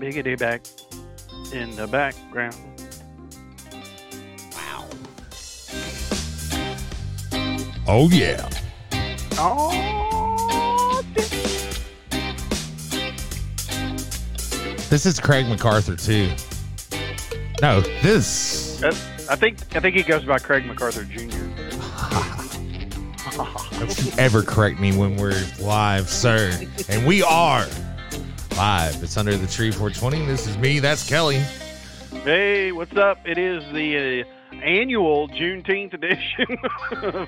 Biggity back in the background. Wow. Oh yeah. Oh, This is Craig MacArthur too. No, this. I think I think he goes by Craig MacArthur Jr. Don't you ever correct me when we're live, sir. And we are live. It's under the tree 420. This is me. That's Kelly. Hey, what's up? It is the uh, annual Juneteenth edition of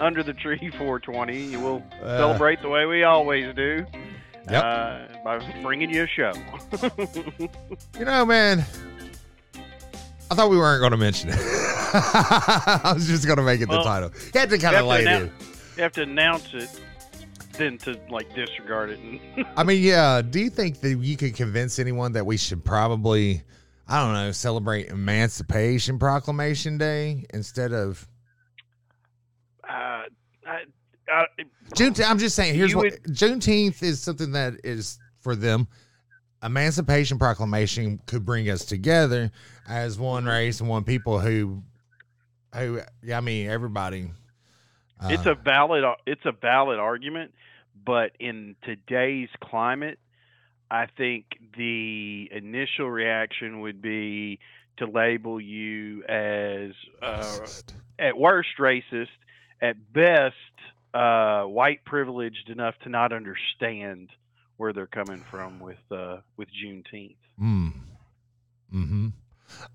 Under the Tree 420. We'll Uh. celebrate the way we always do. Yep. Uh, by bringing you a show. You know, man. I thought we weren't going to mention it. I was just going to make it the title. You had to kind of lay it annou-. You have to announce it, then to like disregard it. And I mean, yeah. Do you think that you could convince anyone that we should probably, I don't know, celebrate Emancipation Proclamation Day instead of uh, I, I, Juneteenth? I'm just saying. Here's what would- Juneteenth is something that is for them. Emancipation Proclamation could bring us together as one race and one people who, who, I mean, everybody. Uh, it's a valid it's a valid argument, but in today's climate, I think the initial reaction would be to label you as uh, at worst racist, at best uh, white privileged enough to not understand where they're coming from with uh, with Juneteenth. Mm. Hmm.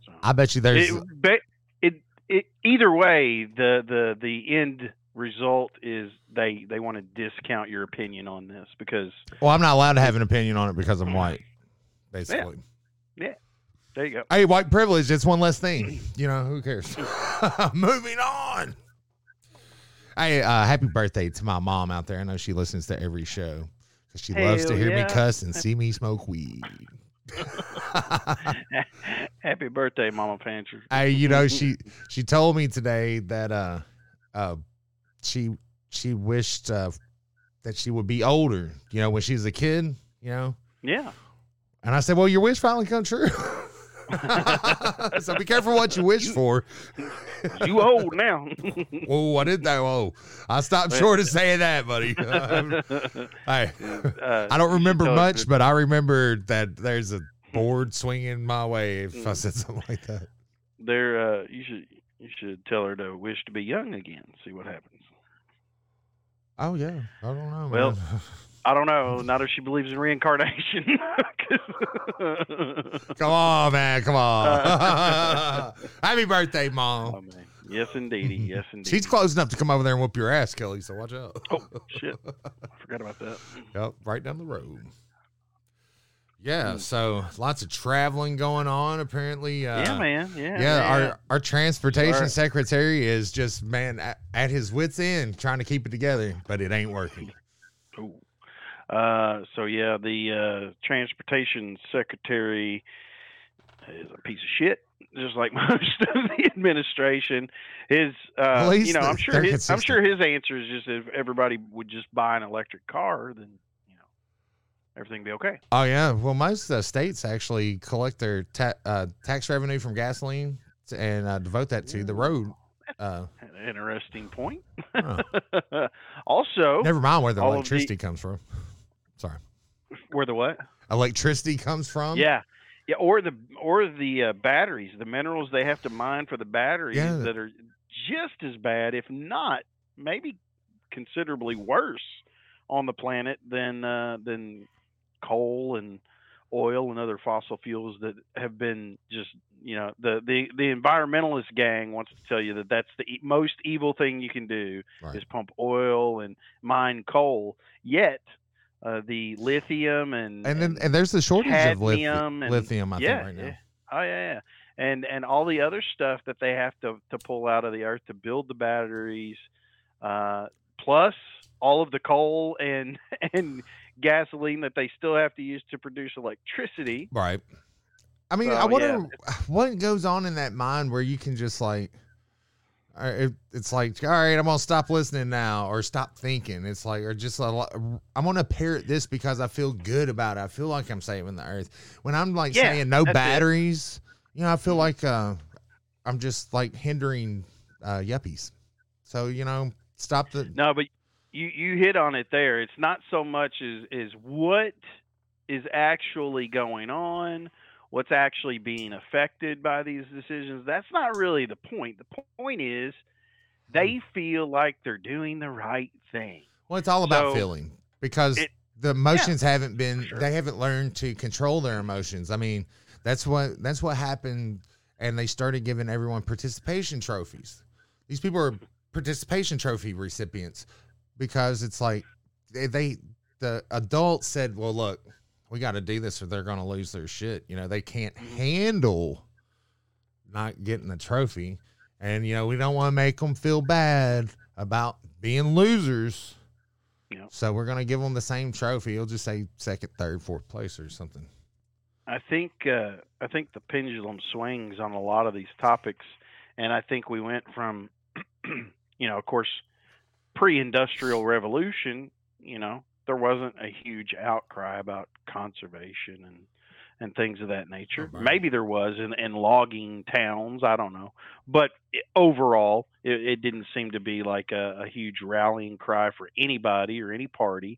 So. I bet you there's. it, it, it either way the the the end result is they they want to discount your opinion on this because well, I'm not allowed to have an opinion on it because I'm white. Basically. Yeah. There you go Hey, white privilege. It's one less thing. You know, who cares? Moving on. Hey, uh, happy birthday to my mom out there. I know she listens to every show because she loves to Hell hear me cuss and see me smoke weed. happy birthday mama panther hey, you know she she told me today that uh uh she she wished uh, that she would be older. You know, when she was a kid. You know, yeah And I said, Well, your wish finally come true. so be careful what you wish for. you old now Oh, I did that. Oh, I stopped short of saying that, buddy. hey, Uh, I don't remember much, but I remember that there's a board swinging my way if Mm. I said something like that. there uh you should you should tell her to wish to be young again see what happens Oh, yeah. I don't know. Well, man. I don't know. Not if she believes in reincarnation. come on, man. Come on. Happy birthday, oh Mom. man, yes indeedy, yes indeed. She's close enough to come over there and whoop your ass, Kelly, so watch out. Oh shit, I forgot about that. Yep, right down the road. Yeah, Hmm. so lots of traveling going on. Apparently, uh, yeah, man. Yeah, Yeah, man. our our transportation Alright. secretary is just man at, at his wits end, trying to keep it together, but it ain't working. Uh, so yeah, the uh, transportation secretary is a piece of shit, just like most of the administration. His, uh, you know, I'm sure his, I'm sure his answer is just if everybody would just buy an electric car, then everything be okay. Oh yeah, well most uh, states actually collect their ta- uh, tax revenue from gasoline and uh, devote that to the road. Uh, An interesting point. Huh. also, never mind where the of the- electricity comes from. Sorry, where the what? electricity comes from. yeah, yeah, or the or the uh, batteries, the minerals they have to mine for the batteries Yeah. that are just as bad, if not maybe considerably worse, on the planet than uh, than coal and oil and other fossil fuels that have been just you know the the the environmentalist gang wants to tell you that that's the e- most evil thing you can do Right. is pump oil and mine coal yet uh, the lithium and and then and there's the shortage of lithium. and- lithium, I yeah, think, right now. yeah. Oh yeah, yeah. And and all the other stuff that they have to to pull out of the earth to build the batteries, uh, plus all of the coal and and gasoline that they still have to use to produce electricity. Right. I mean, So, I wonder yeah. what goes on in that mind where you can just like, uh, it, it's like, all right, I'm gonna stop listening now, or stop thinking. It's like, or just a lot, I'm gonna parrot this because I feel good about it. I feel like I'm saving the earth. When I'm like Yeah, saying no that's it. batteries, you know, I feel Mhm. like uh, I'm just like hindering uh, yuppies. So you know, stop the. No, but you you hit on it there. It's not so much as is what is actually going on, what's actually being affected by these decisions. That's not really the point. The point is they hmm. feel like they're doing the right thing. Well, it's all about So, feeling because it- the emotions haven't been Sure. they haven't learned to control their emotions. I mean, that's what that's what happened and they started giving everyone participation trophies. These people are mm-hmm. participation trophy recipients because it's like they, they the adults said, "Well, look, we got to do this or they're going to lose their shit." You know, they can't handle not getting the trophy. And you know, we don't want to make them feel bad about being losers. Yep. So we're gonna give them the same trophy. It'll just say second, third, fourth place or something. I think uh, I think the pendulum swings on a lot of these topics, and I think we went from, you know, of course, pre-industrial revolution. You know, there wasn't a huge outcry about conservation and and things of that nature. right. Maybe there was in, in logging towns. I don't know, but i overall, it, it didn't seem to be like a, a huge rallying cry for anybody or any party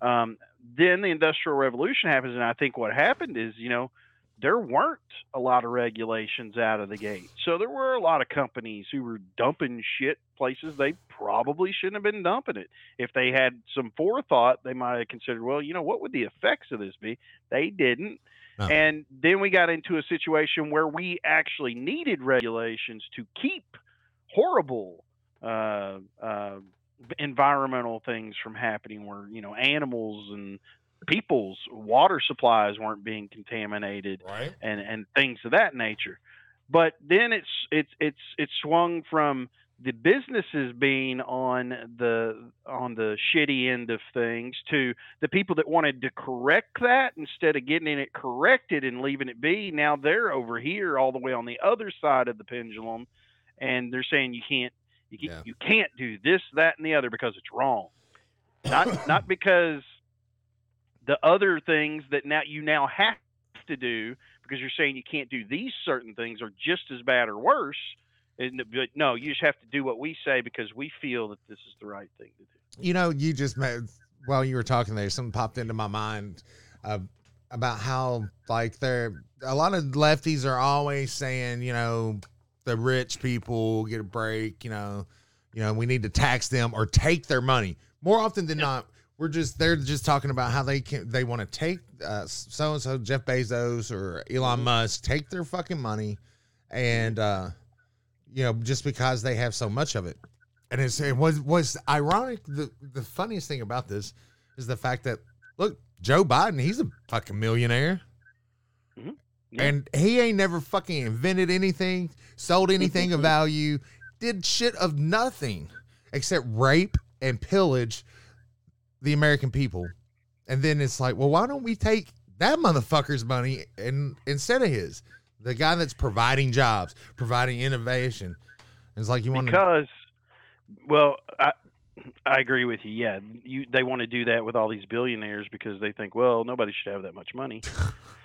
um, then the industrial revolution happens and i think what happened is you know there weren't a lot of regulations out of the gate. So there were a lot of companies who were dumping shit places they probably shouldn't have been dumping it. If they had some forethought they might have considered well you know what would the effects of this be? They didn't. No. and then we got into a situation where we actually needed regulations to keep horrible uh, uh, environmental things from happening where you know animals and people's water supplies weren't being contaminated Right. and and things of that nature but then it's it's it's it's swung from the businesses being on the on the shitty end of things to the people that wanted to correct that instead of getting it corrected and leaving it be now they're over here all the way on the other side of the pendulum and they're saying you can't you, Yeah. you can't do this that and the other because it's wrong not not because the other things that now you now have to do because you're saying you can't do these certain things are just as bad or worse. And but no, you just have to do what we say because we feel that this is the right thing to do. You know, you just met while you were talking there, something popped into my mind uh, about how like there a lot of lefties are always saying, you know, the rich people get a break, you know, you know, we need to tax them or take their money. More often than not, we're just they're just talking about how they can they want to take uh, so and so Jeff Bezos or Elon Musk take their fucking money and uh you know just because they have so much of it and it's, it was was ironic. The the funniest thing about this is the fact that look, Joe Biden, he's a fucking millionaire, Mhm. Yeah. and he ain't never fucking invented anything, sold anything of value, did shit of nothing except rape and pillage the American people. And then it's like, well, why don't we take that motherfucker's money and instead of his, the guy that's providing jobs, providing innovation. It's like you want to because well i i agree with you yeah you they want to do that with all these billionaires because they think well nobody should have that much money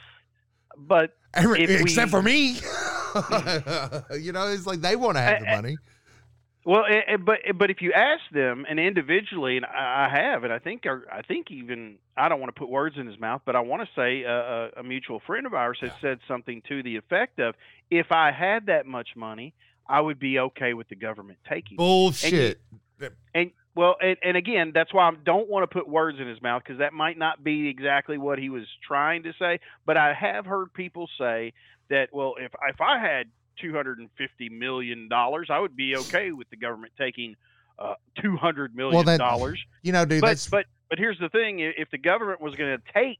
but Every, except we- for me. you know, it's like they want to have the I- I- money. Well, but but if you ask them and individually, and I I have, and I think our- I think even I don't want to put words in his mouth, but I want to say a, a, a mutual friend of ours has said something to the effect of, "If I had that much money, I would be okay with the government taking." it." Bullshit. And well, and, and again, that's why I don't want to put words in his mouth because that might not be exactly what he was trying to say. But I have heard people say that, well, if if I had two hundred and fifty million dollars, I would be okay with the government taking uh, two hundred million that- dollars. You know, dude, but that's but but here's the thing: if the government was going to take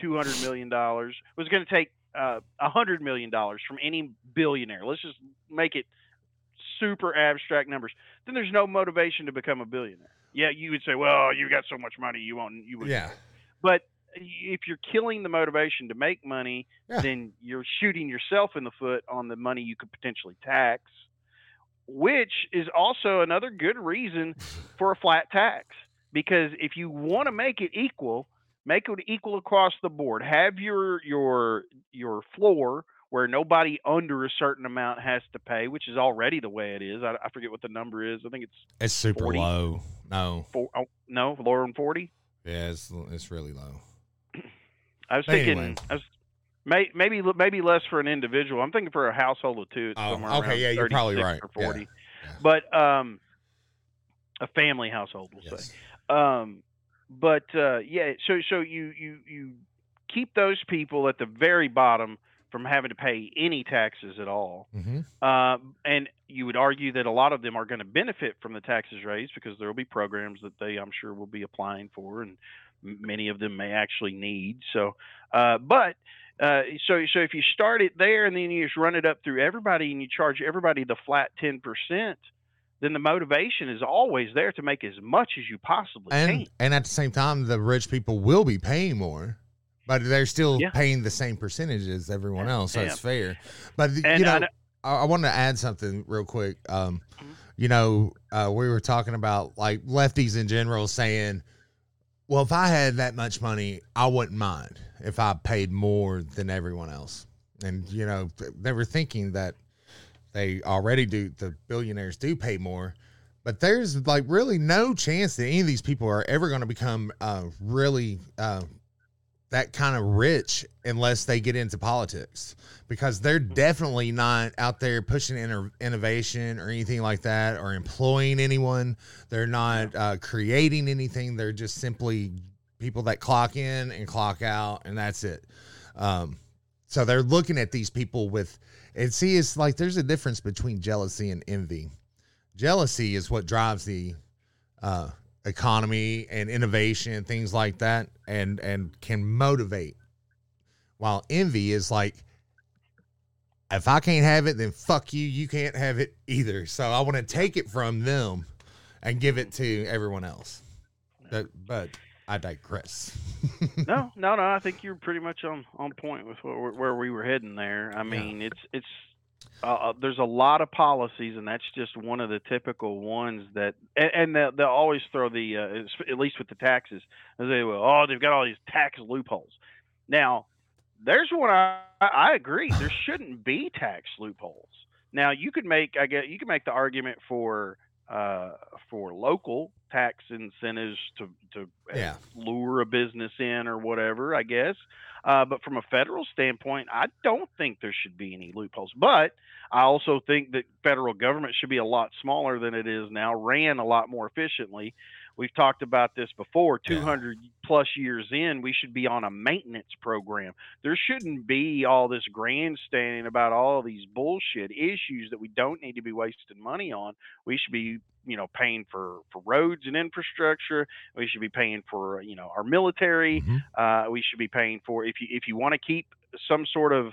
two hundred million dollars, was going to take uh, a hundred million dollars from any billionaire. Let's just make it super abstract numbers. Then there's no motivation to become a billionaire. Yeah, you would say, well, you got so much money, you won't, you would. yeah. But if you're killing the motivation to make money, Yeah. then you're shooting yourself in the foot on the money you could potentially tax. which is also another good reason for a flat tax. Because if you want to make it equal, make it equal across the board. Have your your your floor where nobody under a certain amount has to pay, which is already the way it is. I, I forget what the number is. I think it's It's super 40. low. No. four, oh, no lower than forty. Yeah, it's it's really low. I was thinking, anyway. I was may, maybe maybe less for an individual. I'm thinking for a household of two. It's Oh, somewhere okay, around yeah, you're probably 36 right. Or forty, yeah. but um, a family household, we'll Yes. say. Um, but uh, yeah, so so you you you keep those people at the very bottom from having to pay any taxes at all. hmm Uh, and you would argue that a lot of them are going to benefit from the taxes raised because there will be programs that they, I'm sure, will be applying for, and many of them may actually need. So, uh, but uh, so so if you start it there and then you just run it up through everybody and you charge everybody the flat ten percent, then the motivation is always there to make as much as you possibly And can. and at the same time, the rich people will be paying more, but they're still Yeah. paying the same percentage as everyone else, so Yeah. it's fair. But you I know, know- I, I want to add something real quick. Um, Mhm. you know, uh, we were talking about like lefties in general saying, "Well, if I had that much money, I wouldn't mind if I paid more than everyone else." And you know, they were thinking that they already do. The billionaires do pay more, but there's like really no chance that any of these people are ever going to become uh, really uh, that kind of rich unless they get into politics because they're definitely not out there pushing inter- innovation or anything like that or employing anyone. They're not uh, creating anything. They're just simply people that clock in and clock out and that's it. Um, so they're looking at these people with and see it's like there's a difference between jealousy and envy. Jealousy is what drives the uh, economy and innovation and things like that and and can motivate while envy is like if i can't have it then fuck you you can't have it either so i want to take it from them and give it to everyone else but, but i digress no, no, no. I think you're pretty much on on point with where, where we were heading there. I mean, it's it's uh, uh, there's a lot of policies, and that's just one of the typical ones that, and, and they'll, they'll always throw the, uh, at least with the taxes, they will, oh, they've got all these tax loopholes. Now, there's one I, I agree. There shouldn't be tax loopholes. Now, you could make, I guess, you could make the argument for, uh, for local tax incentives to to uh, Yeah. lure a business in or whatever, I guess. Uh, but from a federal standpoint, I don't think there should be any loopholes. But I also think that federal government should be a lot smaller than it is now, ran a lot more efficiently. We've talked about this before. Yeah. 200 plus years in, we should be on a maintenance program. There shouldn't be all this grandstanding about all these bullshit issues that we don't need to be wasting money on. We should be, you know, paying for for roads and infrastructure. We should be paying for, you know, our military Mhm. uh, we should be paying for if you if you want to keep some sort of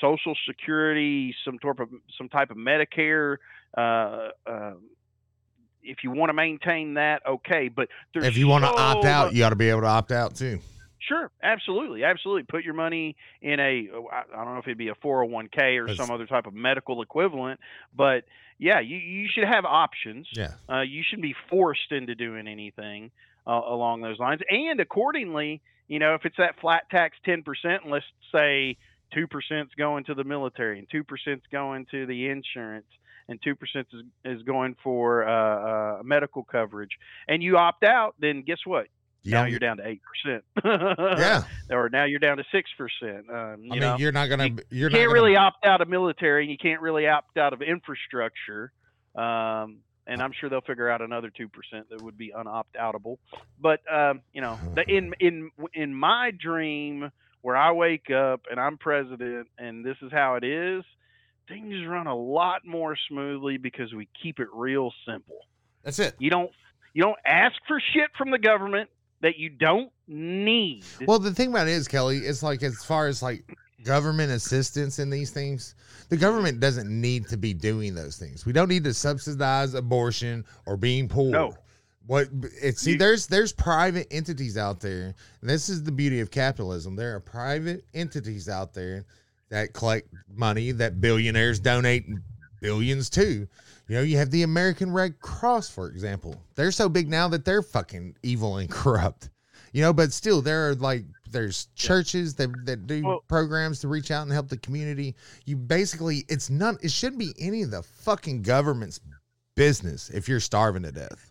social security some type of some type of medicare uh, um if you want to maintain that okay but there's if you want to opt out you ought to be able to opt out too Sure, absolutely, absolutely. Put your money in a I don't know if it'd be a 401k or That's- some other type of medical equivalent, but yeah, you you should have options. yeah Uh, you shouldn't be forced into doing anything uh, along those lines. And accordingly, you know, if it's that flat tax 10%, and let's say 2% is going to the military and 2% is going to the insurance and 2% is, is going for uh, uh, medical coverage, and you opt out, then guess what? Yeah. Now you're down to 8%. yeah Or now you're down to 6%. Um, you i mean know? you're not gonna you you're can't gonna, really opt out of military and you can't really opt out of infrastructure. Um, and I'm sure they'll figure out another two percent that would be unopt outable. But um, you know, the, in in in my dream, where I wake up and I'm president, and this is how it is, things run a lot more smoothly because we keep it real simple. that's it You don't you don't ask for shit from the government that you don't need. Well, the thing about it is, Kelly, it's like as far as like government assistance in these things, the government doesn't need to be doing those things. We don't need to subsidize abortion or being poor. No. What it's see, You- there's there's private entities out there. And this is the beauty of capitalism. There are private entities out there that collect money that billionaires donate billions to. You know, you have the American Red Cross, for example. They're so big now that they're fucking evil and corrupt. You know, but still, there are like there's churches that that do Well- programs to reach out and help the community. You basically, it's none. It shouldn't be any of the fucking government's business if you're starving to death.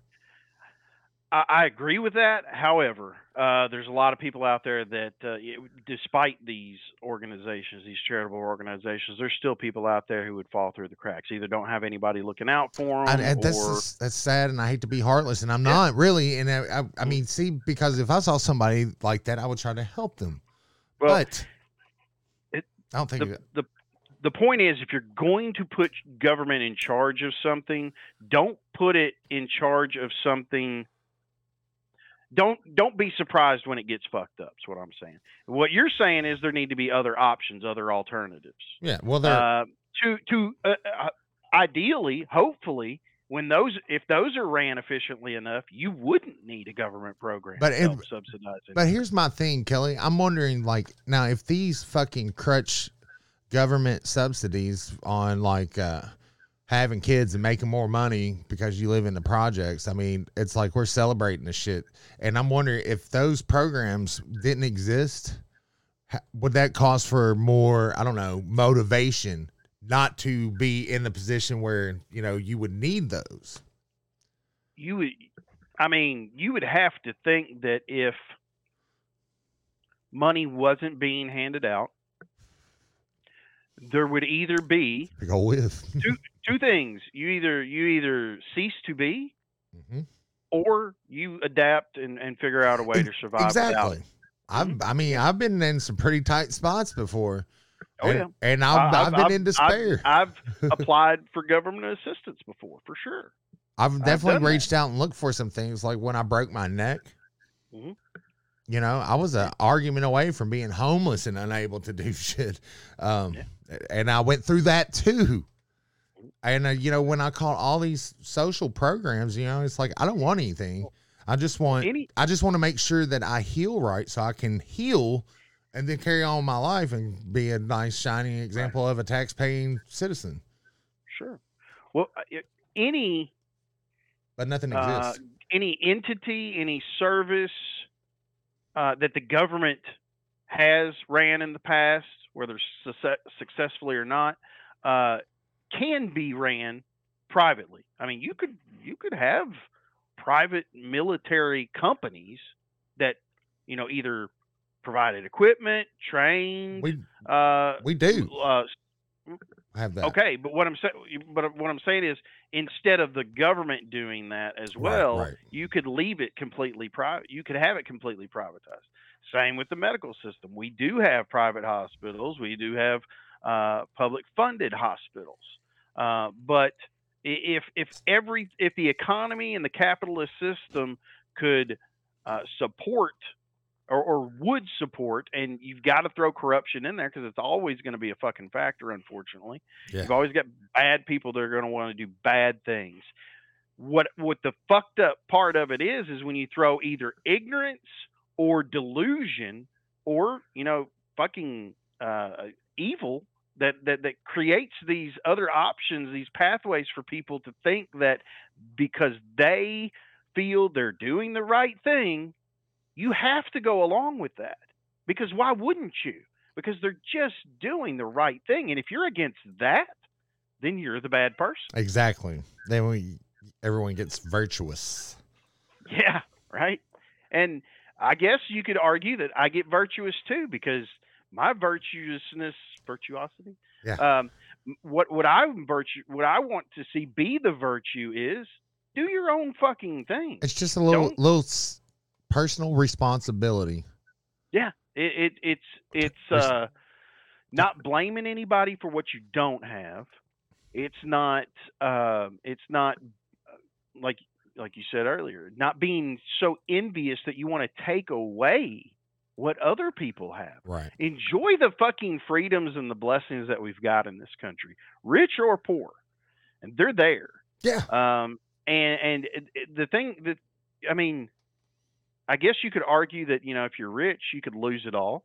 I, I agree with that. However, uh, there's a lot of people out there that, uh, y- despite these organizations, these charitable organizations, there's still people out there who would fall through the cracks. Either don't have anybody looking out for them, And, and that's or that's sad, and I hate to be heartless, and I'm Yeah. not really. And I, I, I mean, see, because if I saw somebody like that, I would try to help them. well, but it- I don't think the, the the point is, if you're going to put government in charge of something, don't put it in charge of something. Don't don't be surprised when it gets fucked up. Is what I'm saying. What you're saying is there need to be other options, other alternatives. yeah. Well, they're Uh, to to uh, uh, ideally, hopefully, when those if those are ran efficiently enough, you wouldn't need a government program But to it- it. But here's my thing, Kelly. I'm wondering, like, now if these fucking crutch government subsidies on like uh having kids and making more money because you live in the projects, I mean, it's like we're celebrating the shit. And I'm wondering if those programs didn't exist, would that cause for more, I don't know, motivation not to be in the position where, you know, you would need those? you would i mean you would have to think that if money wasn't being handed out there would either be go with. Two things you either you either cease to be Mhm. or you adapt and, and figure out a way to survive Exactly. I've, I mean, I've been in some pretty tight spots before. oh and, yeah and I've, I- I've, been in despair. I've, I've applied for government assistance before for sure I've, definitely that. reached out and looked for some things like when I broke my neck. Mhm. You know, I was an argument away from being homeless and unable to do shit. Um, And I went through that too. And, uh, you know, when I call all these social programs, you know, it's like, I don't want anything. I just want, any I just want to make sure that I heal right so I can heal and then carry on my life and be a nice, shining example of a tax paying citizen. sure well uh, any But nothing uh, exists. any entity, any service uh, that the government has ran in the past, whether successfully or not, uh, can be ran privately. I mean, you could you could have private military companies that you know either provided equipment, trained. we uh, we do uh, have that. Okay, but what I'm saying, but what I'm saying is, instead of the government doing that as Right, well, right. you could leave it completely private. You could have it completely privatized. Same with the medical system. We do have private hospitals. We do have uh, public funded hospitals. Uh, but if if every if the economy and the capitalist system could uh, support or, or would support, and you've got to throw corruption in there because it's always going to be a fucking factor, unfortunately. Yeah. You've always got bad people that are going to want to do bad things. What what the fucked up part of it is is when you throw either ignorance or delusion or you know fucking uh, evil that, that that creates these other options, these pathways for people to think that because they feel they're doing the right thing, you have to go along with that. Because why wouldn't you? Because they're just doing the right thing. And if you're against that, then you're the bad person. Exactly. Then we everyone gets virtuous. Yeah, right. And I guess you could argue that I get virtuous too because my virtuousness, virtuosity. Yeah. Um, what what I virtue, what I want to see be the virtue is do your own fucking thing. It's just a little Don't- little personal responsibility. Yeah, it, it it's it's uh not blaming anybody for what you don't have. It's not um it's not uh, like like you said earlier, not being so envious that you want to take away what other people have. Right. Enjoy the fucking freedoms and the blessings that we've got in this country, rich or poor, and they're there. Yeah. Um, and and it- the thing that I mean, I guess you could argue that you know if you're rich, you could lose it all.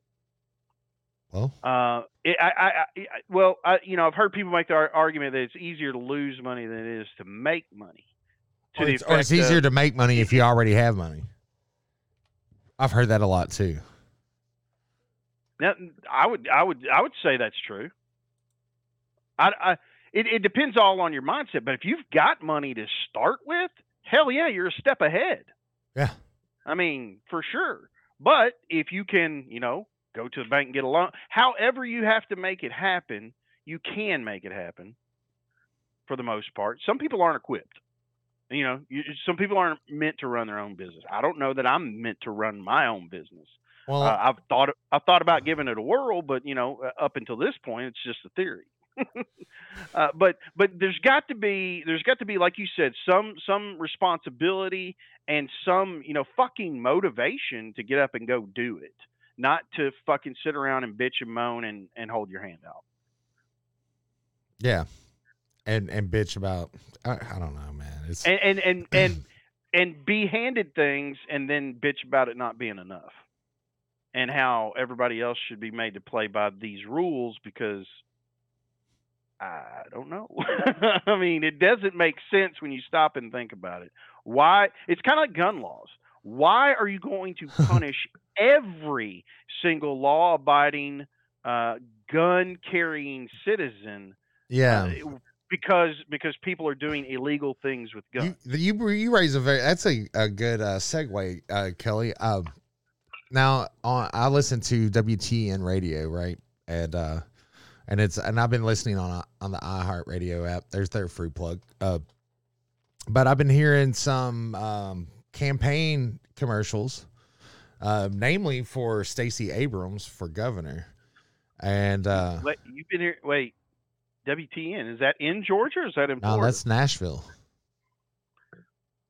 Well, Uh, it, I, I, I, well, I, you know, I've heard people make the ar- argument that it's easier to lose money than it is to make money. To or it's, or it's effect of- easier to make money if you already have money. I've heard that a lot too. Now, I would, I would, I would say that's true. I, I, it, it depends all on your mindset, but if you've got money to start with, hell yeah, you're a step ahead. Yeah. I mean, for sure. But if you can, you know, go to the bank and get a loan, however you have to make it happen, you can make it happen for the most part. Some people aren't equipped. You know, you, some people aren't meant to run their own business. I don't know that I'm meant to run my own business. Well, Uh, I've thought I've thought about giving it a whirl, but you know, uh, up until this point, it's just a theory. uh, but but there's got to be there's got to be like you said some some responsibility and some you know fucking motivation to get up and go do it, not to fucking sit around and bitch and moan and and hold your hand out. yeah, and and bitch about I, I don't know, man. It's And and and and, and be handed things and then bitch about it not being enough. And how everybody else should be made to play by these rules because I don't know. I mean, it doesn't make sense when you stop and think about it. Why? It's kind of like gun laws. Why are you going to punish every single law abiding, uh, gun carrying citizen yeah. uh, because because people are doing illegal things with guns? You, you you raise a very that's a, a good uh, segue, uh, Kelly. Um, now on I listen to WTN radio, right? And uh, and it's and I've been listening on on the iHeartRadio app. There's their free plug. Uh, but I've been hearing some um, campaign commercials, uh, namely for Stacey Abrams for governor, and uh, Wait, you've been here. Wait, WTN is that in Georgia or is that in no, Florida? that's Nashville.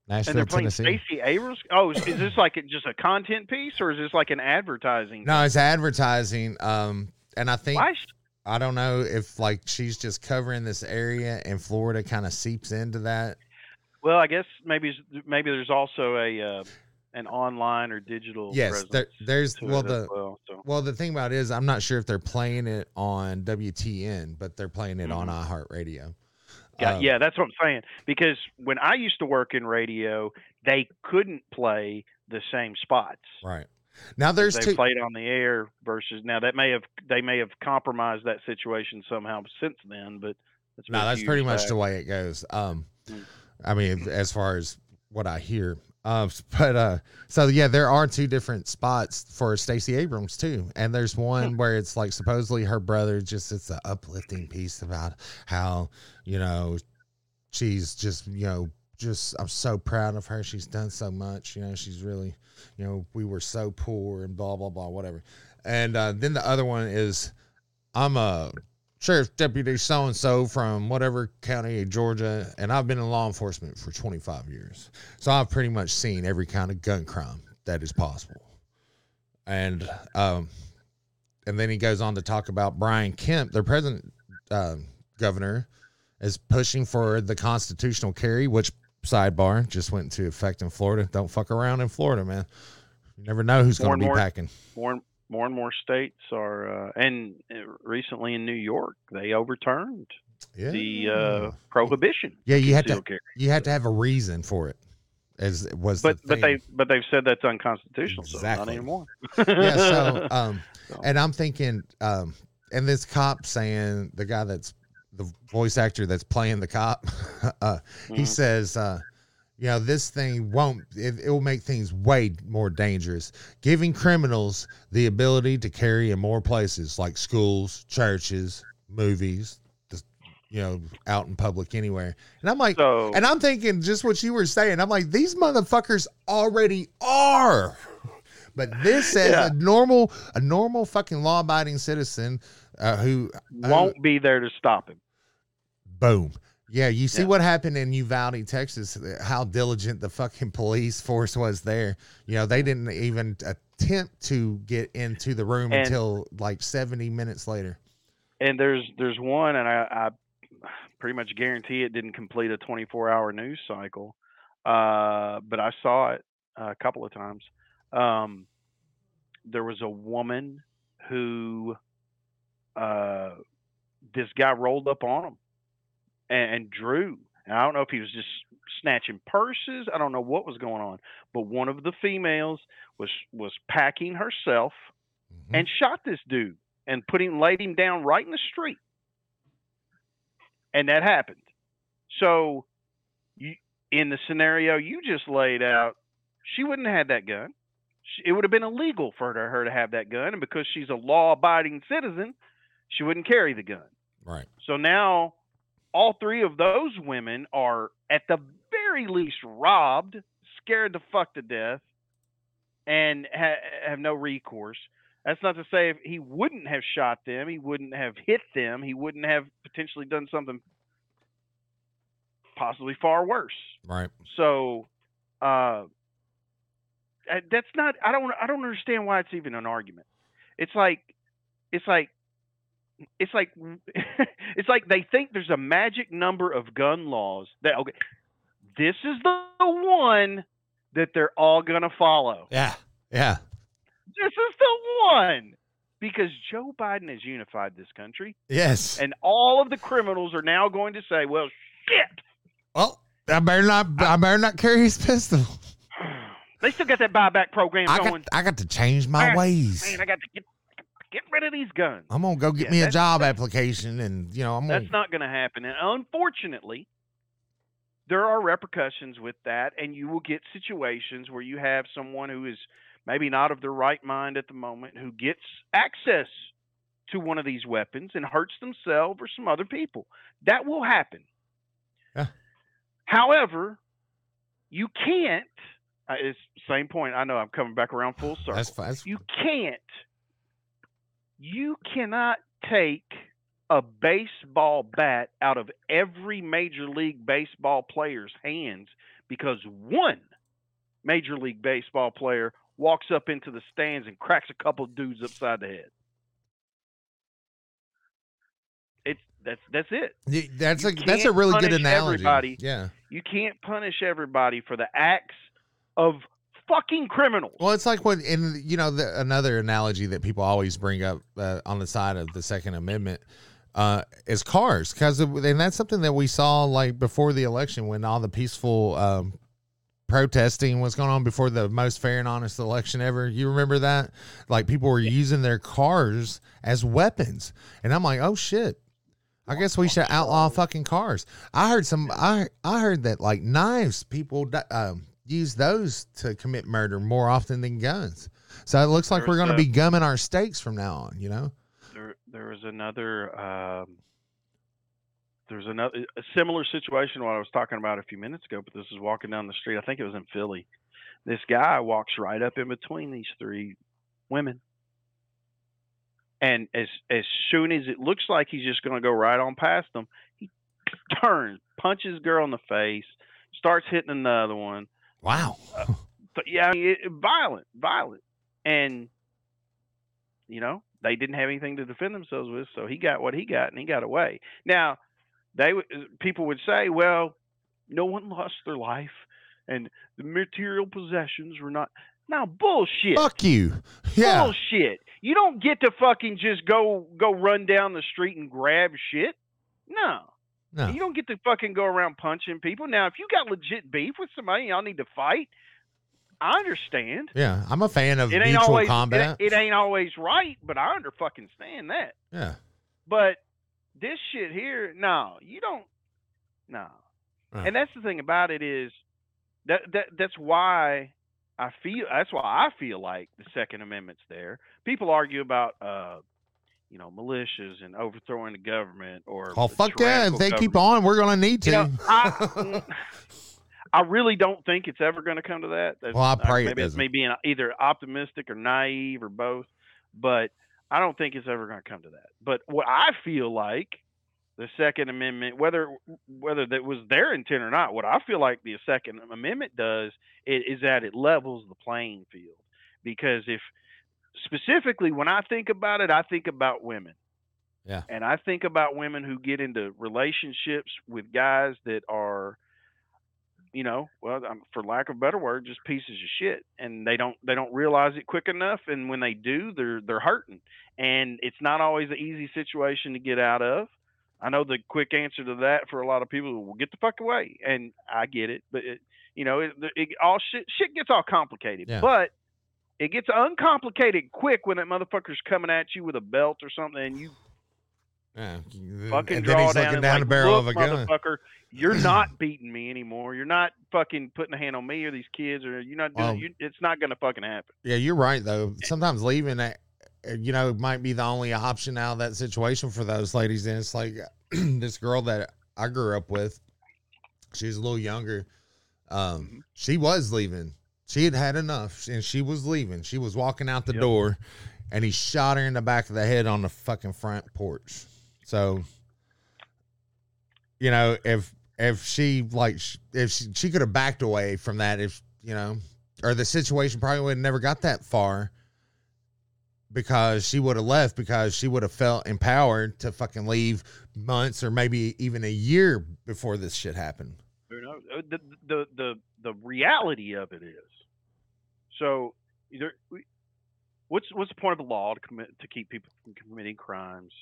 And Nashville, they're playing Tennessee. Stacey Abrams. Oh, is, is this like just a content piece or is this like an advertising? No, it's advertising. Um, and I think Why? I don't know if like she's just covering this area and Florida kind of seeps into that. Well, I guess maybe maybe there's also a uh, an online or digital. Yes, there, there's well the well, so. well the thing about it is I'm not sure if they're playing it on WTN, but they're playing it on iHeartRadio. Yeah, Um, yeah, that's what I'm saying. Because when I used to work in radio, they couldn't play the same spots. Right. Now there's they two. played on the air versus now that may have they may have compromised that situation somehow since then, but that's No, that's pretty years much the way it goes. Um, Mm. I mean, as far as what I hear, um, but uh, so yeah, there are two different spots for Stacey Abrams too, and there's Hmm. one where it's like supposedly her brother just it's an uplifting piece about how you know she's just you know just I'm so proud of her. She's done so much. You know, she's really you know we were so poor and blah blah blah whatever. And uh, then the other one is I'm a sheriff deputy so and so from whatever county of Georgia, and I've been in law enforcement for 25 years. So I've pretty much seen every kind of gun crime that is possible. And um, and then he goes on to talk about Brian Kemp, their present uh, governor, is pushing for the constitutional carry, which sidebar just went into effect in Florida. Don't fuck around in Florida, man. You never know who's going to be more- packing. more and more and more states are, uh, and uh, recently in New York, they overturned Yeah. the uh, prohibition. Yeah, you had to carry. you had to have a reason for it. As was But the but they but they've said that's unconstitutional, so not Exactly. anymore. yeah. So um, So. and I'm thinking um, and this cop saying the guy that's the voice actor that's playing the cop, uh, he Mhm. says, uh, you know, this thing won't. It, it will make things way more dangerous, giving criminals the ability to carry in more places like schools, churches, movies, you know, out in public anywhere. And I'm like, so and I'm thinking just what you were saying. I'm like, these motherfuckers already are. But this says Yeah. a normal, a normal fucking law abiding citizen uh, who, won't be there to stop him. boom. Yeah, you see Yeah. what happened in Uvalde, Texas, how diligent the fucking police force was there. You know, they didn't even attempt to get into the room And- until like 70 minutes later. And there's there's one, and I, I pretty much guarantee it didn't complete a 24 hour news cycle, uh, but I saw it a couple of times. Um, there was a woman who uh, this guy rolled up on him and, and drew. And I don't know if he was just snatching purses. I don't know what was going on, but one of the females was was packing herself Mhm. and shot this dude and put him laid him down right in the street. And that happened. So you in the scenario you just laid out, she wouldn't have had that gun. She, it would have been illegal for her to, her to have that gun and because she's a law-abiding citizen, she wouldn't carry the gun. right. So now all three of those women are at the very least robbed, scared the fuck to death, and ha- have no recourse. That's not to say if he wouldn't have shot them, he wouldn't have hit them, he wouldn't have potentially done something possibly far worse. Right. So uh, uh, that's not. I don't. I don't understand why it's even an argument. It's like, it's like, it's like, it's like they think there's a magic number of gun laws that okay, this is the one that they're all gonna follow. Yeah. Yeah. This is the one because Joe Biden has unified this country, Yes. and all of the criminals are now going to say, "Well, shit." well, I better not. I better not carry his pistol. They still got that buyback program I going. got. I got to change my Man, ways. Man, I got to get get rid of these guns. I'm gonna go get Yeah, me a job application, and you know I'm gonna. That's not going to happen. And unfortunately, there are repercussions with that, and you will get situations where you have someone who is maybe not of their right mind at the moment who gets access to one of these weapons and hurts themselves or some other people. That will happen. Yeah. However, you can't. Uh, it's same point. I know I'm coming back around full circle. That's fine. You can't. You cannot take a baseball bat out of every major league baseball player's hands because one major league baseball player walks up into the stands and cracks a couple dudes upside the head. It's that's that's it. That's You a that's a really good analogy. everybody. Yeah. You can't punish everybody for the acts of fucking criminals. Well, it's like when in you know the, another analogy that people always bring up uh, on the side of the Second Amendment uh, is cars, because and that's something that we saw like before the election when all the peaceful um, protesting was going on before the most fair and honest election ever. You remember that? Like people were using their cars as weapons, and I'm like, oh shit. I guess we should outlaw fucking cars. I heard some. I I heard that like knives, people um, use those to commit murder more often than guns. So it looks like There's we're going to be gumming our steaks from now on. You know? there there was another um, there's another a similar situation what I was talking about a few minutes ago, but this is walking down the street. I think it was in Philly. This guy walks right up in between these three women. And as as soon as it looks like he's just going to go right on past them, he turns, punches girl in the face, starts hitting another one. Wow. Yeah, I mean, it, violent, violent, and you know they didn't have anything to defend themselves with, so he got what he got, and he got away. Now, they uh, people would say, well, no one lost their life, and the material possessions were not. Now, bullshit. Fuck you. Yeah. Bullshit. You don't get to fucking just go go run down the street and grab shit. No. No. You don't get to fucking go around punching people. Now, if you got legit beef with somebody, y'all need to fight. I understand. Yeah. I'm a fan of It ain't mutual always combat. It, it ain't always right, but I under fucking stand that. yeah. But this shit here, no, you don't. No. And that's the thing about it is that that that's why I feel that's why I feel like the Second Amendment's there. People argue about uh you know militias and overthrowing the government or Oh fuck yeah! If they keep on, we're gonna need to. You know, I, I really don't think it's ever going to come to that. That's- Well, I uh, pray it maybe it's doesn't. me being either optimistic or naive or both, but I don't think it's ever going to come to that. But what I feel like the Second Amendment, whether whether that was their intent or not, what I feel like the Second Amendment does is, is that it levels the playing field. Because if specifically when I think about it, I think about women. Yeah. And I think about women who get into relationships with guys that are you know, well, for lack of a better word, just pieces of shit, and they don't they don't realize it quick enough, and when they do, they're they're hurting, and it's not always an easy situation to get out of. I know the quick answer to that for a lot of people will get the fuck away, and I get it, but it, you know, it, it all shit shit gets all complicated, Yeah. but it gets uncomplicated quick when that motherfucker's coming at you with a belt or something, and you Yeah. fucking and draw then he's down and down like, barrel "Look, of a gun. motherfucker, you're not beating me anymore. You're not fucking putting a hand on me or these kids, or you're not doing. You, it's not gonna fucking happen. Yeah, you're right though. Sometimes leaving that you know might be the only option out of that situation for those ladies. And it's like this girl that I grew up with. She was a little younger. Um, Mhm. she was leaving. She had had enough, and she was leaving. She was walking out the Yep. door, and he shot her in the back of the head on the fucking front porch. So, you know, if if she like if she, she could have backed away from that, if you know, or the situation probably would have never got that far because she would have left because she would have felt empowered to fucking leave months or maybe even a year before this shit happened. Uh, the the the the reality of it is. So, either what's what's the point of the law to commit to keep people from committing crimes?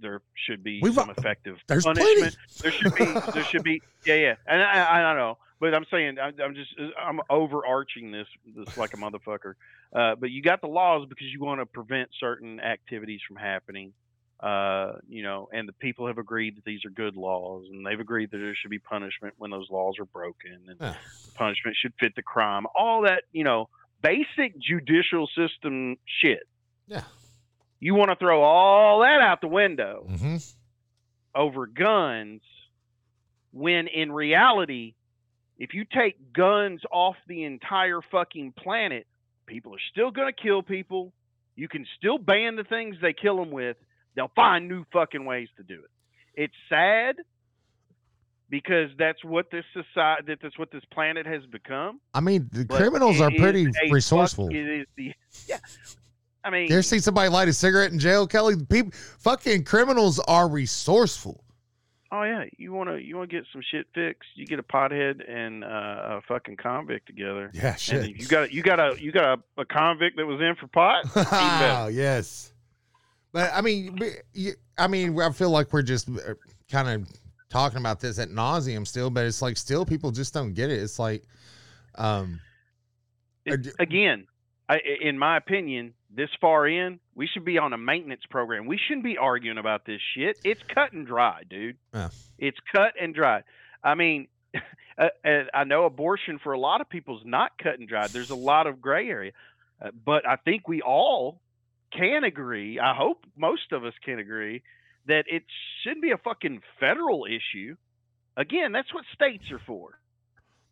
There should be We've- some effective There's punishment. plenty. There should be. There should be. Yeah, yeah. And I, I don't know, but I'm saying I'm, I'm just I'm overarching this this like a motherfucker. Uh, but you got the laws because you want to prevent certain activities from happening. Uh, you know, and the people have agreed that these are good laws, and they've agreed that there should be punishment when those laws are broken, and Yeah. punishment should fit the crime. All that, you know, basic judicial system shit. Yeah. You want to throw all that out the window hmm over guns when in reality if you take guns off the entire fucking planet people are still going to kill people you can still ban the things they kill them with they'll find new fucking ways to do it it's sad because that's what this society that that's what this planet has become I mean, the but criminals are pretty a fuck- resourceful. it is the yeah i mean You ever see somebody light a cigarette in jail, Kelly? People, fucking criminals are resourceful. Oh yeah, you wanna you wanna get some shit fixed. You get a pothead and uh, a fucking convict together. Yeah, shit. if you got you got a you got a, a convict that was in for pot. oh, yes. But I mean, I mean, I feel like we're just kind of talking about this at nauseum still, but it's like still people just don't get it. It's like, um, It- Uh, again, I, in my opinion, this far in, we should be on a maintenance program. We shouldn't be arguing about this shit. It's cut and dry, dude. Yeah. It's cut and dry. I mean, uh, uh, I know abortion for a lot of people is not cut and dry. There's a lot of gray area, uh, but I think we all can agree. I hope most of us can agree that it shouldn't be a fucking federal issue. Again, that's what states are for.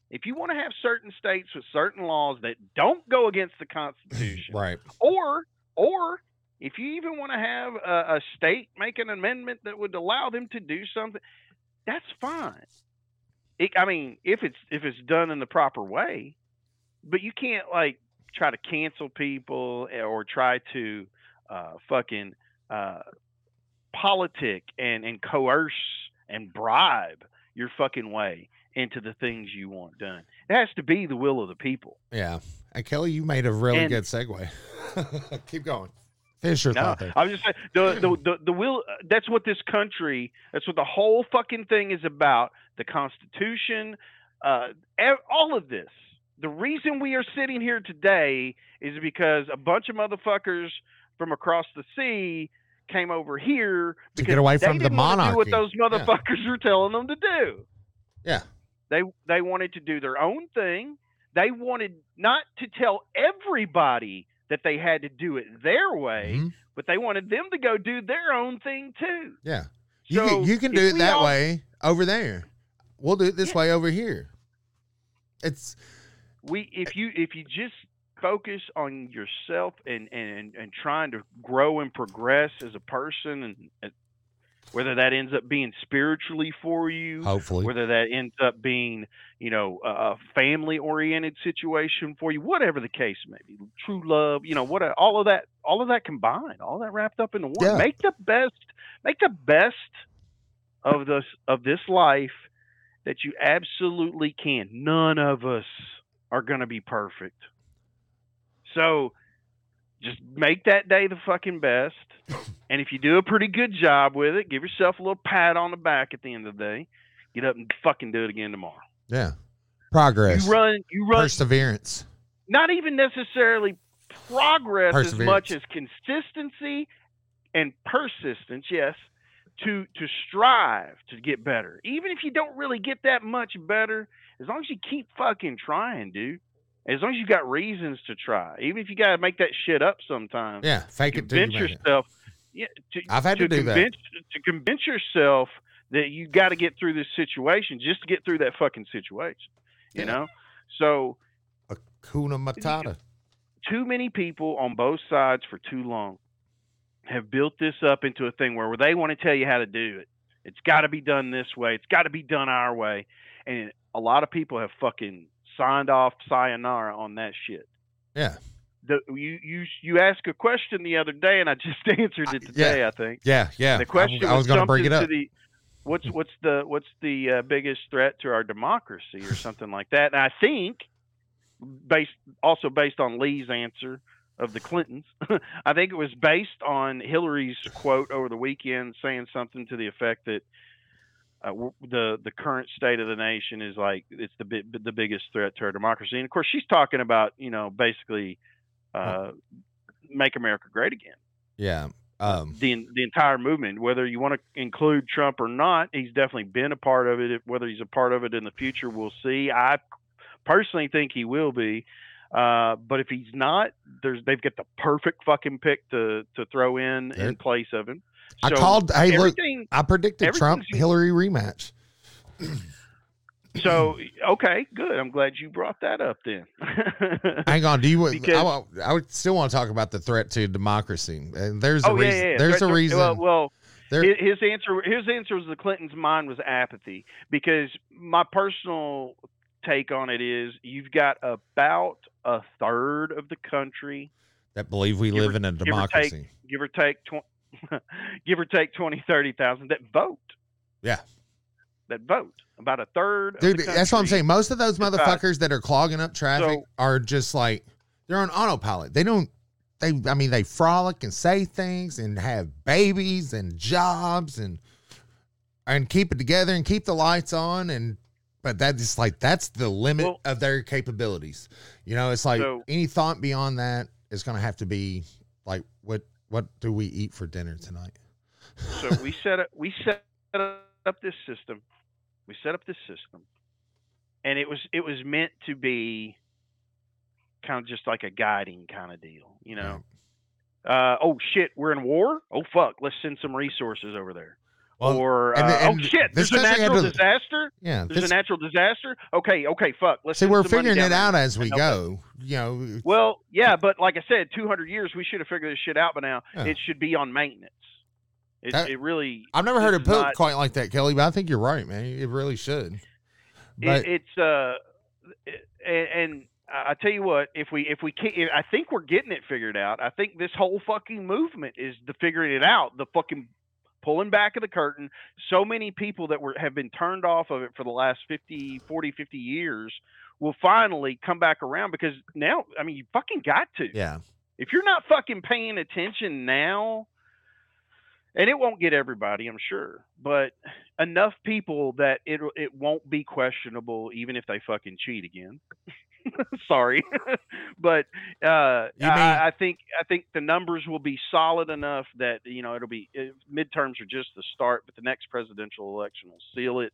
If you want to have certain states with certain laws that don't go against the Constitution, right. or or if you even want to have a, a state make an amendment that would allow them to do something, that's fine. It, I mean, if it's if it's done in the proper way, but you can't like try to cancel people or try to uh, fucking uh, politic and and coerce and bribe your fucking way into the things you want done. It has to be the will of the people. Yeah. And Kelly, you made a really And- good segue. Keep going. Finish your No, thought there. I was just saying the the the, the will. That's what this country. That's what the whole fucking thing is about. The Constitution, uh, all of this. The reason we are sitting here today is because a bunch of motherfuckers from across the sea came over here To get away from the didn't Do what monarchy. those Yeah. motherfuckers were telling them to do. Yeah. They they wanted to do their own thing. They wanted not to tell everybody that they had to do it their way Mhm. but they wanted them to go do their own thing too. Yeah. You So can, you can do it that all- way over there. We'll do it this Yeah. way over here. It's We if you if you just focus on yourself and and and trying to grow and progress as a person and, and whether that ends up being spiritually for you hopefully. whether that ends up being you know a family oriented situation for you whatever the case may be true love you know what all of that all of that combined all that wrapped up into one Yeah. make the best make the best of this of this life that you absolutely can. None of us are going to be perfect. So just make that day the fucking best. And if you do a pretty good job with it, give yourself a little pat on the back at the end of the day. Get up and fucking do it again tomorrow. Yeah. Progress. You run, you run, Perseverance. not even necessarily progress as much as consistency and persistence. Yes, to to strive to get better. Even if you don't really get that much better, as long as you keep fucking trying, dude. As long as you got reasons to try, even if you got to make that shit up sometimes. Yeah. Fake it convince it. yourself. Yeah, to, I've had to do that. To convince yourself that you got to get through this situation just to get through that fucking situation. You Yeah. know, so Hakuna Matata. too many people on both sides for too long have built this up into a thing where they want to tell you how to do it. It's got to be done this way. It's got to be done our way. And a lot of people have fucking signed off sayonara on that shit. Yeah. The, you you you asked a question the other day, and I just answered it today. I think Yeah. Yeah. the question I, I was going to bring it up. The, what's what's the what's the uh, biggest threat to our democracy, or something like that? And I think, based also based on Lee's answer of the Clintons, I think it was based on Hillary's quote over the weekend, saying something to the effect that. Uh, the the current state of the nation is like it's the bi- the biggest threat to our democracy, and of course she's talking about you know basically uh, make America great again Yeah. Um, the the entire movement. Whether you want to include Trump or not, he's definitely been a part of it. Whether he's a part of it in the future, we'll see. I personally think he will be. Uh, but if he's not, there's they've got the perfect fucking pick to to throw in in place of him. I called. Hey, look. I predicted Trump Hillary rematch. So okay, good. I'm glad you brought that up then. Hang on. Do you? Because- I, I would still want to talk about the threat to democracy. And there's a oh yeah, reason. yeah, yeah. There's Threat a to- reason. Well, well There- his, answer his answer was the Clintons' mind was apathy because my personal take on it is you've got about a third of the country, that believe we give or- live in a or take- democracy. give or take give or take 20 30,000 that vote. Yeah. That vote. About a third of Dude, that's what I'm saying. Most of those motherfuckers that are clogging up traffic So- are just like they're on autopilot. They don't. They. I mean, they frolic and say things and have babies and jobs and and keep it together and keep the lights on and. But that is like that's the limit Well- of their capabilities. You know, it's like So- any thought beyond that is going to have to be like, what do we eat for dinner tonight? so we set up we set up this system. We set up this system, and it was it was meant to be kind of just like a guiding kind of deal, you know. Uh, oh shit, we're in war. Oh fuck, let's send some resources over there. Well, or and uh, and oh shit, this there's a natural to- disaster. Yeah, There's this- a natural disaster. Okay, okay, fuck. Let's see, we're figuring it out as we go. You know, Well, yeah, but like I said, 200 years, we should have figured this shit out by now. Yeah. It should be on maintenance. It, That- it really. I've never heard it put quite like that, Kelly, but I think you're right, man. It really should. But it, it's uh, and, and I tell you what, if we if we can't, I think we're getting it figured out. I think this whole fucking movement is the figuring it out, the fucking pulling back of the curtain. So many people that were have been turned off of it for the last 50, 40, 50 years will finally come back around because now, I mean, you fucking got to. yeah, if you're not fucking paying attention now, and it won't get everybody, I'm sure, but enough people that it it won't be questionable, even if they fucking cheat again. Sorry, but uh, mean- I, I think I think the numbers will be solid enough that you know it'll be uh, midterms are just the start, but the next presidential election will seal it,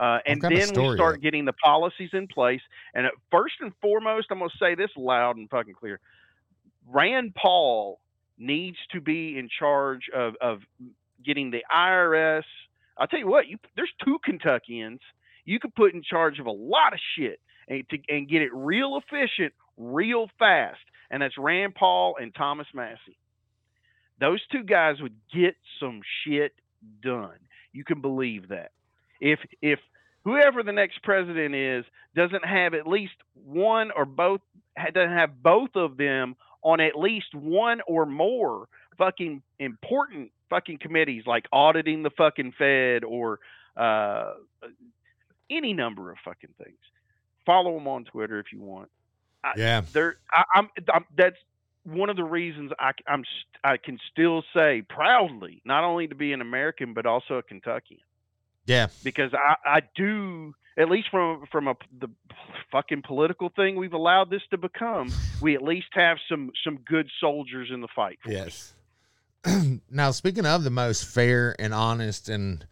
uh, and then we start getting the policies in place. And uh, first and foremost, I'm going to say this loud and fucking clear: Rand Paul needs to be in charge of of getting the IRS. I'll tell you what, you there's two Kentuckians. You could put in charge of a lot of shit and to and get it real efficient, real fast, and that's Rand Paul and Thomas Massie. Those two guys would get some shit done. You can believe that. If if whoever the next president is doesn't have at least one or both doesn't have both of them on at least one or more fucking important fucking committees like auditing the fucking Fed or uh, any number of fucking things. Follow them on Twitter if you want. I, Yeah. They're, I, I'm, I'm, that's one of the reasons I, I'm, I can still say proudly, not only to be an American, but also a Kentuckian Yeah. because I, I do at least from from a the fucking political thing we've allowed this to become, we at least have some some good soldiers in the fight. for. Yes. now, speaking of the most fair and honest and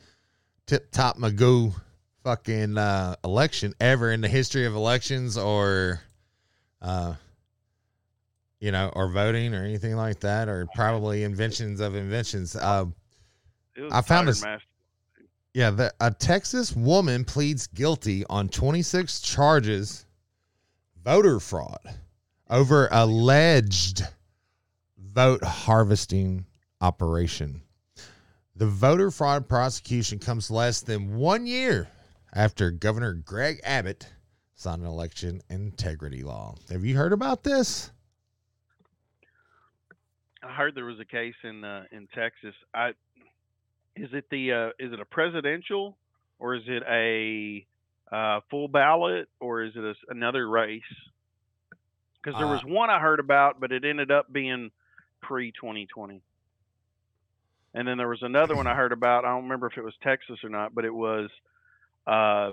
tip top Magoo fucking uh, election ever in the history of elections or, uh, you know, or voting or anything like that, or probably inventions of inventions. Uh, I found this- Master. yeah, the, a Texas woman pleads guilty on 26 charges voter fraud over alleged vote harvesting operation. The voter fraud prosecution comes less than one year after Governor Greg Abbott signed an election integrity law. Have you heard about this? I heard there was a case in uh, in Texas. I is it the uh, is it a presidential or is it a uh, full ballot or is it a another race? Because there Uh, was one I heard about, but it ended up being pre twenty twenty. And then there was another one I heard about. I don't remember if it was Texas or not, but it was uh,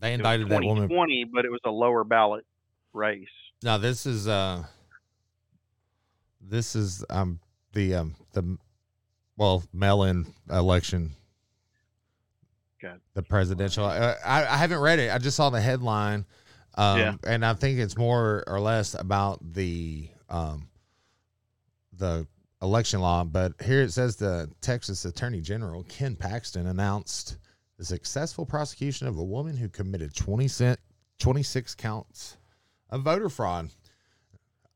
They indicted that woman 2020, but it was a lower ballot race. Now this is uh this is um the um the well mail-in election. Okay. The presidential. Uh, I I haven't read it. I just saw the headline. Um Yeah. and I think it's more or less about the um the election law, but here it says the Texas Attorney General Ken Paxton announced the successful prosecution of a woman who committed 20 cent, 26 counts of voter fraud.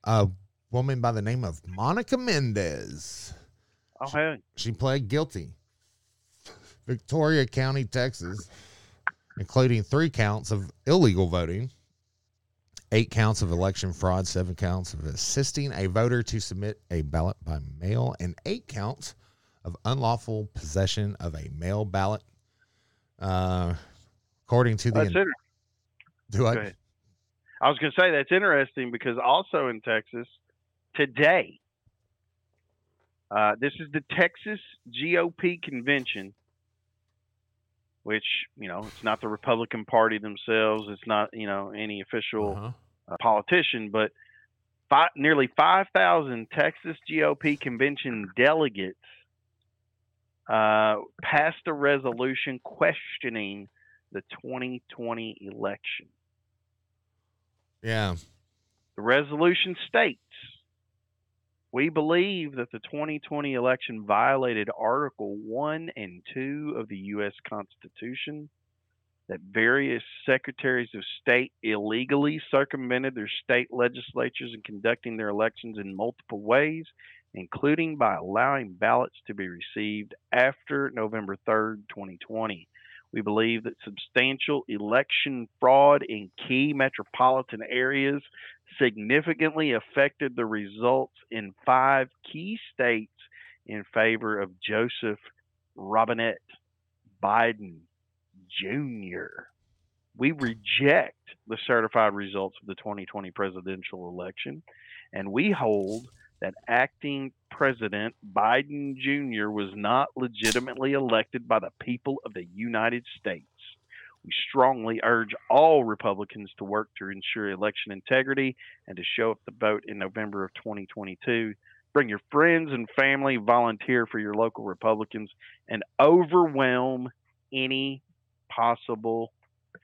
A woman by the name of Monica Mendez. Oh, hey. She pled guilty. Victoria County, Texas, including three counts of illegal voting, eight counts of election fraud, seven counts of assisting a voter to submit a ballot by mail, and eight counts of unlawful possession of a mail ballot. Uh, according to the do I, I was going to say that's interesting because also in Texas today, uh, this is the Texas GOP convention, which you know it's not the Republican Party themselves. It's not you know any official Uh-huh. uh, politician, but fi- nearly 5,000 Texas GOP convention delegates uh, passed a resolution questioning the 2020 election. yeah, The resolution states we believe that the 2020 election violated Article 1 and 2 of the U.S. Constitution, that various secretaries of state illegally circumvented their state legislatures in conducting their elections in multiple ways, including by allowing ballots to be received after November 3rd, 2020. We believe that substantial election fraud in key metropolitan areas significantly affected the results in five key states in favor of Joseph Robinette Biden Jr. We reject the certified results of the 2020 presidential election, and we hold that acting President Biden Jr. was not legitimately elected by the people of the United States. We strongly urge all Republicans to work to ensure election integrity and to show up to vote in November of 2022. Bring your friends and family, volunteer for your local Republicans, and overwhelm any possible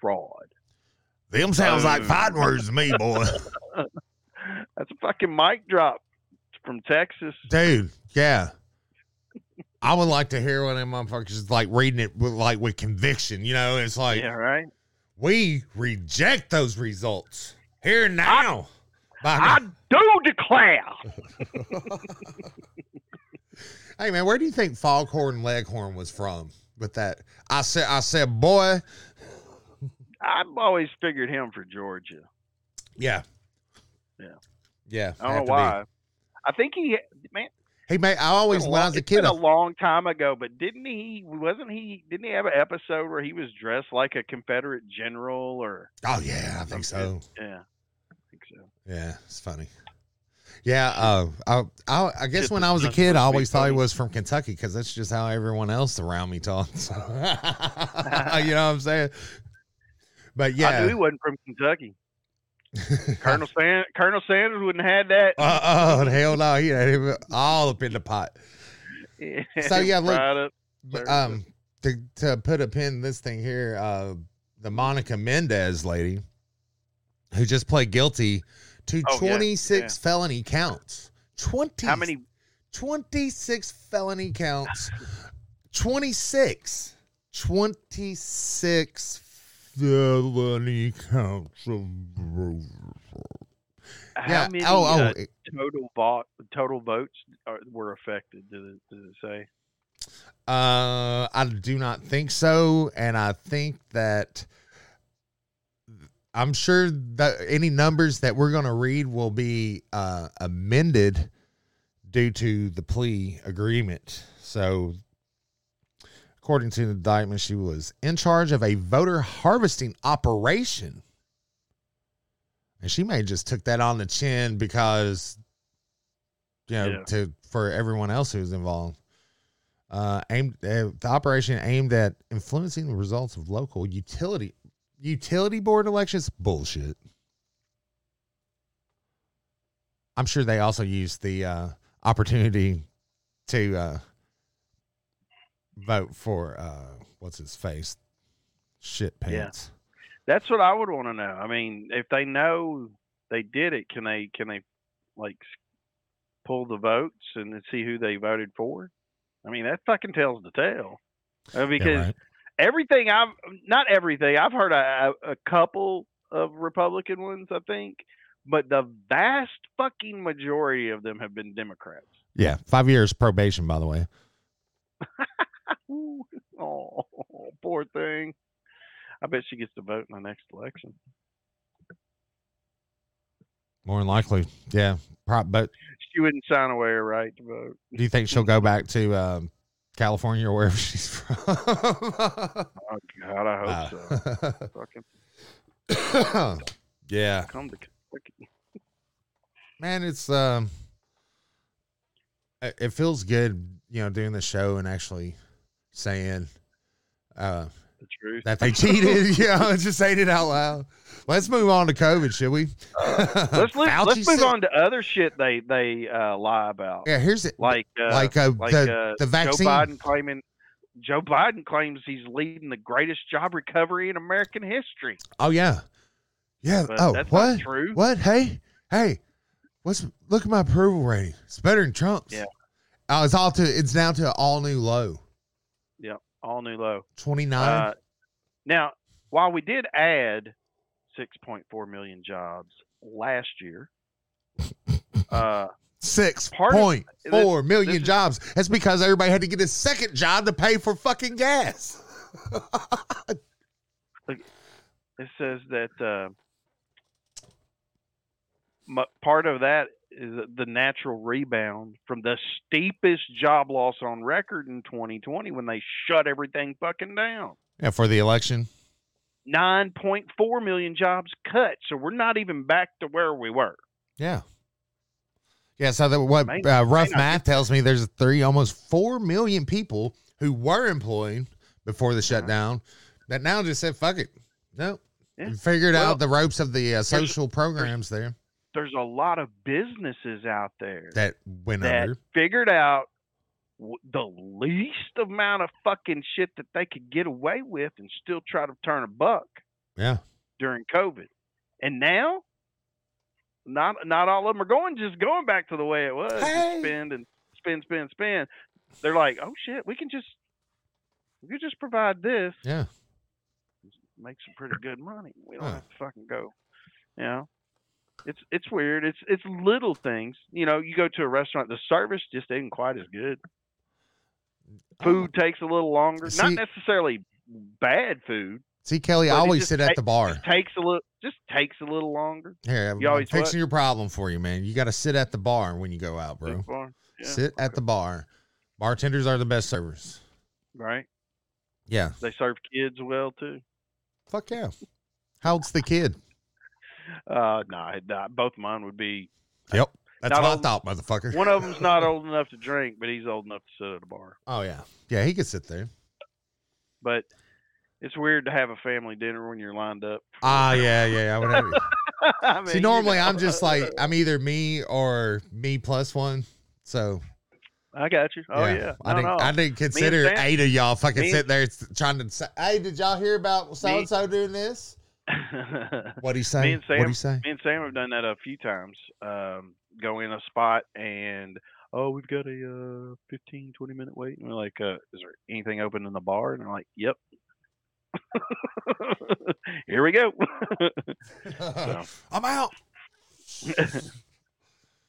fraud. them sounds like Um, fighting words to me, boy. That's a fucking mic drop from Texas. dude. Yeah, I would like to hear one of them motherfuckers is like reading it with like with conviction. You know, it's like Yeah, right. we reject those results here and now. By I do declare. hey man, where do you think Foghorn Leghorn was from? With that, I said, I said, boy, I've always figured him for Georgia. yeah, Yeah. yeah. I don't know to be. I think he, man, He may. I always when I was a kid. I, a long time ago, but didn't he? Wasn't he? Didn't he have an episode where he was dressed like a Confederate general or? oh yeah, I think so. Yeah, I think so. Yeah, it's funny. Yeah, uh, I, I, I guess Just when I was a kid, I always thought he was from Kentucky because that's just how everyone else around me talks. you know what I'm saying? But I knew yeah, he wasn't from Kentucky. Colonel San- Colonel Sanders wouldn't have had that. Uh, oh hell no, he had him all up in the pot. So, yeah, look, Fried up. But, um, to to put a pin in this thing here, uh, the Monica Mendez lady, who just pled guilty to Oh, yeah, 26 felony counts. 20 How many? 26 felony counts. 26. 26 felony counts of How yeah. many oh, oh, uh, total total votes are, were affected? Does it, does it say? Uh, I do not think so, and I think that I'm sure that any numbers that we're going to read will be uh, amended due to the plea agreement. So, according to the indictment, she was in charge of a voter harvesting operation, and she may have just took that on the chin because, you know, Yeah. to for everyone else who's involved uh, aimed uh, the operation aimed at influencing the results of local utility utility board elections. Bullshit. I'm sure they also used the uh, opportunity to uh, vote for uh, what's his face, shit Yeah. pants. That's what I would want to know. I mean, if they know they did it, can they can they like pull the votes and see who they voted for? I mean, that fucking tells the tale. Uh, because right. everything I've not everything I've heard a, a a couple of Republican ones, I think, but the vast fucking majority of them have been Democrats. Yeah, five years probation, by the way. Oh, poor thing. I bet she gets to vote in the next election. More than likely, yeah. Prop, but She wouldn't sign away her right to vote. do you think she'll go back to um, California or wherever she's from? Oh God, I hope so. Fucking Uh, yeah, come to Kentucky. man, it's um, it it feels good, you know, doing the show and actually saying uh The truth. that they cheated. yeah, just saying it out loud. Let's move on to COVID, should we? let's li- let's move said- on to other shit they they uh, lie about. Yeah, here's it. Like uh, like uh, like the uh, the vaccine. Joe Biden claiming Joe Biden claims he's leading the greatest job recovery in American history. Oh yeah, yeah. But oh that's what? not true. What? Hey, hey, what's look at my approval rating? It's better than Trump's. Yeah. Oh, it's all to it's down to an all new low. All new low. Twenty nine. Uh, now, while we did add 6.4 million jobs last year, uh, Six part of- point four million this is- jobs. That's because everybody had to get a second job to pay for fucking gas. it says that uh, part of that the natural rebound from the steepest job loss on record in 2020 when they shut everything fucking down. yeah, for the election. 9.4 million jobs cut, so we're not even back to where we were. Yeah. Yeah, so that what May- uh, rough math tells me there's three almost four million people who were employed before the shutdown that now just said fuck it. No. Yeah. Figured Well, out the ropes of the uh, social programs there There's a lot of businesses out there that went that under. figured out the least amount of fucking shit that they could get away with and still try to turn a buck Yeah. during COVID. And now, not not all of them are going just going back to the way it was. Hey. Spend and spend, spend, spend. They're like, oh shit, we can just we can just provide this, Yeah. make some pretty good money. We don't Huh. have to fucking go. You know, it's it's weird. It's it's little things. You know, you go to a restaurant, the service just isn't quite as good. Food takes a little longer. See- Not necessarily bad food. See, Kelly, I always sit at the bar. Just takes a little. Just takes a little longer. Here, I'm always fixing what? your problem for you, man. You got to sit at the bar when you go out, bro. Yeah. sit at the bar. Bartenders are the best servers. Right. Yeah. They serve kids well too. Fuck yeah. How old's the kid? Uh, no, nah, both of mine would be. Yep. That's Not what old- I thought, motherfucker. One of them's not old enough to drink, but he's old enough to sit at a bar. Oh yeah. Yeah, he could sit there. But it's weird to have a family dinner when you're lined up. Ah, yeah, yeah, yeah. Whatever. I mean, See, you normally know. I'm just like I'm either me or me plus one. So I got you. Oh yeah. I No, didn't. no. I didn't consider Sam- eight of y'all fucking sitting there trying to say, "Hey, did y'all hear about so and so doing this?" What do you say? Me and What do Sam- you say? Me and Sam have done that a few times. Um, go in a spot and oh, we've got a uh, 15, 20 minute wait. And we're like, uh, is there anything open in the bar? And they're like, yep. Here we go. I'm out.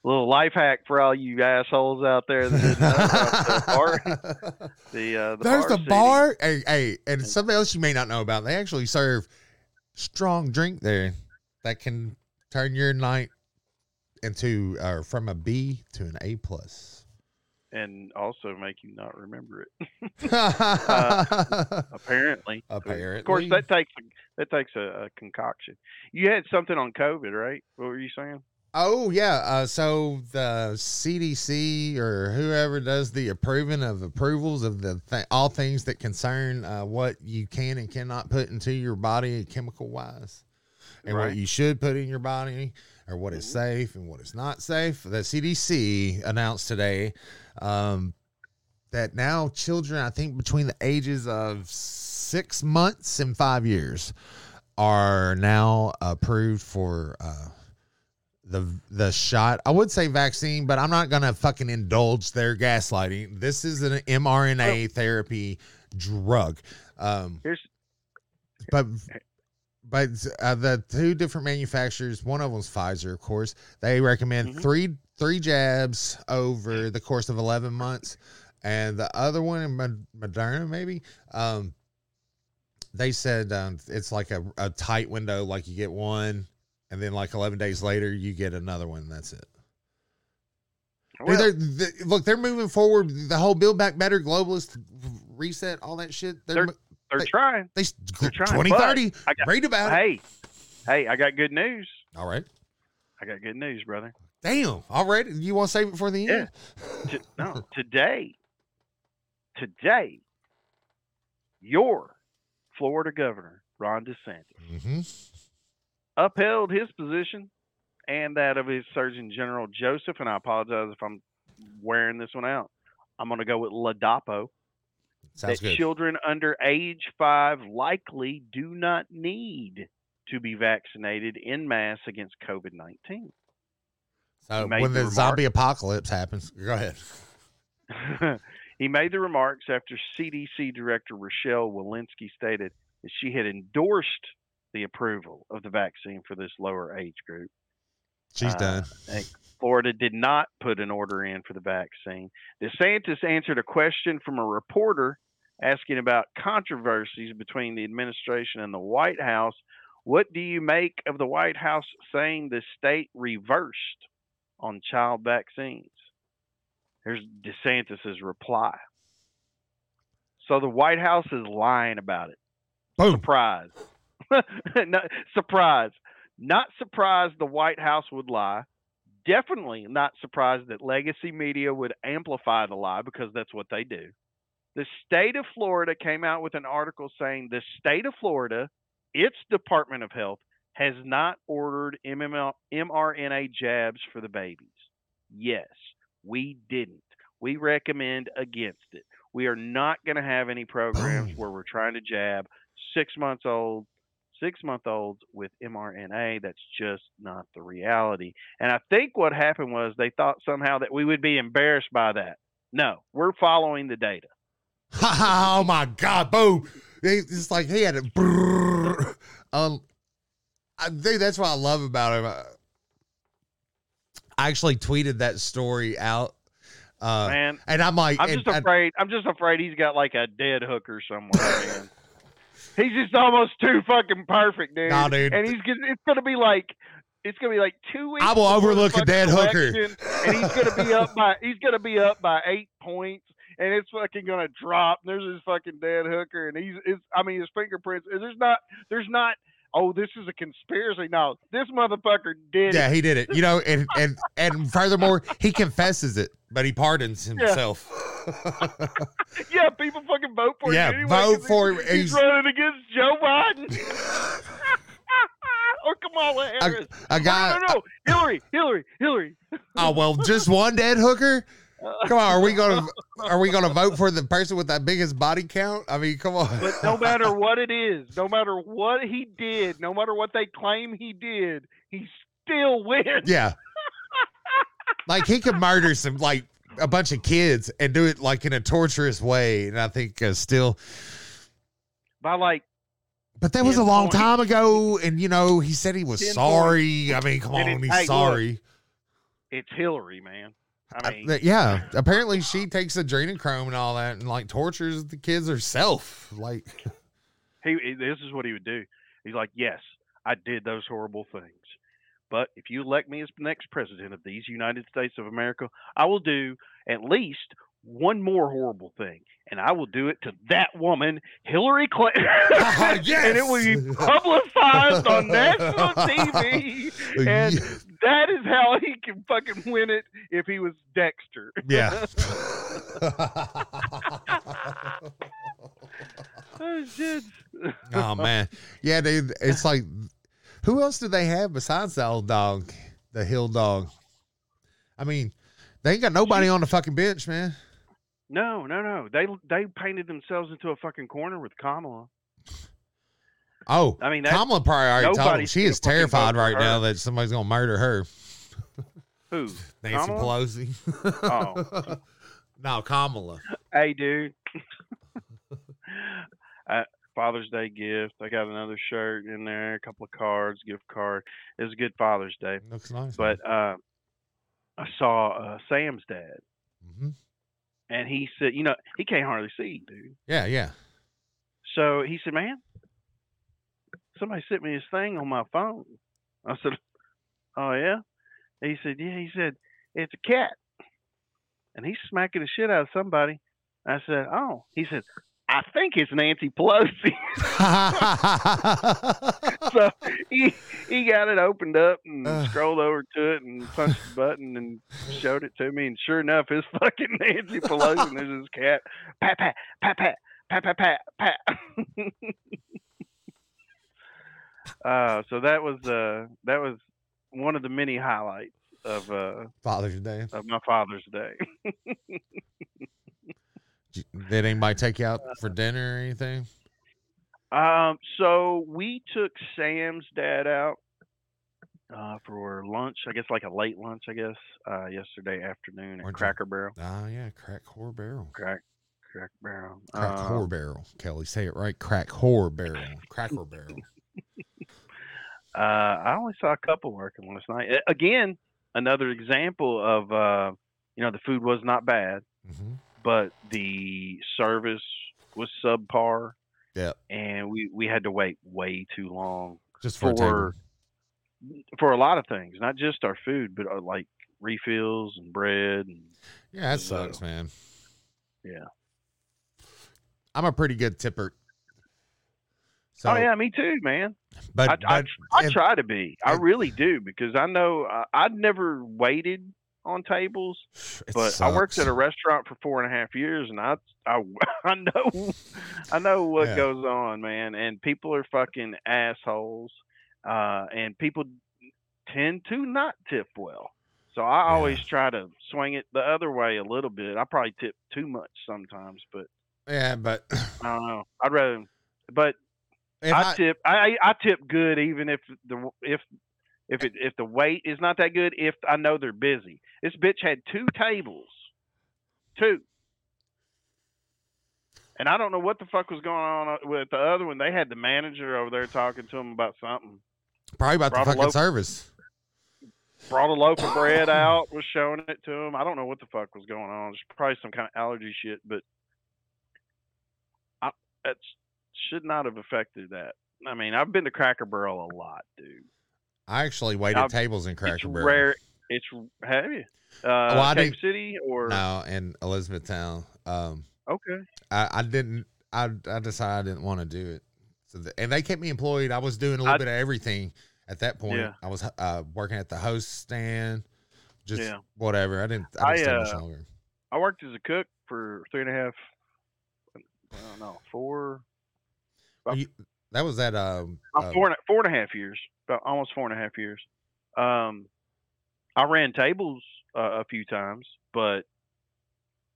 Little life hack for all you assholes out there that didn't know about the bar. The, uh, the There's bar the bar. Hey, hey, and something else you may not know about. They actually serve strong drink there that can turn your night into uh, from a B to an A plus. and also make you not remember it. Uh, Apparently, Apparently, Of course, that takes that takes a, a concoction. You had something on COVID, right? What were you saying? Oh yeah. Uh, so the CDC or whoever does the approving of approvals of the th- all things that concern uh, what you can and cannot put into your body chemical wise, and Right. what you should put in your body, or what is Mhm. safe and what is not safe. The CDC announced today um, that now children, I think between the ages of six months and five years, are now approved for. Uh, the the shot. I would say vaccine, but I'm not gonna fucking indulge their gaslighting. This is an mRNA therapy drug. Um, Here's but but uh, the two different manufacturers, one of them's Pfizer, of course. They recommend Mhm. three three jabs over the course of 11 months, and the other one, Mod- Moderna, maybe. Um, they said um, it's like a, a tight window, like you get one, and then like 11 days later you get another one. And that's it. Well, they're, they- look, they're moving forward. The whole Build Back Better, globalist reset, all that shit. They're, They're- they're they- trying. they, they're trying, 2030. I got- Read about it. Hey, hey, I got good news. All right. I got good news, brother. Damn. All right. You want to save it for the end? T- no, today, today, your Florida governor Ron DeSantis hmm upheld his position and that of his Surgeon General Joseph. And I apologize if I'm wearing this one out. I'm going to go with Ladapo. Sounds that good. children under age five likely do not need to be vaccinated in mass against COVID 19. So when the the remark. zombie apocalypse happens, go ahead. he made the remarks after CDC Director Rochelle Walensky stated that she had endorsed the approval of the vaccine for this lower age group. She's Uh, done. Florida did not put an order in for the vaccine. DeSantis answered a question from a reporter asking about controversies between the administration and the White House. What do you make of the White House saying the state reversed on child vaccines? Here's DeSantis's reply. So the White House is lying about it. Boom. Surprise. no, surprise. Not surprised the White House would lie. Definitely not surprised that legacy media would amplify the lie because that's what they do. The state of Florida came out with an article saying the state of Florida, its Department of Health, has not ordered MML, mRNA jabs for the babies. Yes, we didn't. We recommend against it. We are not going to have any programs Boom. where we're trying to jab six months old, six month olds with mRNA. That's just not the reality. And I think what happened was they thought somehow that we would be embarrassed by that. No, we're following the data. oh my God. Boom. It's like he had a. Um, I think that's what I love about him. I actually tweeted that story out. Uh, Man, and I'm like, I'm and- just afraid. I'm just afraid he's got like a dead hooker somewhere, man. He's just almost too fucking perfect, dude. Nah, dude. And he's gonna- it's gonna be like it's gonna be like two weeks. I will overlook a dead hooker. and he's gonna be up by he's gonna be up by eight points, and it's fucking gonna drop. And there's this fucking dead hooker, and he's it's I mean his fingerprints. There's not there's not. Oh, this is a conspiracy. No, this motherfucker did it. Yeah, it. he did it. You know, and and and furthermore, he confesses it, but he pardons himself. Yeah, people fucking vote for Yeah, him. Anyway, vote for he's, him. He's, He's- running against Joe Biden oh, or Kamala Harris. a guy. no, no, no, Hillary, Hillary, Hillary. Oh well, just one dead hooker. Come on, are we gonna are we gonna vote for the person with that biggest body count? I mean, come on. But no matter what it is, no matter what he did, no matter what they claim he did, he still wins. yeah, like he could murder some like a bunch of kids and do it like in a torturous way, and I think uh, still. By like, But that was a long points. time ago, and you know he said he was sorry. I mean, come on, he's hey, look, sorry. it's Hillary, man. I mean, yeah, apparently she takes adrenochrome and all that, and like tortures the kids herself. Like, he, he- this is what he would do. He's like, yes, I did those horrible things. But if you elect me as the next president of these United States of America, I will do at least one more horrible thing. And I will do it to that woman, Hillary Clinton. Ah, And it will be publicized on national TV. And Yeah. that is how he can fucking win it if he was Dexter. Yeah. oh, shit. oh man, yeah, dude. It's like, who else do they have besides the old dog, the hill dog? I mean, they ain't got nobody on the fucking bench, man. No, no, no. They they painted themselves into a fucking corner with Kamala. Oh, I mean, that, Kamala probably already told him she is terrified right now that somebody's gonna murder her. who? Nancy Kamala? Pelosi. Oh. no, Kamala. Hey, dude. uh, Father's Day gift. I got another shirt in there, a couple of cards, gift card. It was a good Father's Day. Looks nice. But uh, I saw uh, Sam's dad, hmm and he said, you know, he can't hardly see, dude. yeah, yeah. So he said, man, somebody sent me this thing on my phone. I said, oh, yeah? He said, yeah. He said, it's a cat. And he's smacking the shit out of somebody. I said, oh. He said, I think it's Nancy Pelosi. so he, he got it opened up and Ugh. scrolled over to it and punched the button and showed it to me. And sure enough, it's fucking Nancy Pelosi. And there's this cat. Pat, pat, pat, pat, pat, pat, pat, pat. uh, so that was uh, that was one of the many highlights of uh, Father's Day. of my Father's Day. Did anybody take you out for dinner or anything? Um, so we took Sam's dad out uh, for lunch. I guess like a late lunch. I guess uh, yesterday afternoon at you- Cracker Barrel. Oh yeah, crack whore barrel. Crack, Crack Barrel. Crack Uh, whore barrel. Kelly, say it right. Crack whore barrel. Cracker barrel. Uh, I only saw a couple working last night. Again, another example of uh, you know the food was not bad, hmm but the service was subpar, Yeah. and we we had to wait way too long Just for, a for for a lot of things, not just our food, but uh, like refills and bread and Yeah, that So, sucks, man. yeah. I'm a pretty good tipper. So, oh yeah, me too, man. but, I, I, but I and- try to be. I really do because I know I, I'd never waited on tables, it but I worked at a restaurant for four and a half years, and I I, I know I know what Yeah. goes on, man. And people are fucking assholes, uh, and people tend to not tip well. So I Yeah. always try to swing it the other way a little bit. I probably tip too much sometimes, but Yeah, but I don't know. I'd rather, but I, I, tip. I I tip good even if the if if it if the wait is not that good. If I know they're busy, this bitch had two tables, two, and I don't know what the fuck was going on uh, with the other one. They had the manager over there talking to him about something. probably about the brought a fucking loaf- service. Brought a loaf of bread out, was showing it to him. I don't know what the fuck was going on. It's probably some kind of allergy shit, but I, that should not have affected that. I mean, I've been to Cracker Barrel a lot, dude. I actually waited I've- tables in Cracker Barrel. rare. It's have you? Uh, Oh, I Cape didn't- City or No, in Elizabethtown. Um, okay. I, I didn't. I I decided I didn't want to do it. So the, and they kept me employed. I was doing a little I- bit of everything at that point. Yeah. I was uh, working at the host stand, just Yeah. whatever. I didn't. I I, didn't stay much uh, longer. I worked as a cook for three and a half. I don't know, four, about- You- that was that. Um, uh, four and a, four and a half years, about almost four and a half years. Um, I ran tables uh, a few times, but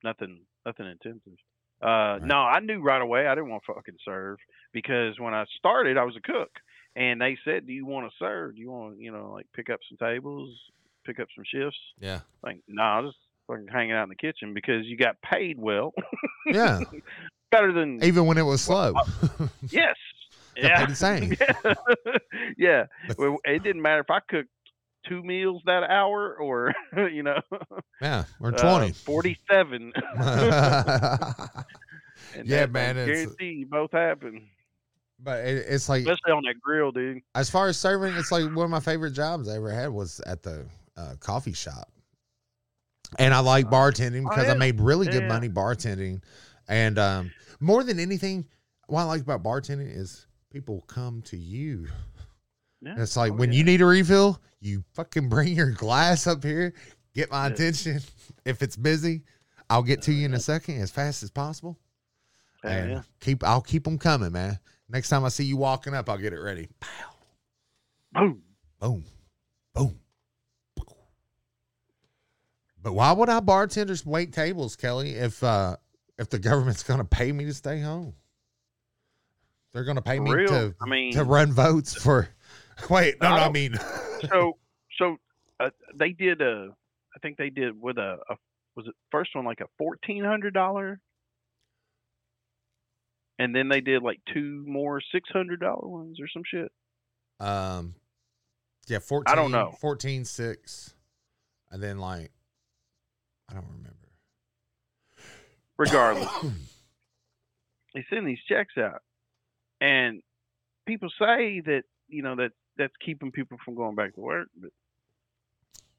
nothing, nothing intensive. Uh, Right. no, I knew right away I didn't want to fucking serve because when I started, I was a cook, and they said, "Do you want to serve? Do you want, to, you know, like pick up some tables, pick up some shifts?" yeah, Like, no, nah, just fucking hanging out in the kitchen because you got paid well, yeah. better than Even when it was slow. yes, Got yeah, same. yeah. yeah. Well, it didn't matter if I cooked two meals that hour or you know yeah, we're uh, twenty. 47 Yeah, man, I it's- guarantee you both happen it, it's like especially on that grill dude as far as serving, it's like one of my favorite jobs I ever had was at the uh, coffee shop. And I like bartending Oh, because yeah. I made really good Yeah. money bartending. And um, more than anything, what I like about bartending is people come to you. yeah. It's like Oh, when yeah. you need a refill, you fucking bring your glass up here, get my attention. If it's busy, I'll get to you in a second as fast as possible. Hell and yeah. keep I'll keep them coming, man. Next time I see you walking up, I'll get it ready. Pow. boom Boom, boom. But why would I bartenders wait tables, Kelly, if uh if the government's gonna pay me to stay home? They're gonna pay me real? to i mean to run votes for wait, no, I no, I mean so so uh, they did a i think they did with a, a was it first one like a fourteen hundred dollar? And then they did like two more six hundred dollar ones or some shit. Um yeah, 14 I don't know. 14 6 and then like I don't remember. regardless. They send these checks out and people say that you know that that's keeping people from going back to work but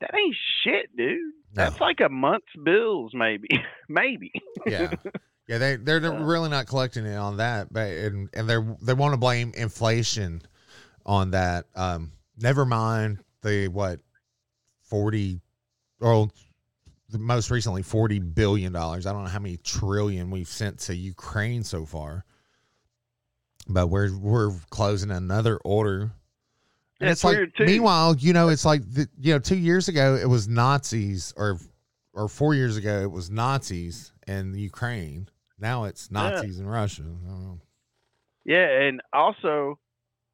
that ain't shit dude. No. that's like a month's bills maybe. Maybe. Yeah. Yeah they they're Yeah. really not collecting it on that but and and they're they want to blame inflation on that. Um never mind the what 40 or the most recently 40 billion dollars. I don't know how many trillion we've sent to ukraine so far but we're we're closing another order and Yeah, it's like weird, too. meanwhile you know it's like the, you know 2 years ago it was nazis or or 4 years ago it was nazis in Ukraine now it's Yeah. nazis in Russia I don't know. Yeah, and also,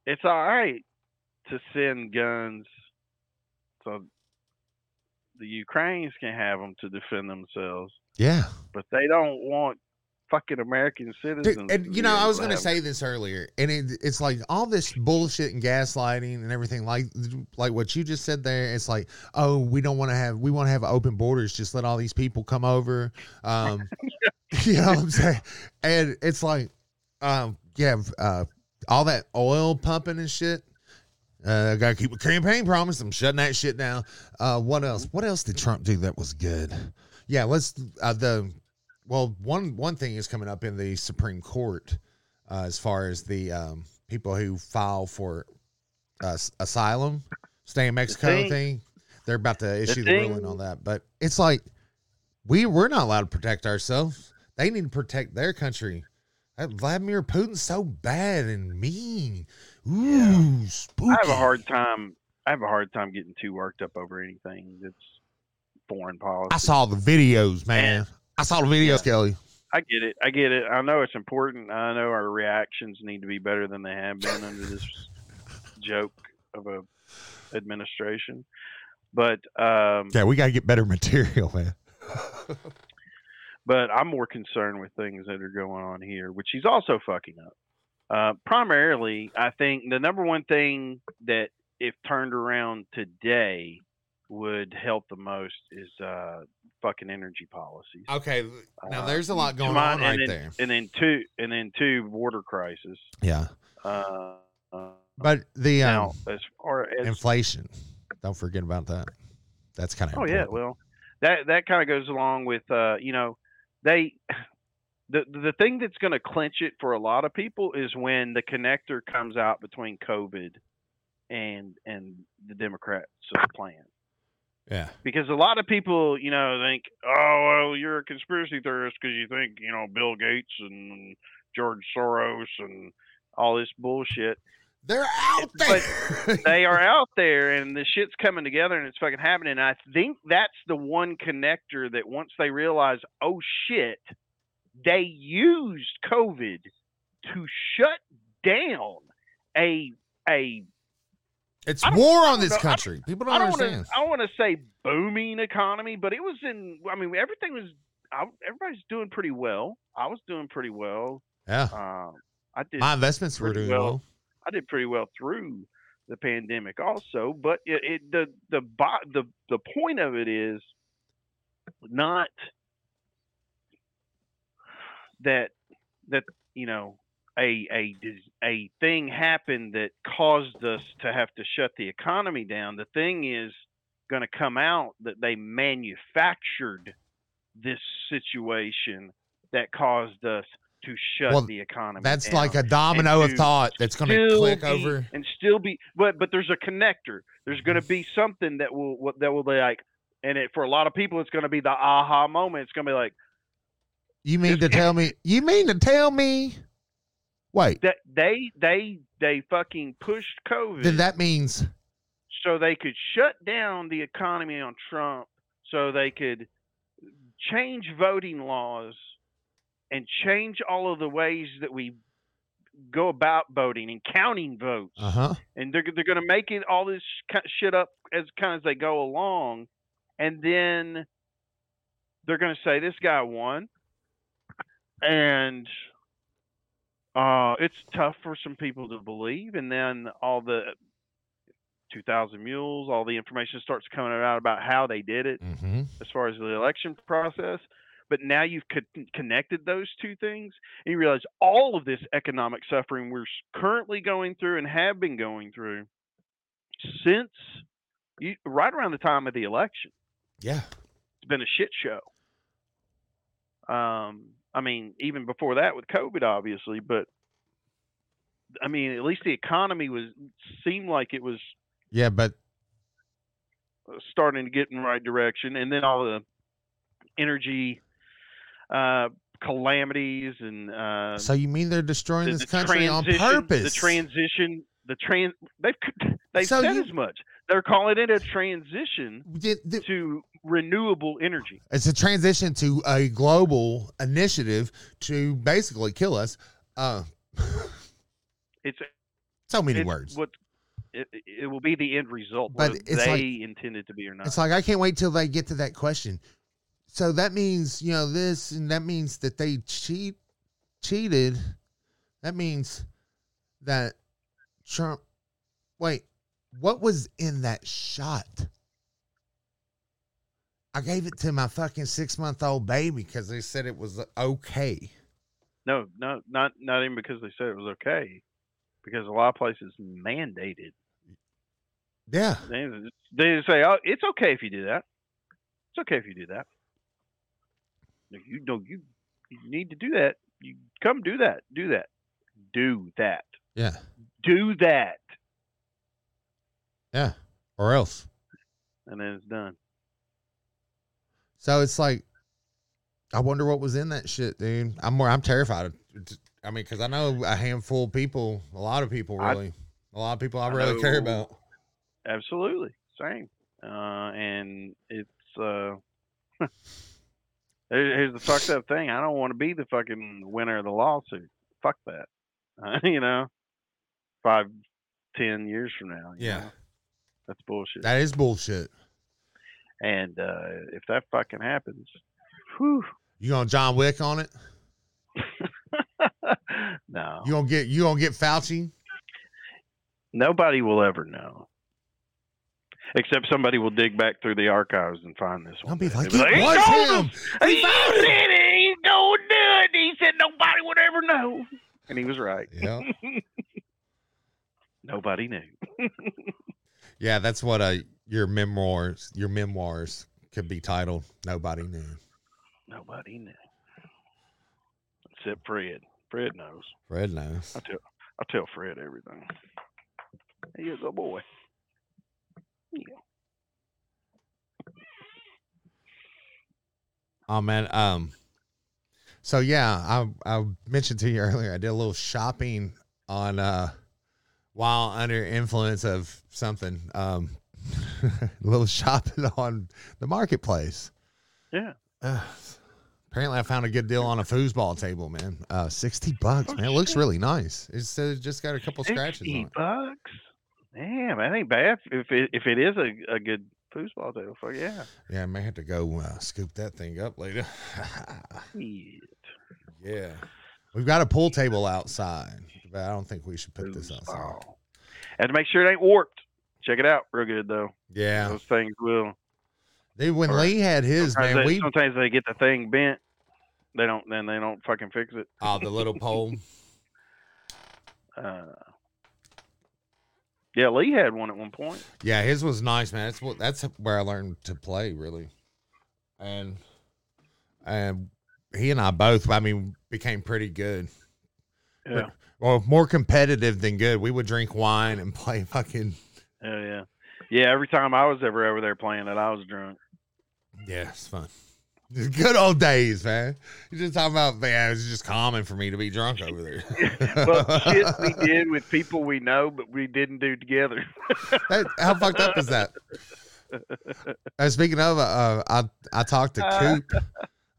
it's all right to send guns so the Ukrainians can have them to defend themselves, yeah but they don't want fucking American citizens. Dude, and you know, I was going to say this earlier, and it, it's like all this bullshit and gaslighting and everything, like like what you just said there. It's like, oh, we don't want to have, we want to have open borders. Just let all these people come over. Um, you know what I'm saying? And it's like, um, yeah, uh, all that oil pumping and shit. Uh, gotta keep a campaign promise. I'm shutting that shit down. Uh, what else? What else did Trump do that was good? Yeah, let's uh, the well one one thing is coming up in the Supreme Court uh, as far as the um, people who file for uh, asylum, stay in Mexico thing- thing. They're about to issue the, thing- ruling on that, but it's like we we're not allowed to protect ourselves. They need to protect their country. That Vladimir Putin's so bad and mean. Ooh, spooky. I have a hard time. I have a hard time getting too worked up over anything that's foreign policy. I saw the videos, man. I saw the videos, Yeah. Kelly. I get it. I get it. I know it's important. I know our reactions need to be better than they have been under this joke of a administration. But um, Yeah, we gotta get better material, man. but I'm more concerned with things that are going on here, which he's also fucking up. Uh, primarily, I think the number one thing that, if turned around today, would help the most is uh, fucking energy policies. Okay, now Uh, there's a lot going on right then, there. And then two, and then two, border crisis. Yeah, Uh, uh, But the um, now, as far as inflation, don't forget about that. That's kind of Oh yeah, well, that that kind of goes along with uh, you know, they the the thing that's going to clinch it for a lot of people is when the connector comes out between COVID and and the Democrats' plan. Yeah. Because a lot of people, you know, think, oh, well, you're a conspiracy theorist because you think, you know, Bill Gates and George Soros and all this bullshit. They're out there. But they are out there and the shit's coming together and it's fucking happening. And I think that's the one connector that once they realize, oh shit, they used COVID to shut down a a it's war on this know. Country. People don't I don't understand. want to I want to say booming economy, but it was in. I mean, everything was. I, everybody's doing pretty well. I was doing pretty well. yeah. Um, I did. My investments were doing well. well. I did pretty well through the pandemic also, but it, it the the the the point of it is not that that you know a a a thing happened that caused us to have to shut the economy down. The thing is going to come out that they manufactured this situation that caused us to shut Well, the economy. That's down like a domino of thought that's going to click be- over. and still be but but there's a connector there's going to be something that will that will be like and it for a lot of people it's going to be the aha moment it's going to be like You mean to tell me? You mean to tell me? Wait. that they they they fucking pushed covid Then that means so they could shut down the economy on Trump so they could change voting laws and change all of the ways that we go about voting and counting votes uh huh. and they're they're going to make it all this shit up as kind of as they go along, and then they're going to say this guy won, and uh, it's tough for some people to believe, and then all the 2,000 mules, all the information starts coming out about how they did it Mm-hmm. as far as the election process. But now you've con- connected those two things, and you realize all of this economic suffering we're currently going through and have been going through since you, right around the time of the election. Yeah. It's been a shit show. Um, I mean, even before that with COVID, obviously, but I mean, at least the economy was seemed like it was Yeah, but uh, starting to get in the right direction, and then all the energy uh, calamities and uh, so you mean they're destroying the, this country on purpose? The transition, the trans, they've they've So said you- as much. They're calling it a transition Did- did- to renewable energy. it's a transition to a global initiative to basically kill us. Uh, It's so many it's words. What it, it will be the end result, But it's they like- intended to be or not. It's like I can't wait till they get to that question. So that means you know this, and that means that they cheat, cheated. That means that Trump. Wait, what was in that shot? I gave it to my fucking six month old baby because they said it was uh, okay. no, no, not not even because they said it was okay, because a lot of places mandated. Yeah, They, they say, "Oh, it's okay if you do that. It's okay if you do that. You know, you you need to do that. You come do that. Do that. Do that. yeah, Do that." Yeah, or else. And then it's done. So it's like, I wonder what was in that shit, dude. I'm more, I'm terrified. I mean, because I know a handful of people, a lot of people, really, a lot of people I, I really care about. Absolutely, same. Uh, and it's uh, here's the fucked up thing. I don't want to be the fucking winner of the lawsuit. Fuck that. Uh, you know, five, ten years from now. Yeah. know? That's bullshit. That is bullshit. and uh, if that fucking happens, whew, You gonna John Wick on it? no, You gonna get you gonna get Fauci? nobody will ever know. Except somebody will dig back through the archives and find this one. I'll be like, They'll it "He was told him. us! He He found said it." it. He's going to it. He said nobody would ever know. And he was right. Yeah. Nobody knew. Yeah, that's what uh your memoirs your memoirs could be titled. Nobody knew. Nobody knew. Except Fred. Fred knows. Fred knows. I tell I tell Fred everything. He is a boy. Yeah. Oh man, um so yeah, I I mentioned to you earlier I did a little shopping on uh while under influence of something. Um a little shopping on the marketplace. Yeah. Uh, apparently I found a good deal on a foosball table, man. Uh 60 bucks, Oh, man. It looks really nice. It's uh, just got a couple scratches on Sixty it. bucks. Damn, that ain't bad. If it if it is a, a good foosball table, fuck yeah. Yeah, I may have to go uh, scoop that thing up later. Yeah. We've got a pool table outside, but I don't think we should put this outside. Foosball. Have to make sure it ain't warped. Check it out, real good though. Yeah. Those things will. Dude, when right. Lee had his, man, they, we sometimes they get the thing bent. They don't. Then they don't fucking fix it. oh the little pole. Uh, yeah, Lee had one at one point. Yeah, his was nice, man. That's what that's where I learned to play really, and and he and I both. I mean, became pretty good. Yeah. Well, more competitive than good. We would drink wine and play fucking. Hell yeah. Yeah, every time I was ever over there playing it, I was drunk. Yeah, it's fun. Good old days, man. You're just talking about, man, it's just common for me to be drunk over there. well, shit we did with people we know, but we didn't do together. That- how fucked up is that? Uh, speaking of, uh, I I talked to Uh, Coop.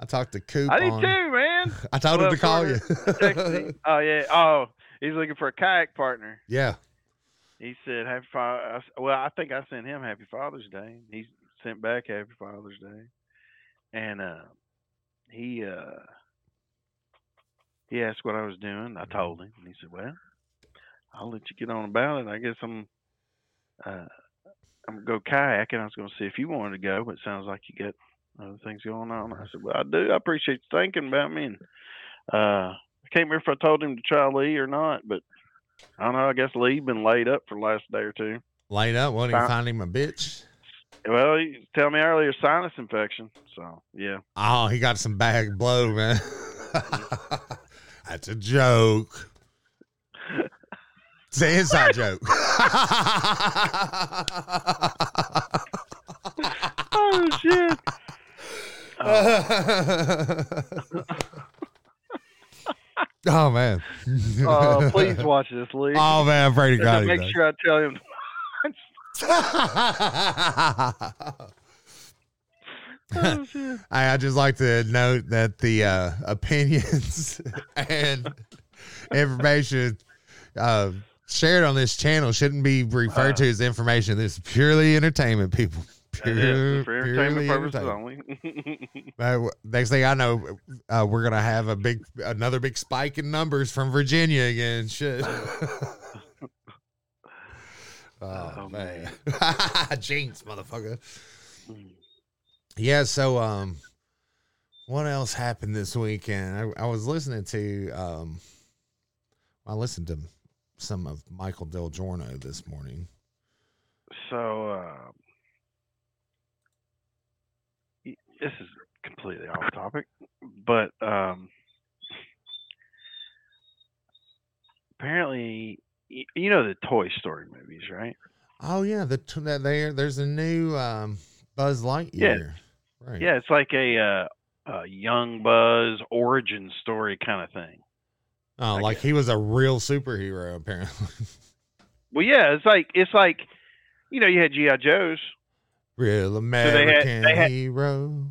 I talked to Coop. I did on- too, man. I told him to call you. Oh yeah. Oh, he's looking for a kayak partner. yeah. He said, "Happy Father." Well, I think I sent him Happy Father's Day. He sent back Happy Father's Day, and uh, he uh, he asked what I was doing. I told him, and he said, "Well, I'll let you get on about it. I guess I'm uh, I'm gonna go kayaking. I was gonna see if you wanted to go, but it sounds like you got other things going on." I said, "Well, I do. I appreciate you thinking about me." And uh, I can't remember if I told him to try Lee or not, but I don't know. I guess Lee been laid up for the last day or two. Laid up. Won't even Fine. find him a bitch. Well, he tell me earlier sinus infection. So yeah, Oh, he got some bag blow, man. That's a joke. It's an inside joke. oh shit. Oh, oh man. uh, please watch this, Lee. Oh man, I'm afraid to God. make does. sure I tell him. oh. I, I just like to note that the uh, opinions and information uh, shared on this channel shouldn't be referred to as information. This is purely entertainment, people. Pure, for entertainment purposes entertainment. only. Uh, next thing I know, uh, we're gonna have a big, another big spike in numbers from Virginia again. Shit. oh, Oh, man, jinx, motherfucker. Yeah. So, um, what else happened this weekend? I, I was listening to, um, I listened to some of Michael Del Giorno this morning. so uh, this is completely off topic, but um, apparently, you know the Toy Story movies, right? Oh yeah, the t- that there there's a new um, Buzz Lightyear. Yeah. Right. Yeah, it's like a, uh, a young Buzz origin story kind of thing. Oh, I like guess. he was a real superhero apparently. Well, yeah, it's like it's like you know you had GI Joes, real they had- American they had- hero.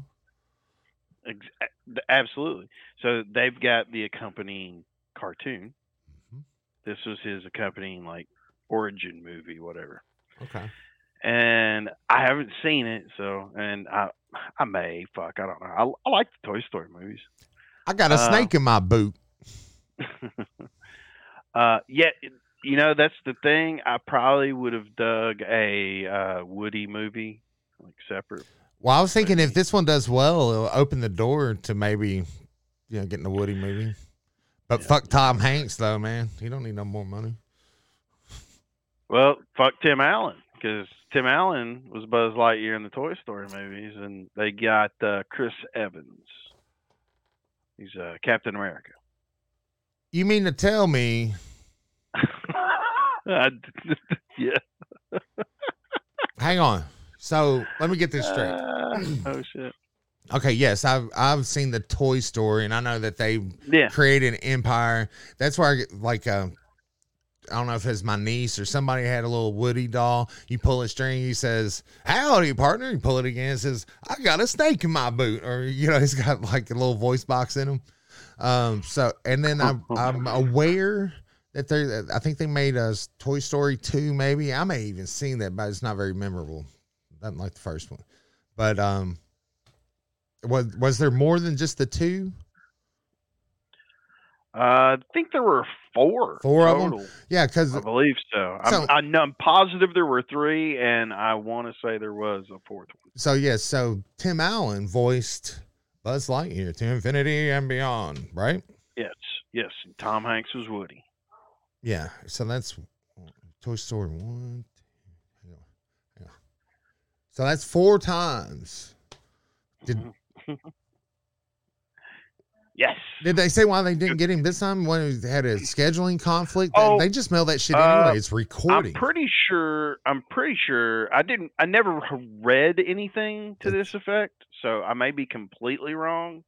ex- absolutely. So they've got the accompanying cartoon. Mhm. This was his accompanying like origin movie, whatever. Okay. And I haven't seen it, so and I I may fuck I don't know. I, I like the Toy Story movies. I got a Uh, snake in my boot. uh, yeah, you know that's the thing. I probably would have dug a uh, Woody movie like separate. Well, I was thinking if this one does well, it'll open the door to maybe, you know, getting a Woody movie. But Yeah. fuck Tom Hanks though, man. He don't need no more money. Well, fuck Tim Allen because Tim Allen was Buzz Lightyear in the Toy Story movies, and they got uh, Chris Evans. He's uh, Captain America. You mean to tell me? I- yeah. Hang on. So let me get this straight. Uh, oh shit. Okay, yes, I've I've seen the Toy Story, and I know that they Yeah. created an empire. That's where I get like uh, I don't know if it's my niece or somebody had a little Woody doll. You pull a string, he says, "Howdy, partner." You pull it again, it says, "I got a snake in my boot," or you know, he's got like a little voice box in him. Um, so and then I'm I'm aware that they I think they made a Toy Story two, maybe I may even seen that, but it's not very memorable. Nothing like the first one, but um. Was was there more than just the two? Uh, I think there were four. Four of them. Yeah, because I believe so. So- I'm, I'm positive there were three, and I want to say there was a fourth one. so yes, so Tim Allen voiced Buzz Lightyear to infinity and beyond, right? Yes, yes. and Tom Hanks was Woody. Yeah. So that's Toy Story one. Two, hang on, hang on. So that's four times. Did yes. did they say why they didn't get him this time? When he had a scheduling conflict? Oh, they just mail that shit uh, anyway. It's recording. I'm pretty sure. I'm pretty sure. I didn't. I never read anything to this effect, so I may be completely wrong.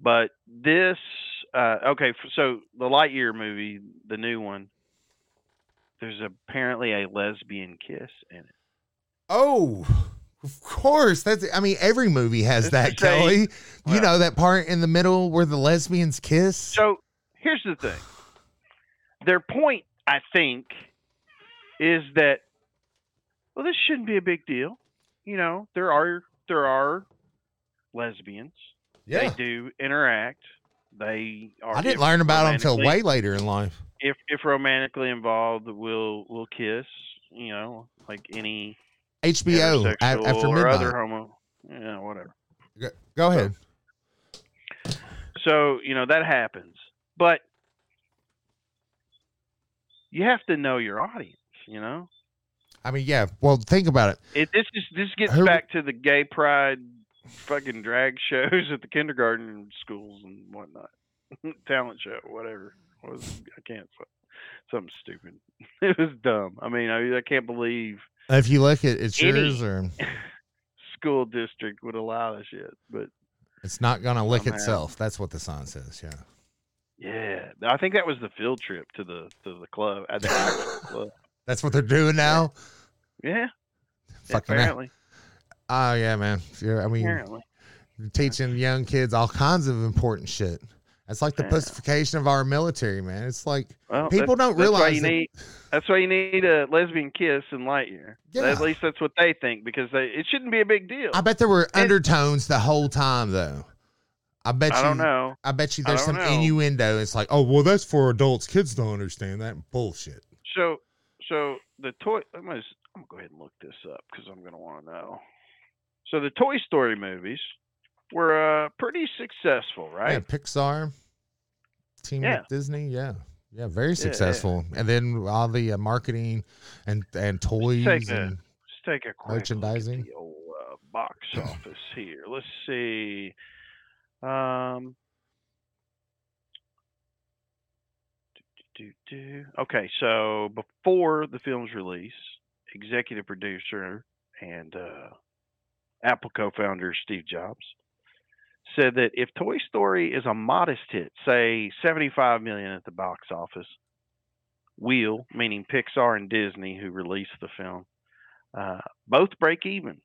But this, uh, okay. So the Lightyear movie, the new one, there's apparently a lesbian kiss in it. Oh, of course. That's. I mean, every movie has It's that, Kelly. you know that part in the middle where the lesbians kiss. So here's the thing. Their point, I think, is that well, this shouldn't be a big deal. You know, there are there are lesbians. yeah, They do interact. They are. I didn't learn about them until way later in life. If if romantically involved, will will kiss. You know, like any HBO a- heterosexual after or midnight. other homo. Yeah, whatever. Go, go ahead. So, you know, that happens. But you have to know your audience, you know? I mean, yeah. Well, think about it. It this is this gets Who- back to the gay pride fucking drag shows at the kindergarten schools and whatnot. Talent show, whatever. What was I can't something stupid. It was dumb. I mean, I, I can't believe If you look at it's Any- yours or school district would allow this shit. But it's not gonna lick Somehow. itself. That's what the sign says. Yeah. yeah, I think that was the field trip to the to the club at the club. That's what they're doing now. Yeah, Fucking apparently. Oh yeah, man. Yeah, I mean, Apparently. teaching young kids all kinds of important shit. That's like the Yeah. pussification of our military, man. It's like Well, People don't that's why realize need. That's why you need a lesbian kiss in Lightyear. Yeah. At least that's what they think because they, it shouldn't be a big deal. I bet there were And- undertones the whole time though. I bet I you don't know. I bet you there's some know. innuendo. It's like, oh well, that's for adults. Kids don't understand that bullshit. So, so the toy. I'm gonna, I'm gonna go ahead and look this up because I'm gonna want to know. So the Toy Story movies were uh, pretty successful, right? Yeah, Pixar, team Yeah. with Disney. Yeah, yeah, very yeah. successful. And then all the uh, marketing and and toys take a- and Let's take a quick Merchandising. Look at the old uh, box office here. Let's see. Um. do, do, do. Okay, so before the film's release, executive producer and uh, Apple co-founder Steve Jobs said that if Toy Story is a modest hit, say 75 million at the box office, will meaning Pixar and Disney who released the film uh, both break even.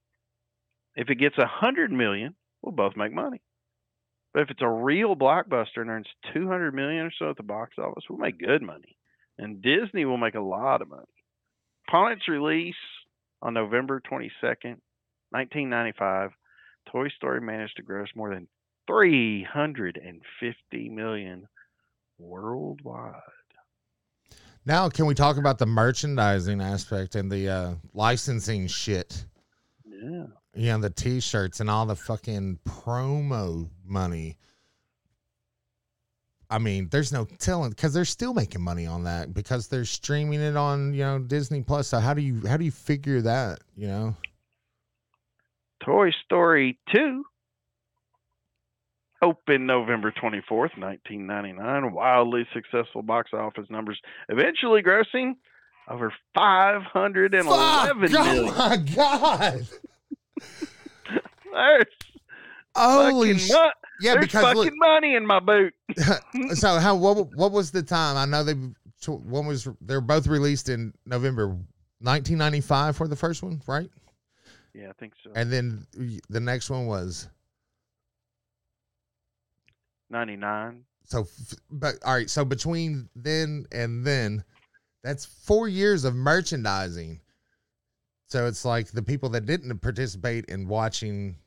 If it gets a hundred million, we'll both make money. But if it's a real blockbuster and earns two hundred million or so at the box office, we'll make good money, and Disney will make a lot of money. Upon its release on November twenty second, nineteen ninety five, Toy Story managed to gross more than three hundred and fifty million worldwide. now can we talk about the merchandising aspect and the uh, licensing shit? Yeah. Know, the T-shirts and all the fucking promo money. I mean, there's no telling because they're still making money on that because they're streaming it on you know Disney Plus. So how do you how do you figure that? You know, Toy Story 2 opened November 24th, 1999. Wildly successful box office numbers, eventually grossing over 511 Fuck! Oh million. Oh my god! There's Holy fucking, sh- mo- yeah! there's Because fucking look, money in my boot. so how what what was the time? I know they one was they're both released in November 1995 for the first one, right? Yeah, I think so. And then the next one was 99. so but all right, so between then and then that's 4 years of merchandising. So it's like the people that didn't participate in watching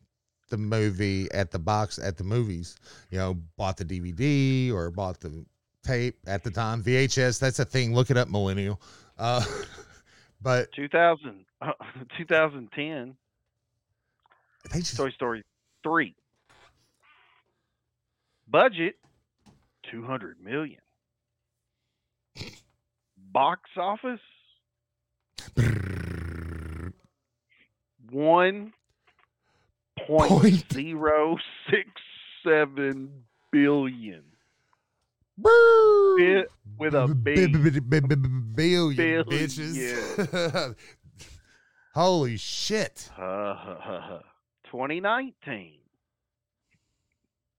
the movie at the box at the movies, you know, bought the DVD or bought the tape at the time, VHS, that's a thing, look it up millennial. Uh but 2000, uh, 2010, they just Toy Story 3. Budget 200 million. Box office 1.067 billion. Bi- with a B. billion, Billion. bitches. Holy shit. Uh, 2019.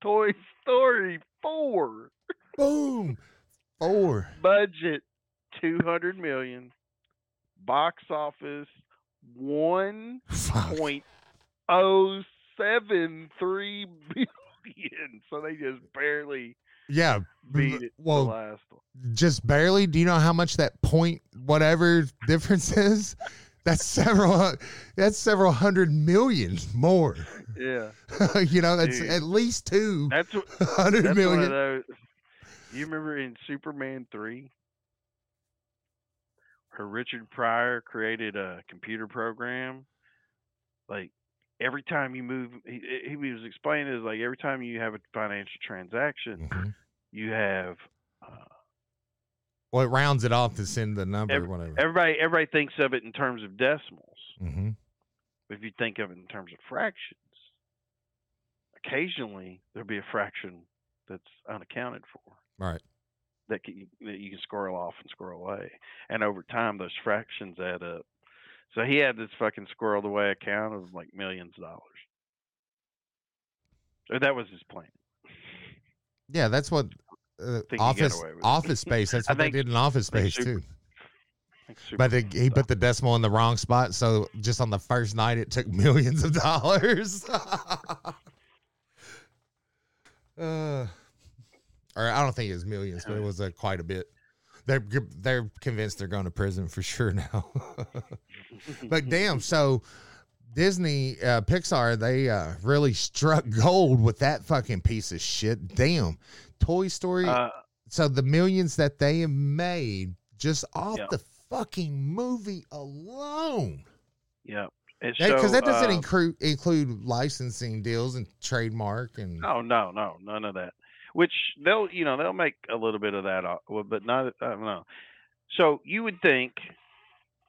Toy Story 4. Boom. Four. Budget 200 million. Box office 1.073 Fuck. billion. So they just barely Yeah. beat mm, it Well, the last one. just barely. Do you know how much that point whatever difference is? That's several. That's several hundred million more. Yeah. you know, that's Dude. at least two That's hundred of those. You remember in Superman 3 where Richard Pryor created a computer program like every time you move he, he was explaining is like every time you have a financial transaction Mhm. you have uh, Well, it rounds it off to send the number Every- whatever. everybody everybody thinks of it in terms of decimals hmm if you think of it in terms of fractions occasionally there'll be a fraction that's unaccounted for Right. that can, that you can squirrel off and squirrel away. And over time, those fractions add up. So he had this fucking squirreled away account of like millions of dollars. Or that was his plan. Yeah, that's what uh, office away with it. office space. That's what they did in office space Super- too. But Superman he put the decimal in the wrong spot, so just on the first night, it took millions of dollars. uh, or I don't think it was millions, but it was uh, quite a bit. They're they're convinced they're going to prison for sure now. but damn, so Disney, uh, Pixar, they uh, really struck gold with that fucking piece of shit. Damn, Toy Story. Uh, so the millions that they have made just off Yeah. the fucking movie alone. yeah. Because so, that doesn't uh, include include licensing deals and trademark and Oh no, no, none of that. Which they'll, you know, they'll make a little bit of that, off- but not. I don't know. So you would think,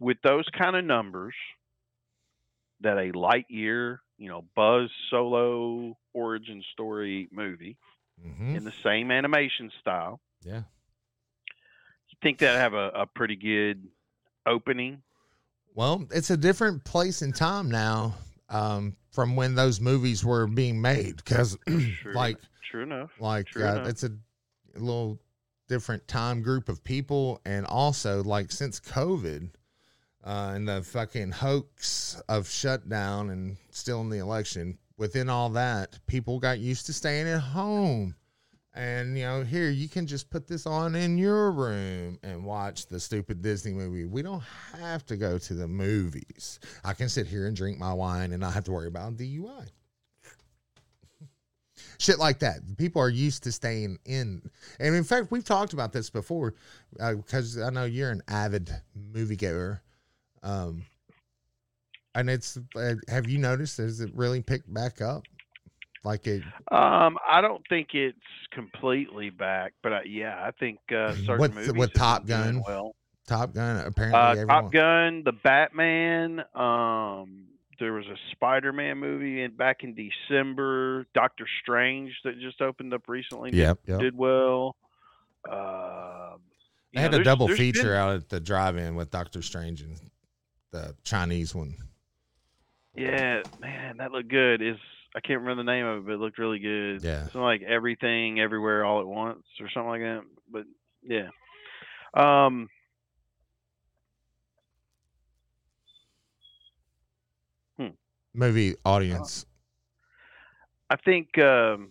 with those kind of numbers, that a Lightyear, you know, Buzz solo origin story movie Mhm. in the same animation style, yeah. you think that have a, a pretty good opening? Well, it's a different place and time now um, from when those movies were being made. Because Sure, like true enough. like True uh, enough. it's a little different time group of people and also like since covid uh and the fucking hoax of shutdown and still in the election within all that people got used to staying at home and you know here you can just put this on in your room and watch the stupid disney movie we don't have to go to the movies i can sit here and drink my wine and not have to worry about dui shit like that. People are used to staying in, and in fact, we've talked about this before because I know you're an avid moviegoer. Um, and it's uh, have you noticed? Has it really picked back up? Like it. Um, I don't think it's completely back, but I, yeah, I think uh, certain With- movies with Top Gun, Well, Top Gun. Apparently, uh, everyone. Top Gun, the Batman. Um, there was a Spider-Man movie in back in December. Doctor Strange that just opened up recently. did- Yep. Yep. did well. You They had know, a double there's been- feature out at the drive-in with Doctor Strange and the Chinese one. Yeah, man, that looked good. Is I can't remember the name of it, but it looked really good. Yeah. Something like everything, everywhere, all at once, or something like that. But yeah, um, Movie audience. I think um,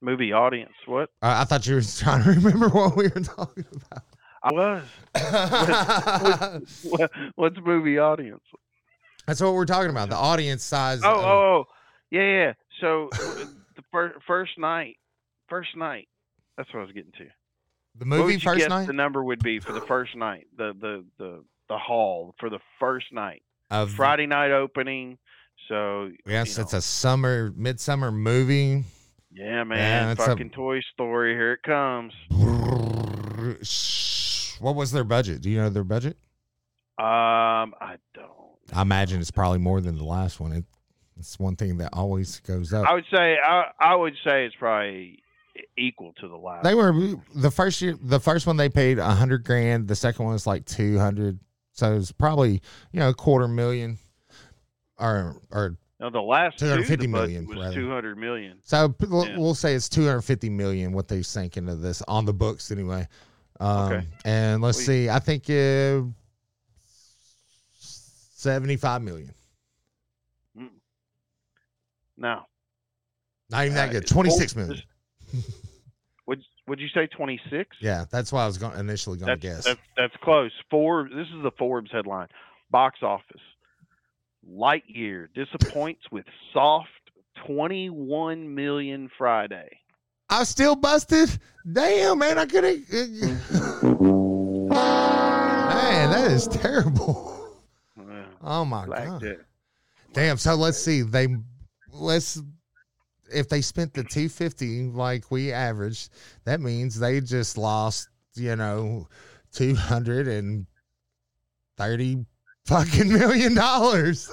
movie audience. What I, I thought you were trying to remember what we were talking about. I was. What, what's movie audience? That's what we're talking about. The audience size. Oh, of- oh, oh, yeah, yeah. So the fir- first night, first night. That's what I was getting to. the movie first night the number would be for the first night? The the the the hall for the first night. of Friday night opening. So Yes, it's know, a summer midsummer movie. yeah, man. a- fucking Toy Story. Here it comes. What was their budget? Do you know their budget? Um, I don't. I imagine it's probably more than the last one. It, it's one thing that always goes up. I would say I, I would say it's probably equal to the last. They were the first year. The first one they paid a hundred grand. The second one was like two hundred. So it's probably you know a quarter million, or or no, the last two hundred fifty million was two hundred million. So yeah. we'll say it's two hundred fifty million what they sank into this on the books anyway. Um, okay. And let's see. I think it, 75 million. Mm. No. Not even that uh, good. Twenty six oh, million. would Would you say twenty six? Yeah, that's why I was going initially going to guess. That's, that's close. Forbes. This is the Forbes headline: Box office. Lightyear disappoints with soft twenty one million Friday. I still busted. Damn, man, I couldn't. man, that is terrible. Oh my like god. that. Damn. So let's see. They let's if they spent the two fifty like we averaged, that means they just lost. You know, two hundred and thirty fucking million dollars.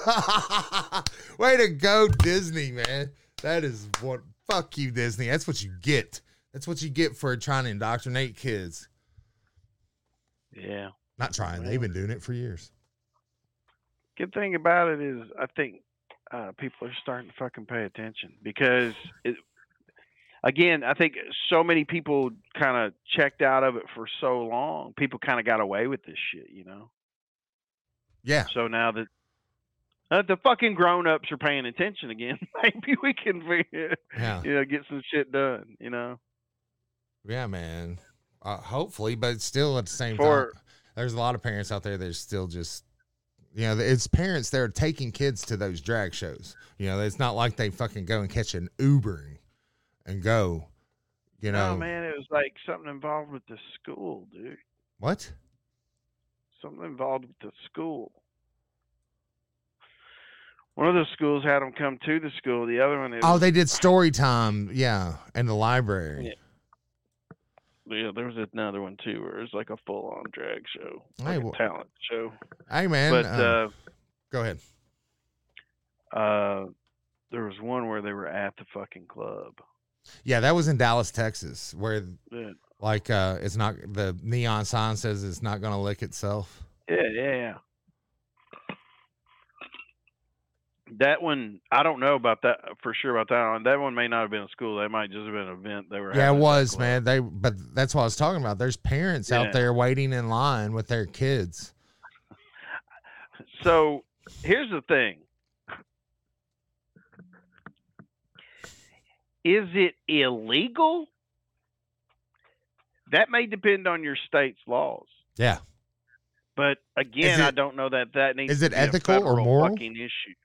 Way to go, Disney, man. That is what. Fuck you, Disney. That's what you get. That's what you get for trying to indoctrinate kids. Yeah. Not trying. They've been doing it for years. Good thing about it is I think uh, people are starting to fucking pay attention because it, again, I think so many people kind of checked out of it for so long. People kind of got away with this shit, you know. Yeah. So now that uh, the fucking grown ups are paying attention again, maybe we can, Yeah. you know, get some shit done. You know, Yeah, man. Uh, hopefully, but still at the same For- time, there's a lot of parents out there that are still just, you know, it's parents that are taking kids to those drag shows. You know, it's not like they fucking go and catch an Uber and, go. You know no man, it was like something involved with the school, dude. what? Something involved with the school. One of the schools had them come to the school. The other one, it Oh, was- they did story time. Yeah, in the library. Yeah. Yeah, there was another one too, where it was like a full-on drag show, Hey, like well- a talent show. Hey, man. but uh, uh, go ahead. uh, there was one where they were at the fucking club. Yeah, that was in Dallas, Texas, where Yeah, like uh it's not the neon sign says it's not going to lick itself. yeah, yeah. yeah. That one, I don't know about that uh, for sure about that one. That one may not have been a school. That might just have been an event they were. Yeah, it was, man. They but that's what I was talking about. There's parents Yeah. out there waiting in line with their kids. So here's the thing. Is it illegal? That may depend on your state's laws. Yeah. But again, Is I don't know that that needs is to it ethical or moral? fucking issue.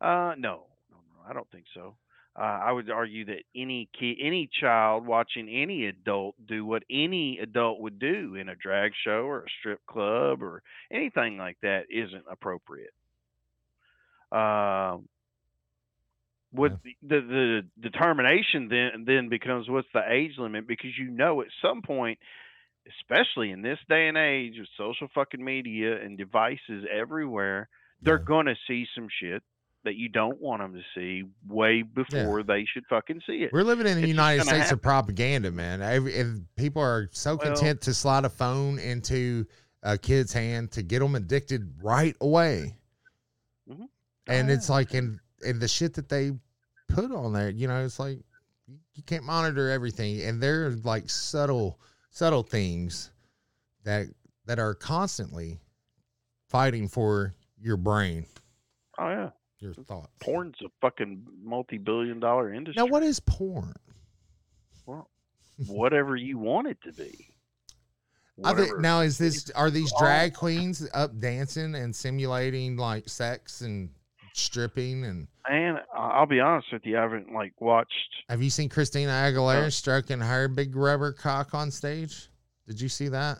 Uh, no, no, no, I don't think so. Uh, I would argue that any kid, any child watching any adult do what any adult would do in a drag show or a strip club or anything like that isn't appropriate. Um, what the the determination then then becomes what's the age limit because you know at some point especially in this day and age with social fucking media and devices everywhere they're Yeah. going to see some shit that you don't want them to see way before they should fucking see it We're living in the It's United States happen. of propaganda, man. Every, and people are so Well- content to slide a phone into a kid's hand to get them addicted right away. Mhm. And Oh, it's yeah. like, and, and the shit that they put on there, you know, it's like you- can't monitor everything. And there are like subtle, subtle things that that are constantly fighting for your brain, oh yeah your thoughts. porn's a fucking multi-billion dollar industry Now, what is porn? well whatever you want it to be Whatever. now is this are these drag queens up dancing and simulating like sex and stripping and And I'll be honest with you, I haven't like watched. have you seen Christina Aguilera Uh. stroking her big rubber cock on stage? Did you see that?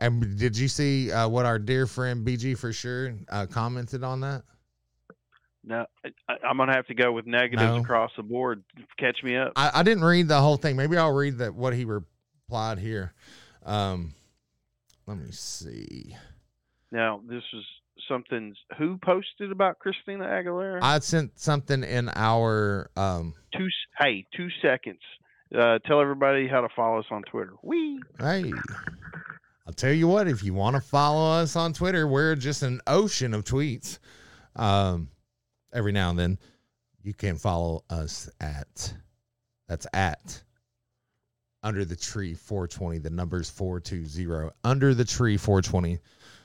And did you see uh, what our dear friend BG for sure uh, commented on that? No, I, I'm gonna have to go with negatives No. across the board. Catch me up. I, I didn't read the whole thing. Maybe I'll read that what he replied here. Um, let me see. Now, this is something. Who posted about Christina Aguilera? I sent something in our um, two. Hey, two seconds. Uh, tell everybody how to follow us on Twitter. We. Hey, I'll tell you what, if you want to follow us on Twitter, we're just an ocean of tweets. Um, every now and then, you can follow us at that's at under the tree 420. The number's 420 under the tree 420.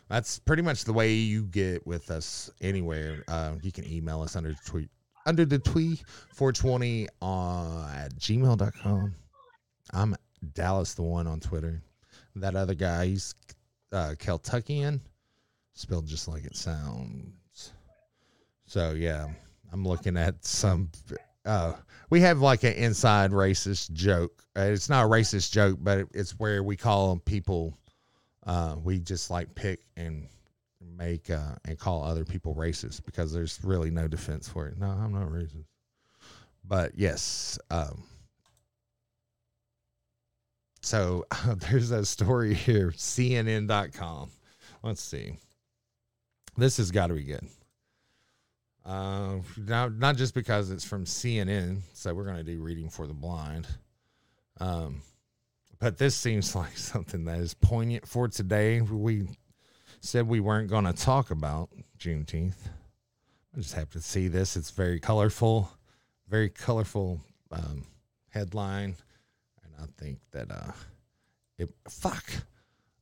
That's pretty much the way you get with us anywhere. Uh, you can email us under the tweet under the tweet 420 uh, at gmail.com. I'm Dallas the one on Twitter. That other guy, he's uh, Kentuckian, spelled just like it sounds. So yeah, I'm looking at some. Uh, we have like an inside racist joke. Uh, it's not a racist joke, but it's where we call people. Uh, we just like pick and make uh, and call other people racist because there's really no defense for it. No, I'm not racist. But yes, um, so there's a story here, CNN.com. Let's see. This has got to be good. Uh, not, not just because it's from CNN, so we're going to do reading for the blind. Um, but this seems like something that is poignant for today. We said we weren't going to talk about Juneteenth. I just have to see this. It's very colorful, very colorful um, headline and I think that uh, it fuck.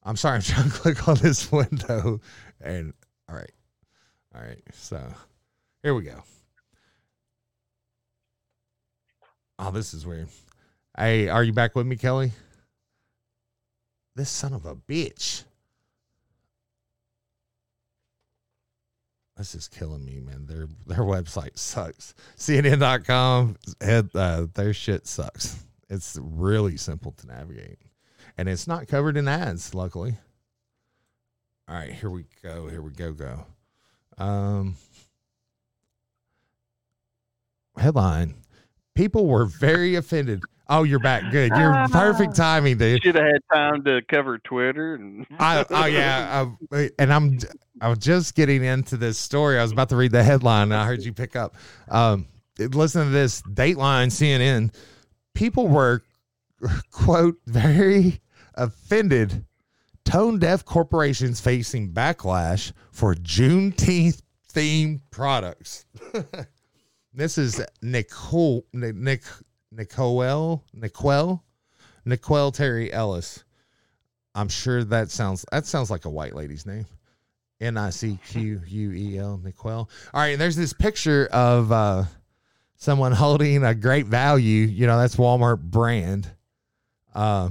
I'm sorry, I'm trying to click on this window, and all right, all right. So here we go. Oh, this is weird. Hey, are you back with me, Kelly? This son of a bitch. This is killing me, man. Their their website sucks. CNN.com, uh, their shit sucks. It's really simple to navigate, and it's not covered in ads. Luckily. All right, here we go. Here we go. Go. Um, headline: People were very offended. Oh, you're back. Good. You're perfect timing, dude. Should have had time to cover Twitter and. I, oh yeah, I, and I'm I was just getting into this story. I was about to read the headline, and I heard you pick up. Um, listen to this: Dateline, CNN. People were quote very offended. Tone deaf corporations facing backlash for Juneteenth themed products. this is Nicole Nick Nicole Nicole Nicole Terry Ellis. I'm sure that sounds that sounds like a white lady's name. N I C Q U E L Nicole. All right, there's this picture of uh someone holding a great value, you know, that's Walmart brand. Uh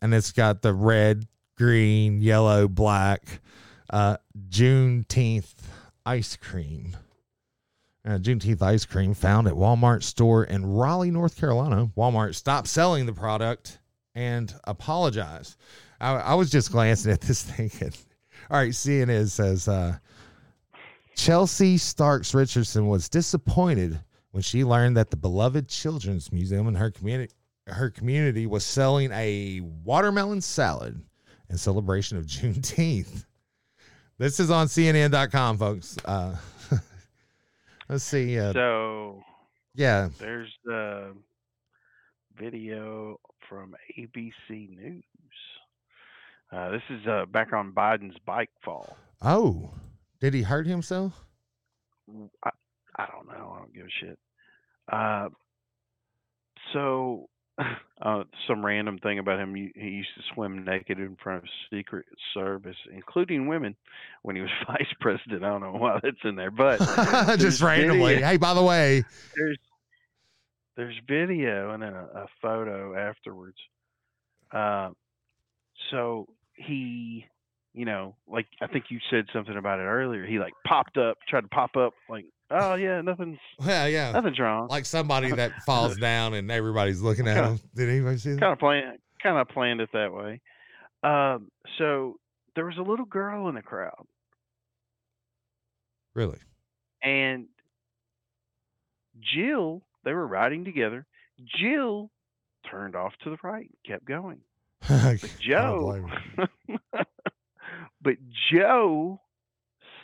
and it's got the red, green, yellow, black uh Juneteenth ice cream. Uh, Juneteenth ice cream found at Walmart store in Raleigh, North Carolina. Walmart stopped selling the product and apologized. I, I was just glancing at this thinking, all right, CNN says uh, Chelsea Starks Richardson was disappointed when she learned that the beloved Children's Museum in her community her community was selling a watermelon salad in celebration of Juneteenth. This is on CNN.com, folks. Uh, let's see. Uh, So yeah, there's the video from ABC News. Uh, this is uh, back on Biden's bike fall. Oh, did he hurt himself? I, I don't know. I don't give a shit. Uh, so, uh, some random thing about him. He, he used to swim naked in front of Secret Service, including women, when he was vice president. I don't know why that's in there, but Just randomly. video- Hey, by the way, there's there's video and then a, a photo afterwards. Uh, so he, you know, like I think you said something about it earlier. He like popped up, tried to pop up, like, oh yeah, nothing's yeah, yeah, nothing's wrong. like somebody that falls down and everybody's looking at him. Did anybody see that? kind of plan, kind of planned it that way. Um, so there was a little girl in the crowd, Really? and Jill, they were riding together. Jill turned off to the right, kept going. But Joe, but Joe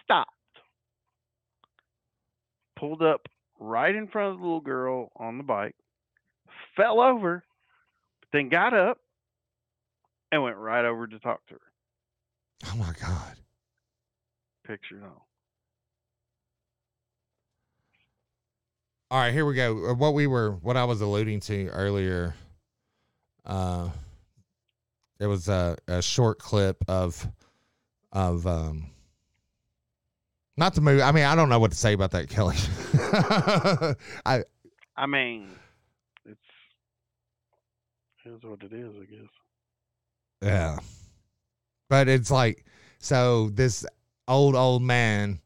stopped, pulled up right in front of the little girl on the bike, fell over, then got up and went right over to talk to her. Oh my god. Picture no. All right, here we go. Uh, What we were, what I was alluding to earlier, uh, it was a, a short clip of, of, um, not the movie. I mean, I don't know what to say about that, Kelly. I, I mean, it's here's what it is, I guess. yeah, but it's like, so this old old man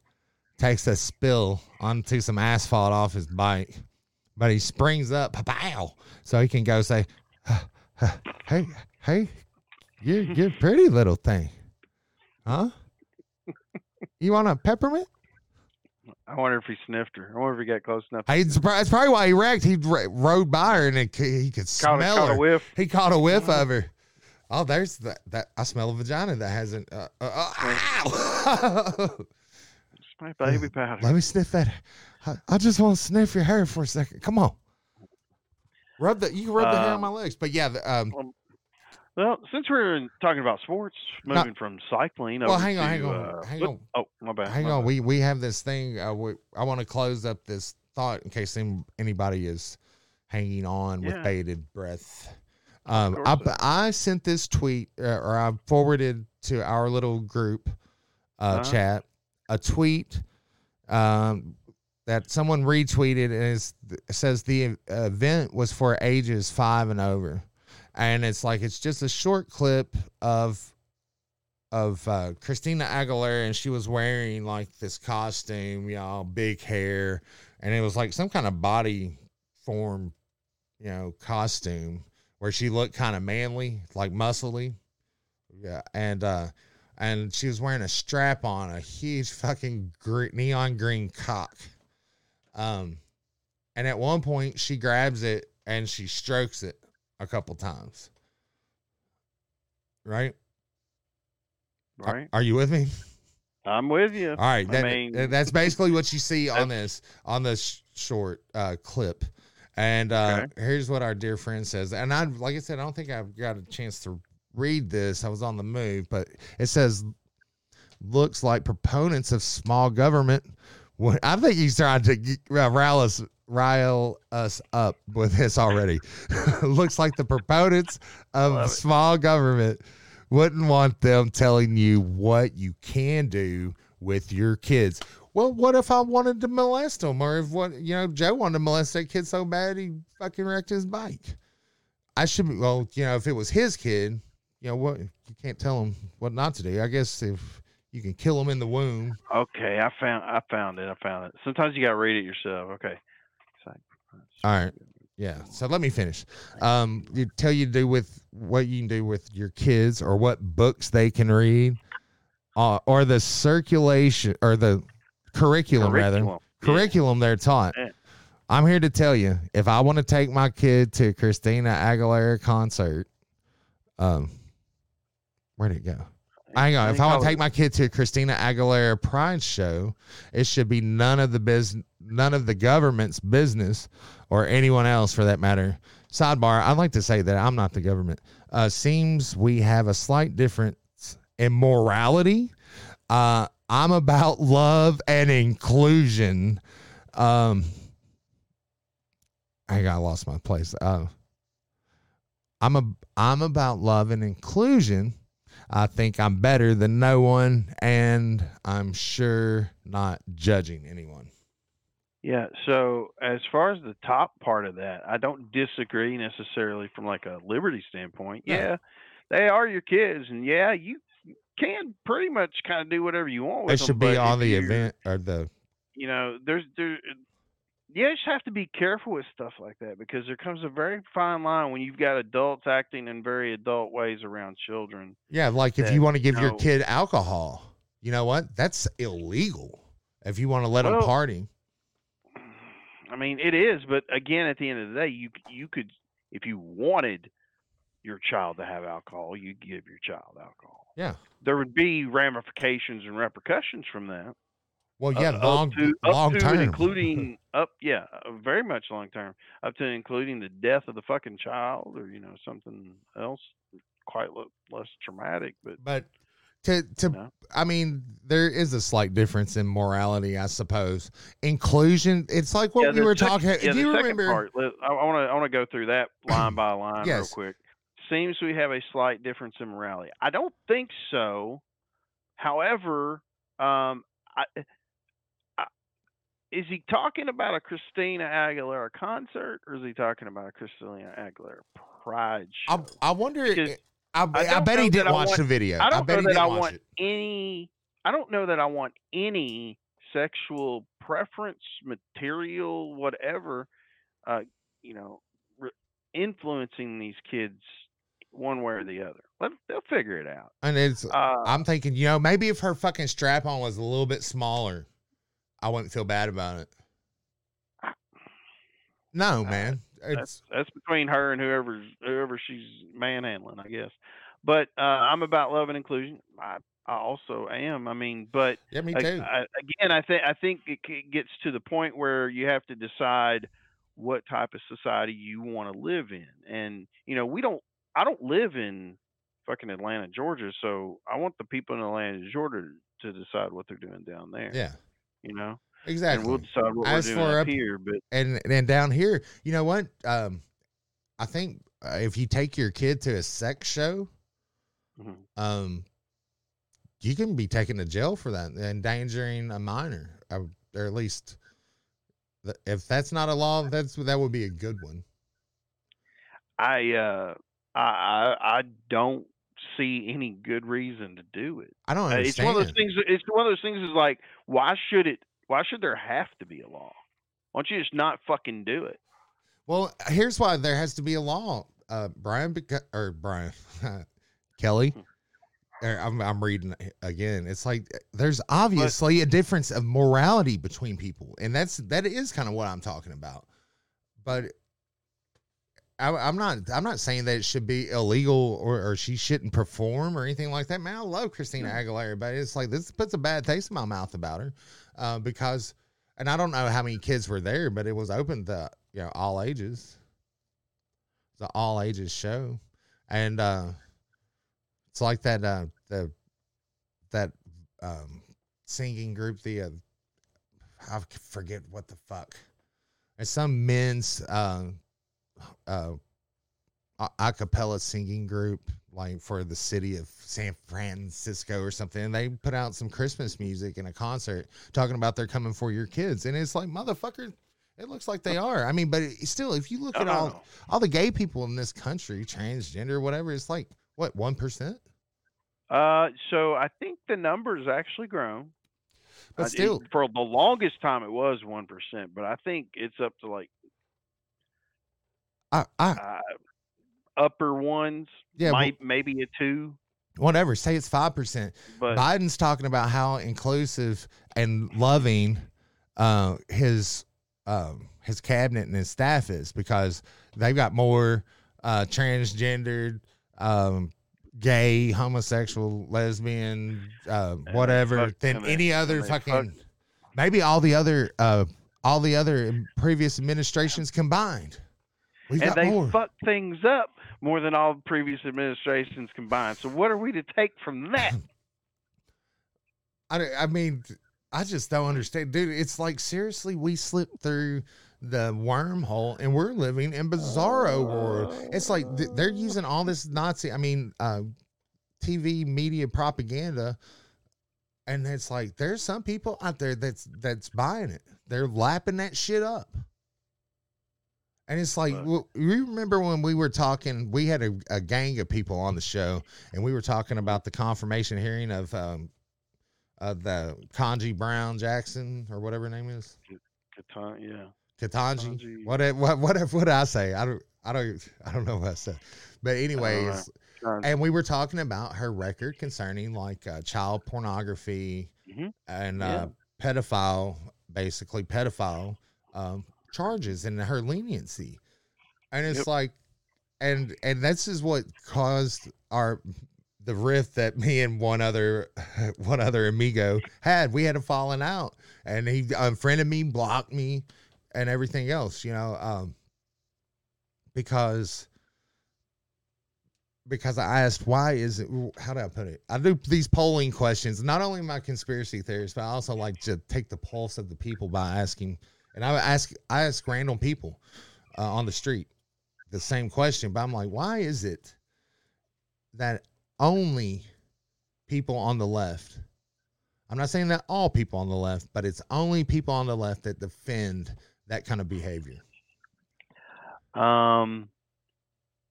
takes a spill onto some asphalt off his bike, but he springs up, pow, so he can go say, "Hey, hey, you you're a pretty little thing, huh? You want a peppermint?" I wonder if he sniffed her. I wonder if he got close enough. Hey, it's- that's probably why he wrecked. He ro- rode by her and it, he could Caught, a, smell caught her. a whiff. He caught a whiff of her. Oh, there's that. That I smell a vagina that hasn't. Uh, uh, uh, ow! It's my baby powder. Let me sniff that. I, I just want to sniff your hair for a second. Come on. Rub the. You can rub the hair on Um, my legs, but yeah. The, um. Well, since we're talking about sports, No. moving from cycling Well, hang on, to, hang on, uh, hang on. Oh, my bad. Hang my on. bad. We we have this thing. Uh, we, I want to close up this thought in case anybody is hanging on with bated breath. Um, I, so. I sent this tweet, uh, or I forwarded to our little group uh, Uh-huh. chat a tweet um, that someone retweeted, and it says the event was for ages five and over, and it's like it's just a short clip of of uh, Christina Aguilera, and she was wearing like this costume, y'all, big hair, and it was like some kind of body form, you know, costume where she looked kind of manly, like muscly, yeah, and uh, and she was wearing a strap on, a huge fucking neon green cock, um, and at one point she grabs it and she strokes it a couple times, right? Right? Are, you with me? I'm with you. All right, I that, mean- that's basically what you see on this on this short uh, clip. And uh, here's what our dear friend says. And I, like I said, I don't think I've got a chance to read this. I was on the move, but it says, "Looks like proponents of small government." Well, I think he's trying to uh, rile us rile us up with this already. Looks like the proponents of small government wouldn't want them telling you what you can do with your kids. Well, what if I wanted to molest them, or if what you know Joe wanted to molest that kid so bad he fucking wrecked his bike? I should be well, you know, if it was his kid, you know what you can't tell him what not to do. I guess if you can kill him in the womb, Okay, I found I found it. I found it. Sometimes you got to read it yourself. Okay. All right. Yeah. So let me finish. Um, you tell you to do with what you can do with your kids or what books they can read, uh, or the circulation or the curriculum, rather Curriculum. Yeah. curriculum they're taught. Yeah. I'm here to tell you, if I want to take my kid to Christina Aguilera concert, um, where'd it go? Hang on. If I want to take my kid to a Christina Aguilera Pride show, it should be none of the business, none of the government's business, or anyone else for that matter. Sidebar: I'd like to say that I'm not the government. Uh, seems we have a slight difference in morality. Uh, I'm about love and inclusion. Um, I got lost my place. Uh, I'm a I'm about love and inclusion. I think I'm better than no one, and I'm sure not judging anyone. Yeah. So as far as the top part of that, I don't disagree necessarily from like a liberty standpoint. Yeah, they are your kids, and yeah, you can pretty much kind of do whatever you want with It should but be on the event or the You know, there's there. You just have to be careful with stuff like that because there comes a very fine line when you've got adults acting in very adult ways around children. yeah. Like if you want to give your kid alcohol, you know what? That's illegal. If you want to let them party, I mean, it is, but again, at the end of the day, you you could, if you wanted your child to have alcohol, you give your child alcohol. yeah. There would be ramifications and repercussions from that. Well, uh, yeah, up long to, long to term, including up, yeah, uh, very much long term, up to including the death of the fucking child, or you know something else quite lo- less traumatic. But but to to No. I mean, there is a slight difference in morality, I suppose. Inclusion, it's like what yeah, we were second- talking. Yeah, the you remember, part. I want to I want to go through that line by line real quick. Seems we have a slight difference in morality. I don't think so. However, um, I, is he talking about a Christina Aguilera concert, or is he talking about a Christina Aguilera Pride I, show? I wonder. Because I, I I, bet he didn't watch want- the video. I don't bet know he that I want it. any. I don't know that I want any sexual preference, material, whatever, uh, you know, re- influencing these kids one way or the other. Let, they'll figure it out. And it's. Uh, I'm thinking, you know, maybe if her fucking strap on was a little bit smaller, I wouldn't feel bad about it. No, Uh, man. that's It's that's between her and whoever's whoever she's manhandling, I guess. But uh, I'm about love and inclusion. I I also am. I mean, but yeah, me too. I, again, I think I think it gets to the point where you have to decide what type of society you want to live in, and you know, we don't. I don't live in fucking Atlanta, Georgia, so I want the people in Atlanta, Georgia, to decide what they're doing down there. yeah, you know, exactly. and we'll decide what As we're doing for up up- here. But and and down here, you know what? Um, I think uh, if you take your kid to a sex show, mhm. um, you can be taken to jail for that, endangering a minor, uh, or at least, if that's not a law, that's that would be a good one. I uh, I I I don't see any good reason to do it. I don't Uh, It's one of those things. It's one of those things. Is like, why should it? Why should there have to be a law? Why don't you just not fucking do it? Well, here's why there has to be a law, uh, Brian, beca- or Brian, Kelly. Hmm. I'm, I'm reading again. It's like there's obviously a difference of morality between people, and that's that is kind of what I'm talking about. But I, I'm not. I'm not saying that it should be illegal or, or she shouldn't perform or anything like that. Man, I love Christina Aguilera, but it's like this puts a bad taste in my mouth about her uh, because, and I don't know how many kids were there, but it was open to you know all ages. It's an all ages show, and uh, it's like that uh, the that um, singing group. The uh, I forget what the fuck. It's some men's uh, uh, a cappella singing group, like for the city of San Francisco or something. And they put out some Christmas music in a concert talking about they're coming for your kids. And it's like, motherfucker, it looks like they are. I mean, but it, still, if you look No, at no, all no. all the gay people in this country, transgender, whatever, it's like what one percent. Uh, so I think the number's actually grown. But I- it- still, for the longest time, it was one percent, but I think it's up to like I, I uh, upper ones. Yeah, well- maybe a two, whatever. Say it's five percent. but Biden's talking about how inclusive and loving uh, his um, his cabinet and his staff is because they've got more uh, transgendered, um, gay, homosexual, lesbian, uh, whatever than any other fucking. Maybe all the other, uh, all the other previous administrations combined. We've and they more. fuck things up more than all previous administrations combined. So what are we to take from that? I, I mean, I just don't understand, dude. It's like seriously, we slipped through the wormhole and we're living in bizarro world. It's like th- they're using all this Nazi, I mean, uh, TV media propaganda, and it's like there's some people out there that's that's buying it. They're lapping that shit up. And it's like, well, you remember when we were talking? We had a, a gang of people on the show, and we were talking about the confirmation hearing of um, uh, the Kanji Brown Jackson or whatever her name is, Katan- yeah. Ketanji. What what what what did I say? I don't I don't I don't know what I said. But anyways, and we were talking about her record concerning like uh, child pornography Mhm. and Yeah. uh, pedophile, basically pedophile um, charges and her leniency. And it's Yep. like, and and this is what caused our the rift that me and one other one other amigo had. We had a falling out, and he unfriended me, blocked me, and everything else. You know, um, because because I asked why is it how do I put it? I do these polling questions, not only my conspiracy theories, but I also like to take the pulse of the people by asking and I ask I ask random people uh, on the street the same question, but I'm like, why is it that only people on the left I'm not saying that all people on the left, but it's only people on the left that defend that kind of behavior. Um,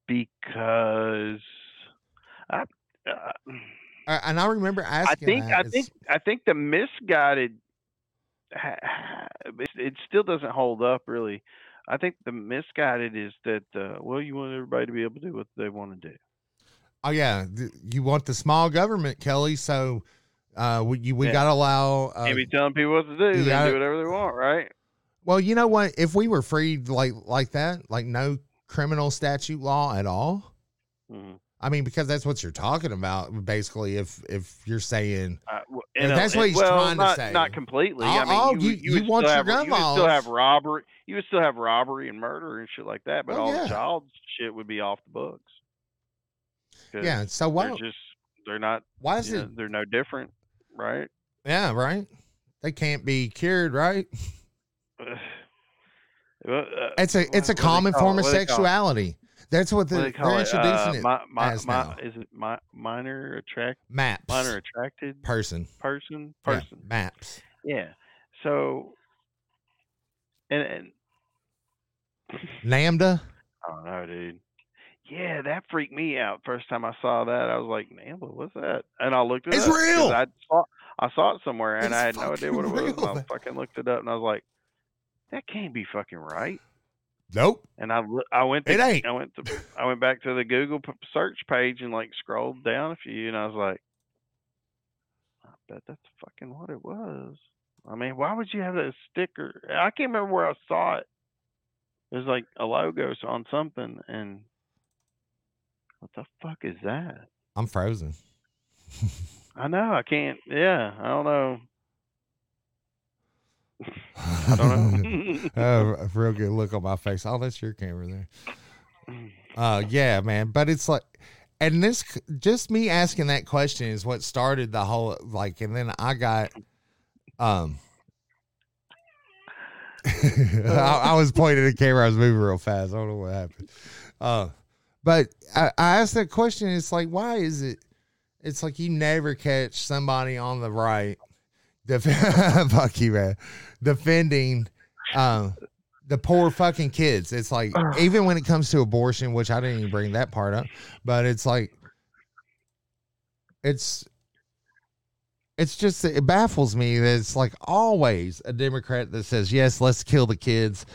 because I, uh, and I remember asking. I think I think I think the misguided. It, it still doesn't hold up really. I think the misguided is that uh, well, you want everybody to be able to do what they want to do. Oh yeah, you want the small government, Kelly. So uh, we we Yeah. got to allow. Uh, Can't be telling people what to do. They gotta- do whatever they want, right? well, you know what? If we were free like like that, like no criminal statute law at all. hmm I mean, because that's what you're talking about, basically. If if you're saying, Uh, w- If in a- that's what he's well, trying to not, say. Not completely. Oh, I mean, oh, you, you- you, you want your have, gun you would still have robbery. You would still have robbery and murder and shit like that, but Oh, all yeah. the child shit would be off the books. yeah. So why they're just they're not. why is it? know, they're no different, right? Yeah, right. They can't be cured, right? Uh, It's a it's a common form of What do they call it? sexuality. That's what What the, they call they're it? introducing Uh, it my, my, as my, now. Is it my, minor attract maps. minor attracted person. person Yeah, person? maps. Yeah. So, and and Lambda. I don't know, dude. Yeah, that freaked me out. First time I saw that, I was like, "Man, what's that?" And I looked it It's up. 'cause real! I saw I saw it somewhere, and It's I had no idea what it was. And I fucking looked it up, and I was like, "That can't be fucking right." Nope. And I I went to, It ain't. I went to I went back to the Google search page and like scrolled down a few, and I was like, "I bet that's fucking what it was." I mean, why would you have that sticker? I can't remember where I saw it. It was like a logo on something, and what the fuck is that? I'm frozen. I know I can't. Yeah, I don't know. I don't know. a real good look on my face. Oh, that's your camera there. Uh, yeah, man. But it's like, and this, just me asking that question is what started the whole, like, and then I got, um, I, I was pointing at the camera. I was moving real fast. I don't know what happened. Uh, but I, I asked that question. It's like, why is it? It's like you never catch somebody on the right. Def- fuck you, man. Defending, um, the poor fucking kids. It's like even when it comes to abortion, which I didn't even bring that part up, but it's like it's it's just it baffles me that it's like always a Democrat that says yes, let's kill the kids,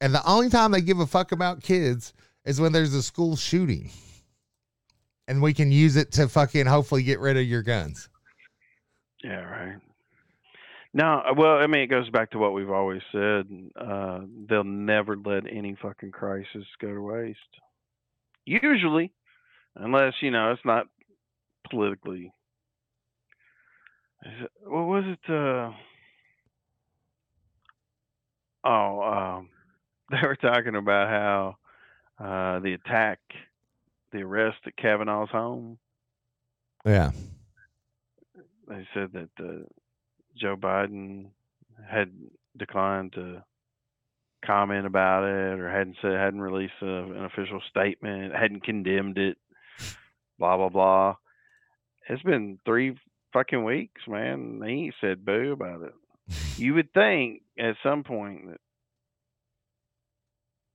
and the only time they give a fuck about kids is when there's a school shooting, and we can use it to fucking hopefully get rid of your guns. Yeah, right. No, well, I mean, it goes back to what we've always said. Uh, they'll never let any fucking crisis go to waste. Usually, unless you know it's not politically. Is it, what was it? Uh, oh, um, they were talking about how uh, the attack, the arrest at Kavanaugh's home. Yeah. They said that uh, Joe Biden had declined to comment about it or hadn't said hadn't released a, an official statement, hadn't condemned it, blah blah blah. It's been three fucking weeks, man. He ain't said boo about it. You would think at some point that,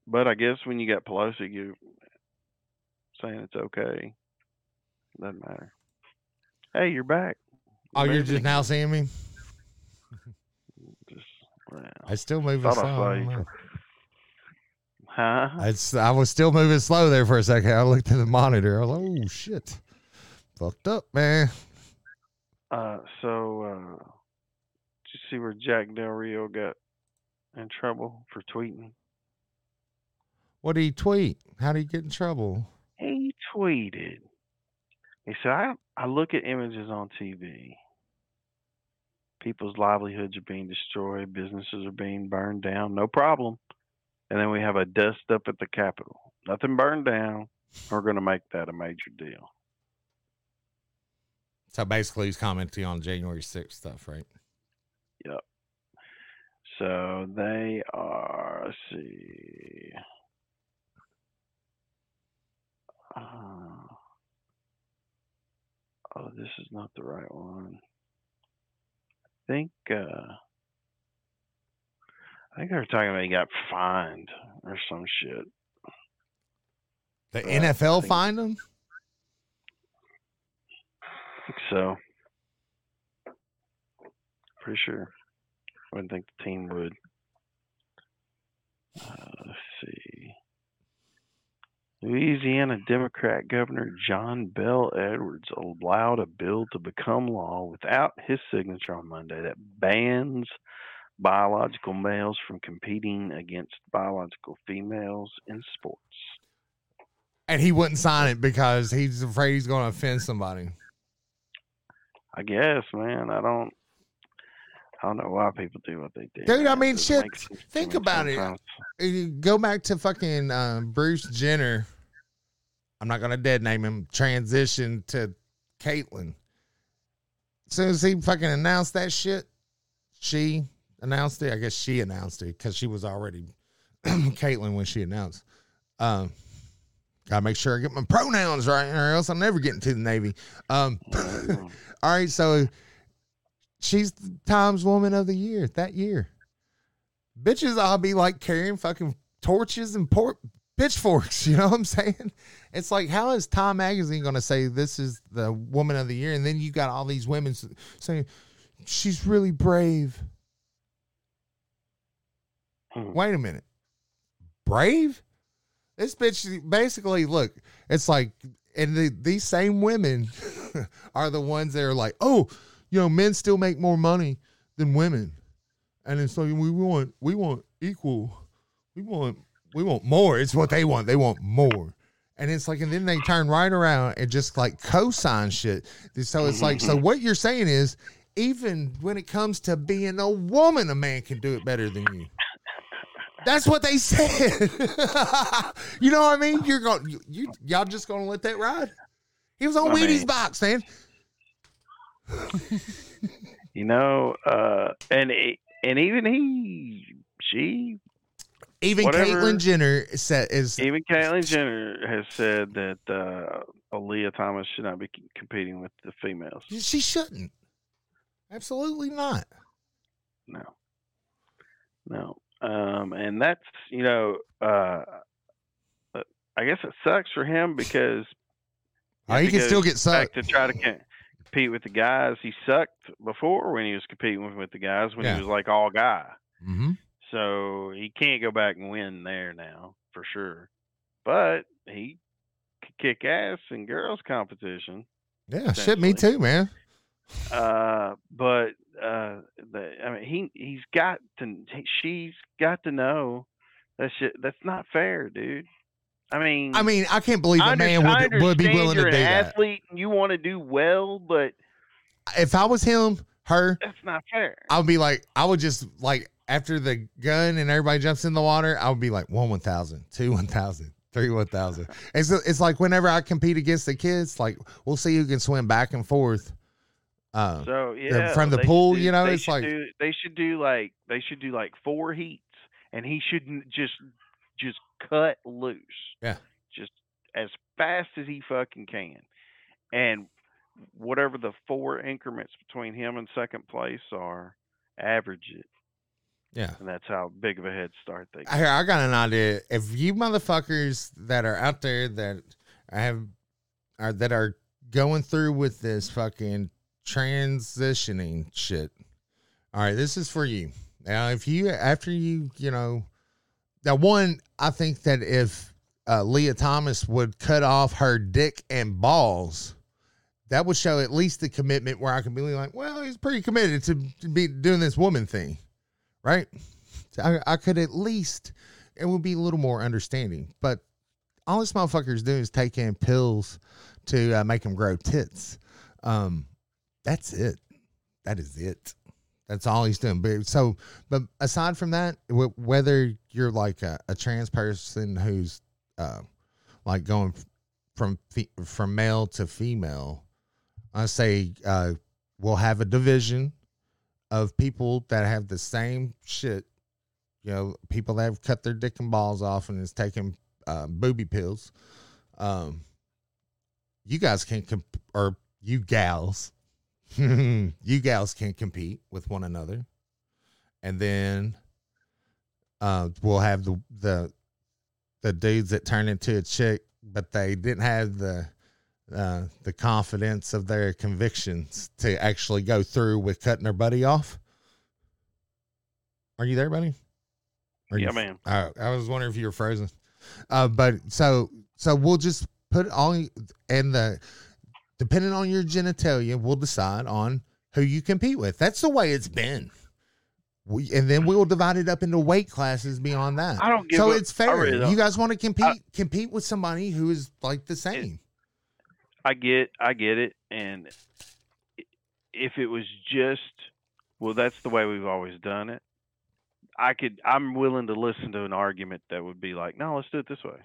but I guess when you got Pelosi, you saying it's okay. Doesn't matter. Hey, you're back. Oh, you're just now seeing me? Well, I still moving I slow. saw I you. don't know. huh? It's, I was still moving slow there for a second. I looked at the monitor. I was like, oh, shit. Fucked up, man. Uh, so, uh, did you see where Jack Del Rio got in trouble for tweeting? What did he tweet? How did he get in trouble? He tweeted. He said, I, I look at images on TV. People's livelihoods are being destroyed, businesses are being burned down, no problem. And then we have a dust up at the Capitol. Nothing burned down. We're going to make that a major deal. So basically, he's commenting on January 6th stuff, right? Yep. So they are, let's see. Uh, oh, this is not the right one. I think, uh, I think they were talking about he got fined or some shit. The I NFL think- fined him? I think so. Pretty sure. I wouldn't think the team would. Uh, let's see. Louisiana Democrat Governor John Bell Edwards allowed a bill to become law without his signature on Monday that bans biological males from competing against biological females in sports. And he wouldn't sign it because he's afraid he's going to offend somebody. I guess, man. I don't. I don't know why people do what they do. Dude, I mean, shit, to think about it. You go back to fucking uh, Bruce Jenner. I'm not gonna dead name him. Transition to Caitlyn. As soon as he fucking announced that shit, she announced it. I guess she announced it because she was already Caitlyn when she announced. Um, gotta make sure I get my pronouns right, or else I'll never get into the Navy. Um, all right, so she's the Times Woman of the Year that year. Bitches I'll be like carrying fucking torches and por- pitchforks. You know what I'm saying? It's like, how is Time Magazine going to say this is the Woman of the Year, and then you got all these women saying she's really brave. Hmm. Wait a minute, brave? This bitch basically look. It's like, and the, these same women are the ones that are like, oh, you know, men still make more money than women, and it's like we want we want equal, we want we want more. It's what they want. They want more. And it's like, and then they turn right around and just like co-sign shit. So it's like, so what you're saying is, even when it comes to being a woman, a man can do it better than you. That's what they said. you know what I mean? You're going, you, you y'all just gonna let that ride? He was on I Wheaties mean- box, man. You know, uh, and and even he, she, Even Whatever- Caitlyn Jenner said is even Caitlyn Jenner has said that uh, Aaliyah Thomas should not be competing with the females. she shouldn't. Absolutely not. No, no, um, and that's you know, uh, uh, I guess it sucks for him because Oh, he can still get sucked. to try to compete with the guys. He sucked before when he was competing with, the guys when Yeah. he was like all guy. Mm-hmm. So he can't go back and win there now for sure. But he could kick ass in girls competition. Yeah, shit, me too, man. Uh, but uh, the, I mean, he he's got to. She's got to know that shit. That's not fair, dude. I mean, I mean, I can't believe a man would, would be willing to you're do an that. athlete and you want to do well, but If I was him, her, that's not fair. I would be like, I would just like after the gun and everybody jumps in the water, I would be like one one thousand, two one thousand, three one thousand. It's it's like whenever I compete against the kids, like we'll see who can swim back and forth. Uh, So yeah, from the pool, do- you know, it's like- do, they should do like they should do like four heats, and he shouldn't just just cut loose. Yeah. just as fast as he fucking can, and whatever the four increments between him and second place are, average it, yeah. and that's how big of a head start they. Get. Here, I got an idea. If you motherfuckers that are out there that have are that are going through with this fucking transitioning shit. All right, this is for you. Now, if you after you, you know, now one, I think that if uh, Lia Thomas would cut off her dick and balls, that would show at least the commitment where I can be like, well, he's pretty committed to, to be doing this woman thing, right? So I, I could at least it would be a little more understanding. But all this motherfucker's doing is taking pills to uh, make him grow tits. Um, that's it. That is it. That's all he's doing. But so, but aside from that, wh- whether you're like a, a trans person who's uh, like going from from male to female, I say uh, we'll have a division of people that have the same shit. You know, people that have cut their dick and balls off and is taking uh, booby pills. Um, you guys can comp- or you gals, you gals can't compete with one another, and then uh, we'll have the the the dudes that turn into a chick, but they didn't have the uh, the confidence of their convictions to actually go through with cutting their buddy off. Are you there, buddy? Are Yeah, you, man. uh, I was wondering if you were frozen. Uh, but so so we'll just put all and the depending on your genitalia, we'll decide on who you compete with. That's the way it's been. We, and then we will divide it up into weight classes beyond that. I don't give So it's fair. really you guys want to compete compete with somebody who is like the same. I get, I get it, and if it was just, well, that's the way we've always done it. I could, I'm willing to listen to an argument that would be like, no, let's do it this way.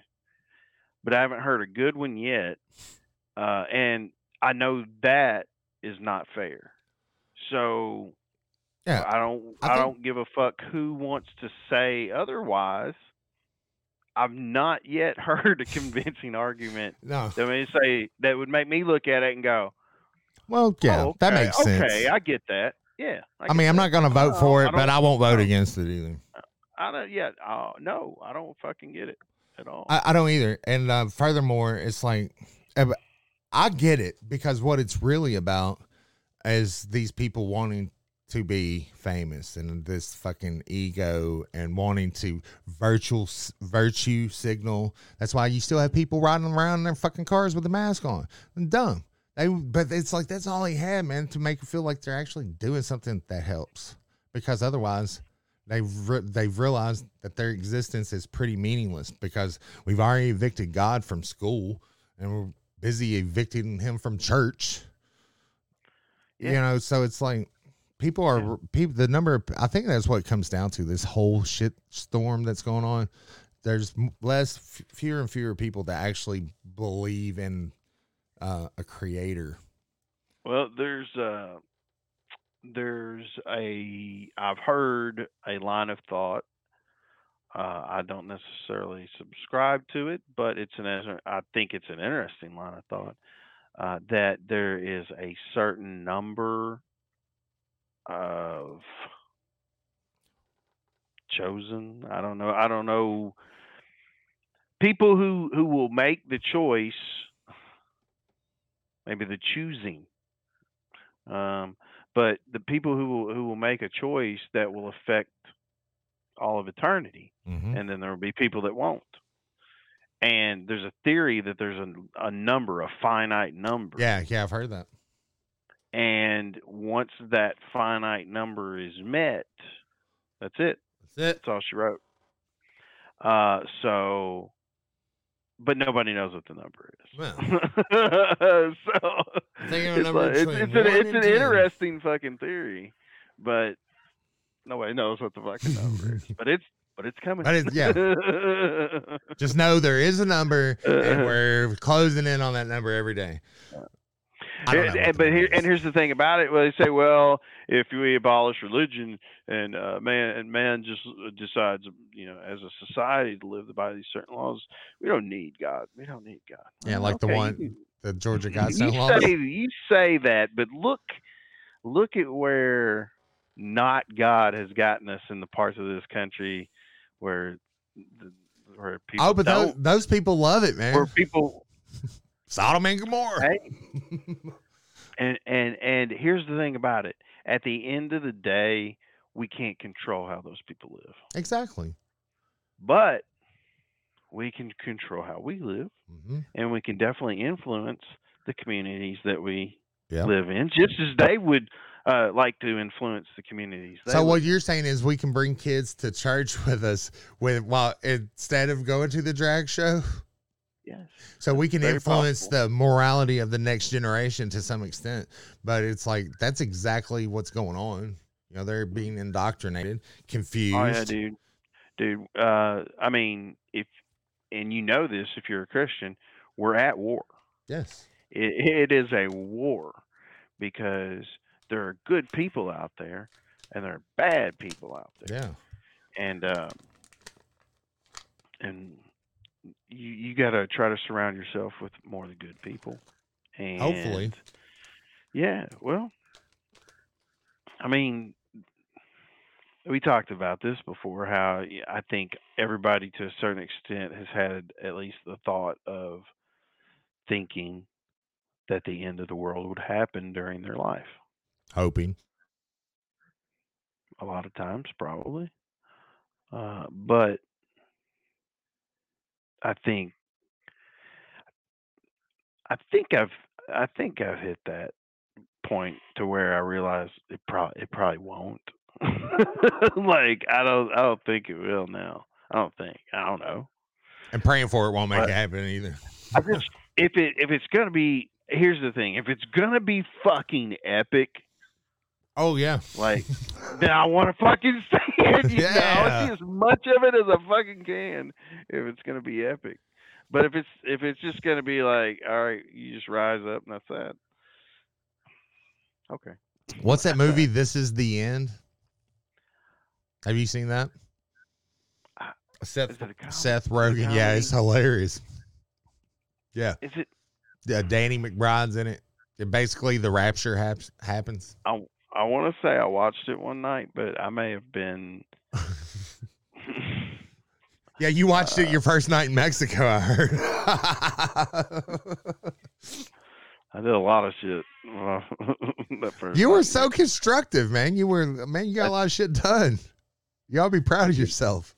But I haven't heard a good one yet, uh, and I know that is not fair. So Yeah, I don't, I I, think- don't give a fuck who wants to say otherwise. I've not yet heard a convincing argument No. I mean, say that would make me look at it and go, Well, yeah, oh, that okay, makes sense. Okay, I get that. Yeah. I, get mean, I'm not going to vote Oh, for I it, but I won't vote against it either. I don't. Yeah. Uh, no, I don't fucking get it at all. I, I don't either. And uh, furthermore, it's like uh, I get it because what it's really about is these people wanting to be famous and this fucking ego and wanting to virtual virtue signal. That's why you still have people riding around in their fucking cars with a mask on. And Dumb. They, but it's like that's all he had, man, to make it feel like they're actually doing something that helps. Because otherwise, they've re- they've realized that their existence is pretty meaningless because we've already evicted God from school and we're busy evicting him from church. You know, so it's like people are people. The number of I think that's what it comes down to. This whole shit storm that's going on. There's less, f- fewer and fewer people that actually believe in uh, a creator. well, there's uh, there's a I've heard a line of thought. Uh, I don't necessarily subscribe to it, but it's an I think it's an interesting line of thought uh, that there is a certain number of chosen. I don't know. I don't know people who who will make the choice, maybe the choosing. Um, but the people who will who will make a choice that will affect all of eternity, Mm-hmm. and then there will be people that won't. And there's a theory that there's a, a number, a finite number. Yeah, yeah, I've heard that. and once that finite number is met, that's it. That's it. That's all she wrote. Uh, so, but nobody knows what the number is. Well, so it's, like, it's, it's an, it's an interesting fucking theory, but nobody knows what the fucking number is. But it's but it's coming. But it's- yeah. Just know there is a number, and we're closing in on that number every day. I don't know And- and- but here, and here's the thing about it. Well, they say, well, if we abolish religion and uh, man and man just uh, decides, you know, as a society to live by these certain laws, we don't need God. We don't need God. Yeah, like the one- you- the Georgia you laws. say you say that, but look, look at where not God has gotten us in the parts of this country where the, where people Oh, but those, those people love it, man. where people Sodom and Gomorrah. Hey. and and and here's the thing about it at the end of the day we can't control how those people live exactly. but we can control how we live hmm and we can definitely influence the communities that we Yeah. live in just as they would uh, like to influence the communities they So what you're saying is we can bring kids to church with us with while instead of going to the drag show. Yes. So we can influence possible. the morality of the next generation to some extent. But it's like that's exactly what's going on. You know, they're being indoctrinated, confused. Oh yeah, dude, dude. Uh, I mean, if and you know this, if you're a Christian, we're at war. Yes. It, it is a war because there are good people out there and there are bad people out there, Yeah. and um, and you you got to try to surround yourself with more of the good people. And Hopefully. yeah. Well, I mean, we talked about this before. How I think everybody, to a certain extent, has had at least the thought of thinking that the end of the world would happen during their life. Hoping. A lot of times, probably. Uh, but I think I think I've I think I've hit that point to where I realize it probably it probably won't. like I don't I don't think it will now. I don't think. I don't know. And praying for it won't make But- it happen either. I just if it if it's gonna be here's the thing if it's gonna be fucking epic Oh yeah. like then I want to fucking see it. You know, I Yeah. want to see as much of it as I fucking can if it's gonna be epic. But if it's if it's just gonna be like, all right, you just rise up and that's that. Okay. What's that movie? This is the end. Have you seen that? Uh, Seth Is it a com- Seth is it a Rogen. Yeah, it's hilarious. Yeah, Is it? yeah. Danny McBride's in it. And basically, the rapture haps, happens. I I want to say I watched it one night, but I may have been. Yeah, you watched it your first night in Mexico. I heard. I did a lot of shit. uh, that first you were night. so constructive, man. You were man. You got a lot of shit done. You ought to be proud of yourself.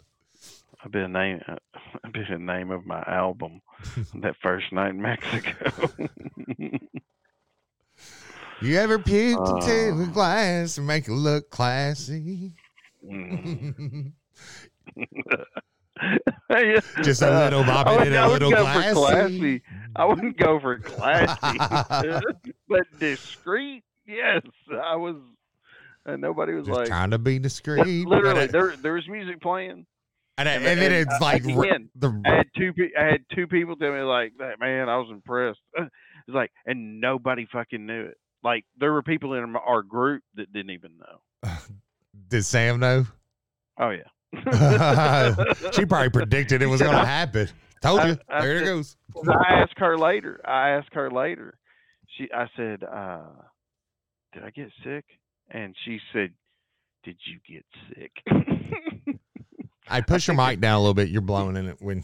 I've been a name. I've been the name of my album. that first night in Mexico. You ever puked Uh. into a glass and make it look classy? Mm. Just a little bobbing I would, in a I little glassy. Classy. I wouldn't go for classy, but discreet. Yes, I was. And nobody was Just like. trying to be discreet. Literally, but- there there was music playing. and, and- and then it's uh, like again, the I had two. pe- I had two people tell me like that. Man, I was impressed. It's like, and nobody fucking knew it. Like there were people in our group that didn't even know. did Sam know? Oh yeah. she probably predicted it was going to happen. Told you. I there it goes. I asked her later. I asked her later. She, I said, uh, "Did I get sick?" And she said, "Did you get sick?" I push your mic down a little bit. You're blowing in it when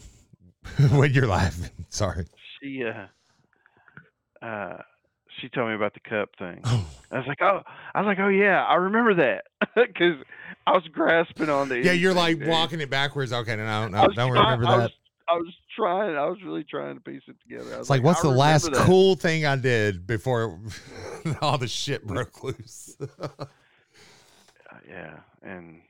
when you're laughing. Sorry. she, uh, uh, she told me about the cup thing. Oh. I was like, "Oh," I was like, "Oh yeah, I remember that," because I was grasping on the. Yeah, you're like walking it backwards. Okay, no, I no, don't try- remember I that. was, I was trying. I was really trying to piece it together. I It's like, what's "I the last that." cool thing I did before all the shit broke loose. Uh, yeah, and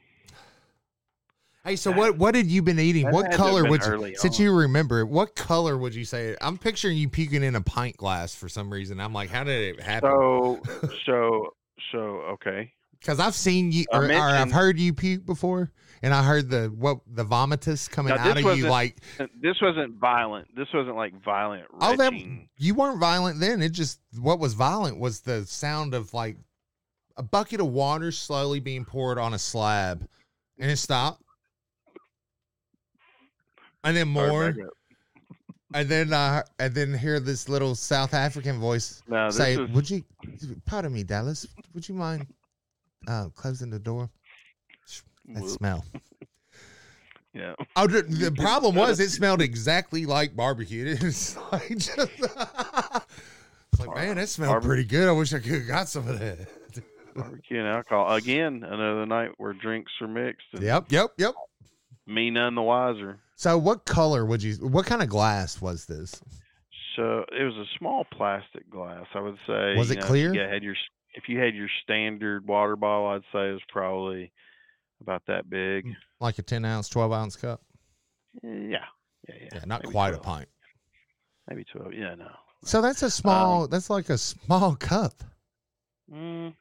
hey, so what what had you been eating? That What had to have color would you since on. you remember, what color would you say? I'm picturing you puking in a pint glass for some reason. I'm like, how did it happen? so so so okay. Because I've seen you or, or I've heard you puke before, and I heard the what the vomitus coming out of you like This wasn't violent. This wasn't like violent Oh, that you weren't violent then. It just what was violent was the sound of like a bucket of water slowly being poured on a slab, and it stopped, and then more, and then uh, and then hear this little South African voice No, say, is "Would you, pardon me, Dallas? Would you mind uh, closing the door? That smell." yeah. Oh, the, problem was it smelled exactly like barbecue. It's like, just, it's like man, that smelled pretty good. I wish I could have got some of that. Barbecue and alcohol again. Another night where drinks are mixed. Yep, yep, yep. Me none the wiser. So, what color would you? What kind of glass was this? So it was a small plastic glass. I would say. Was it know, clear? If you had your if you had your standard water bottle, I'd say it was probably about that big. Mm, like a ten ounce, twelve ounce cup? Eh, yeah, yeah, yeah. Yeah, not maybe quite 12. a pint. Maybe twelve. Yeah, no. So that's a um, small. that's like a small cup. Mm,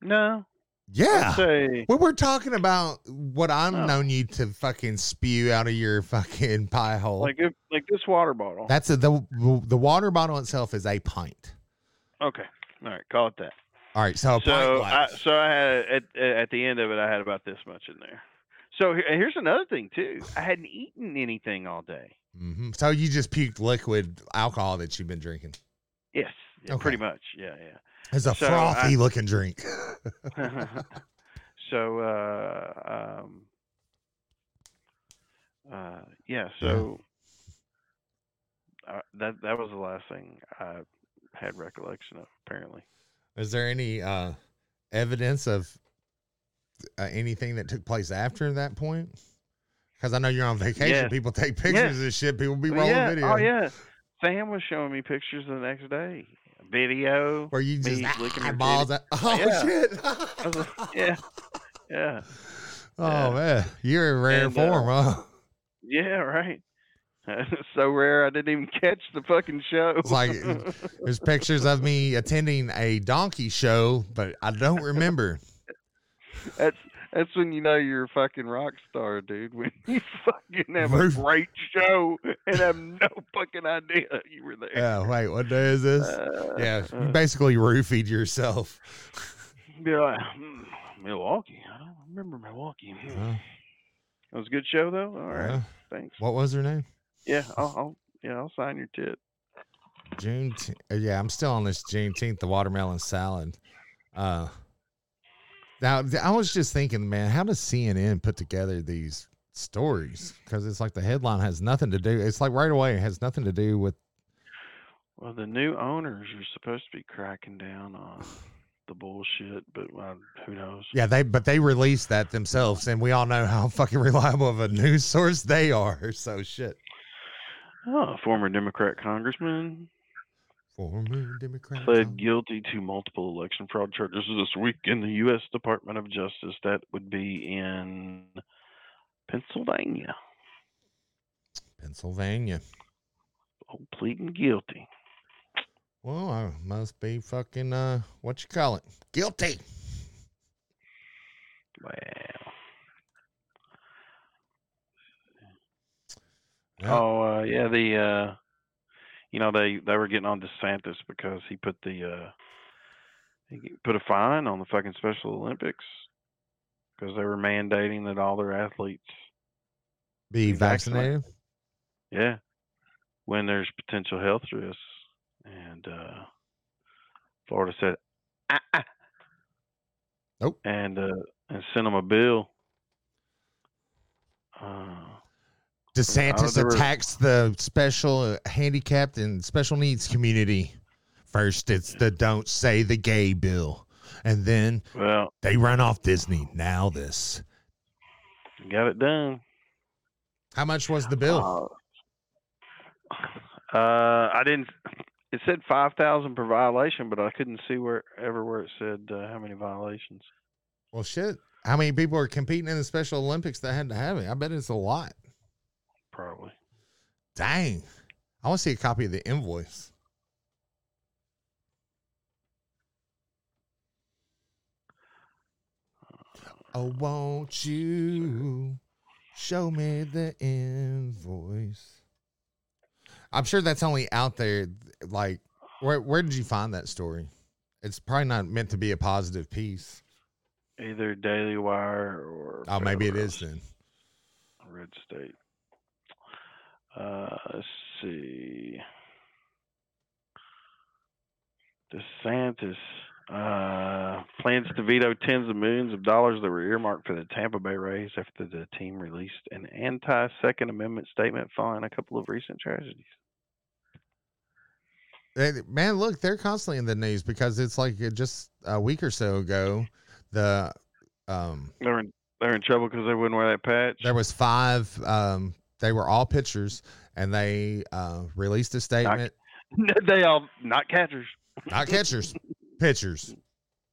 no. Yeah. Say When we're talking about what I'm No. known you to fucking spew out of your fucking pie hole, like if, like this water bottle. that's a the the water bottle itself is a pint. okay. All right. Call it that. All right, so a pint so I, so I had at at the end of it, I had about this much in there. So here's another thing too. I hadn't eaten anything all day. hmm So you just puked liquid alcohol that you've been drinking. Yes, yeah, Okay. pretty much. Yeah, yeah, It's a So frothy I- looking drink. so uh, um, uh, yeah. So uh, that that was the last thing I had recollection of. Apparently. Is there any uh, evidence of uh, anything that took place after that point? Because I know you're on vacation. Yeah. People take pictures of shit. People be rolling yeah. video. Oh yeah. Sam was showing me pictures the next day. Video. Where you just Me licking her eyeballs. At, oh Yeah. shit! Like, yeah. Yeah. Oh man, you're in rare And, uh, form, huh? Yeah, right. So rare I didn't even catch the fucking show. It's like there's pictures of me attending a donkey show, but I don't remember. that's that's when you know you're a fucking rock star, dude. When you fucking have a great show and have no fucking idea you were there. Yeah, wait, what day is this? Uh, yeah, you uh, basically roofied yourself. be like, "Hmm, Milwaukee. I don't remember Milwaukee. Uh, It was a good show though. All right, uh, thanks. what was her name? Yeah, I'll, I'll yeah I'll sign your tip. June. uh, Yeah, I'm still on this Juneteenth, the watermelon salad. Uh, now I was just thinking, man, how does CNN put together these stories? Because it's like the headline has nothing to do. It's like right away it has nothing to do with. Well, the new owners are supposed to be cracking down on the bullshit, but uh, who knows? Yeah, they but they released that themselves, and we all know how fucking reliable of a news source they are. So shit. Oh, former Democrat congressman Former Democrat. pled guilty to multiple election fraud charges this week in the U.S. Department of Justice. That would be in Pennsylvania. Pennsylvania. Oh, pleading guilty. Well, I must be fucking uh, what you call it? Guilty. Wow. Yeah. Oh, uh, yeah. The uh, you know they they were getting on DeSantis because he put the uh, he put a fine on the fucking Special Olympics because they were mandating that all their athletes, Be be vaccinated. vaccinated. yeah, when there's potential health risks, and uh, Florida said, ah, ah. Nope. and uh, and sent them a bill. Uh, DeSantis were- attacks the special uh, handicapped and special needs community. First, it's the "Don't Say the Gay" bill, and then well, they run off Disney. Now this. got it done. How much was the bill? Uh, uh, I didn't. It said five thousand per violation, but I couldn't see where ever where it said uh, how many violations. Well, shit. How many people are competing in the Special Olympics that had to have it? I bet it's a lot. Probably. Dang. I want to see a copy of the invoice. Uh, oh, won't you show me the invoice? I'm sure that's only out there. Like, where where did you find that story? It's probably not meant to be a positive piece. Either Daily Wire or Oh, maybe it is then. Red State. Uh, let's see. DeSantis uh, plans to veto tens of millions of dollars that were earmarked for the Tampa Bay Rays after the team released an anti Second Amendment statement following a couple of recent tragedies. They- man, look, they're constantly in the news because it's like uh, just a week or so ago, the um They're in, they're in trouble because they wouldn't wear that patch. there was five um they were all pitchers and they uh released a statement. they all not catchers. not catchers pitchers.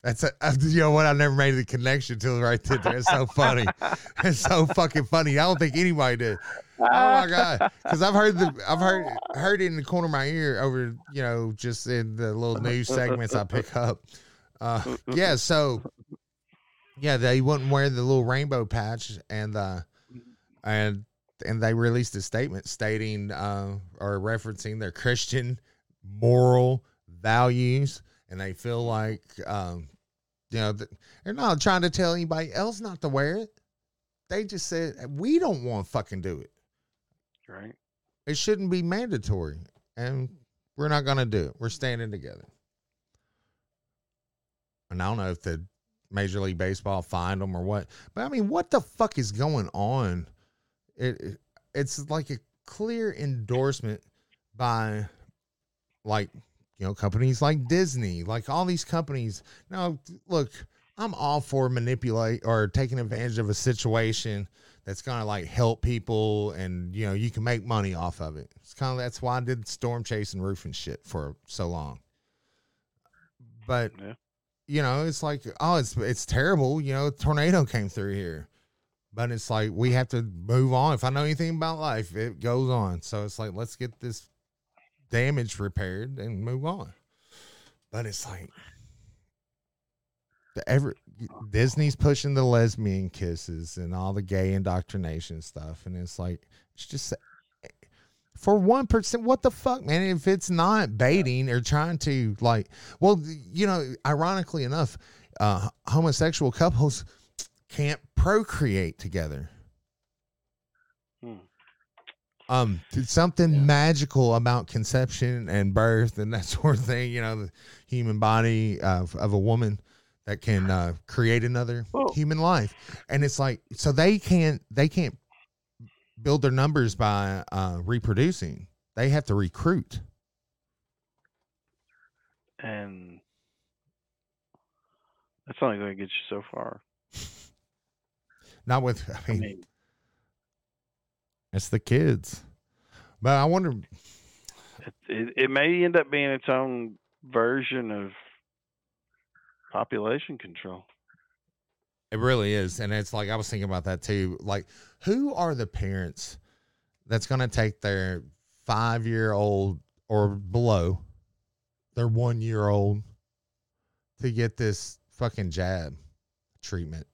That's a, you know what? I never made the connection till right there. It's so funny. It's so fucking funny. I don't think anybody did. Oh my god. Because i've heard the i've heard heard it in the corner of my ear over you know just in the little news segments i pick up. Uh yeah so yeah they wouldn't wear the little rainbow patch and uh and and they released a statement stating uh or referencing their christian moral values and they feel like um you know they're not trying to tell anybody else not to wear it. They just said we don't want to fucking do it. Right. it shouldn't be mandatory and we're not going to do it. We're standing together. And i don't know if the major league baseball fined them or what but i mean what the fuck is going on it, it it's like a clear endorsement by like you know companies like disney like all these companies. Now look i'm all for manipulate or taking advantage of a situation that's gonna like help people and you know you can make money off of it. It's kind of that's why i did storm chase and roofing shit for so long. But Yeah. you know it's like oh it's it's terrible you know a tornado came through here but it's like we have to move on. If i know anything about life it goes on. So it's like let's get this damage repaired and move on. But it's like the ever disney's pushing the lesbian kisses and all the gay indoctrination stuff. And it's like it's just for one percent what the fuck man? If it's not baiting or trying to like well you know ironically enough uh homosexual couples can't procreate together Hmm. um something Yeah. magical about conception and birth and that sort of thing you know the human body of, of a woman that can uh, create another Well- human life and it's like so they can't they can't build their numbers by uh, reproducing they have to recruit And that's only going to get you so far. Not with i I mean, mean, it's the kids but i wonder it, it, it may end up being its own version of population control. It really is. And it's like I was thinking about that too. Like, who are the parents that's gonna take their five year old or below, their one year old, to get this fucking jab treatment?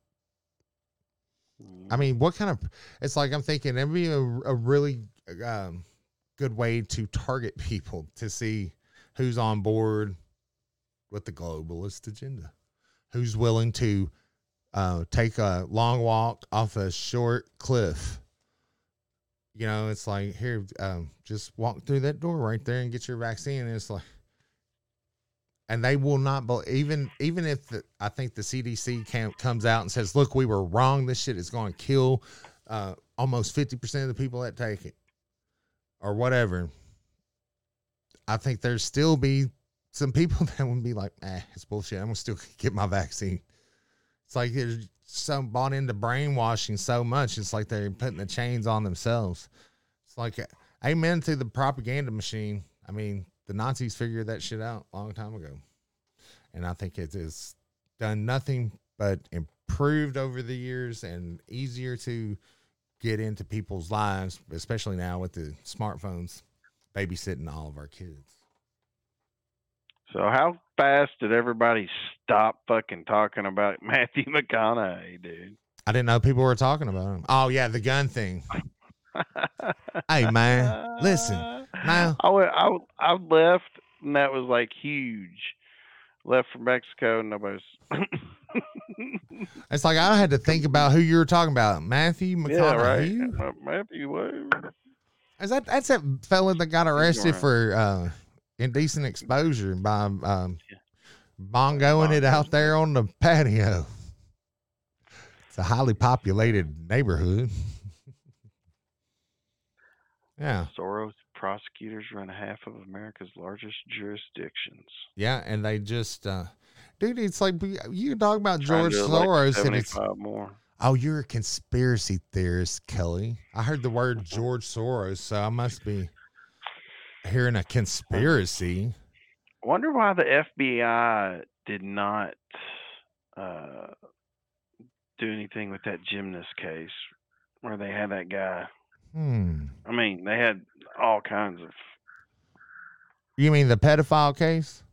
I mean, what kind of it's like I'm thinking it'd be a, a really um, good way to target people to see who's on board with the globalist agenda, who's willing to uh, take a long walk off a short cliff. You know, it's like here, um, just walk through that door right there and get your vaccine. And it's like, and they will not, bel even even if the, I think the CDC comes out and says, "Look, we were wrong. This shit is going to kill uh, almost fifty percent of the people that take it, or whatever." I think there's still be some people that would be like, "Eh, it's bullshit. I'm gonna still get my vaccine." It's like they're so bought into brainwashing so much. It's like they're putting the chains on themselves. It's like, amen to the propaganda machine. I mean, the Nazis figured that shit out a long time ago, and I think it has done nothing but improved over the years and easier to get into people's lives, especially now with the smartphones babysitting all of our kids. So how fast did everybody stop fucking talking about Matthew McConaughey, dude? I didn't know people were talking about him. Oh yeah, the gun thing. hey man, listen. Now I I I left and that was like huge. Left for Mexico and nobody's. it's like I had to think about who you were talking about, Matthew McConaughey. Yeah, right. Uh, Matthew, what? Is that that's that fella that got arrested for uh, indecent exposure by um, bongoing it out there on the patio? It's a highly populated neighborhood. yeah. Soros prosecutors run half of America's largest jurisdictions. Yeah, and they just, uh, dude, it's like you talk about George Soros and it's more. Oh, you're a conspiracy theorist, Kelly. I heard the word George Soros, so I must be hearing a conspiracy. I wonder why the FBI did not uh, do anything with that gymnast case where they had that guy. Hmm. I mean, they had all kinds of. You mean the pedophile case?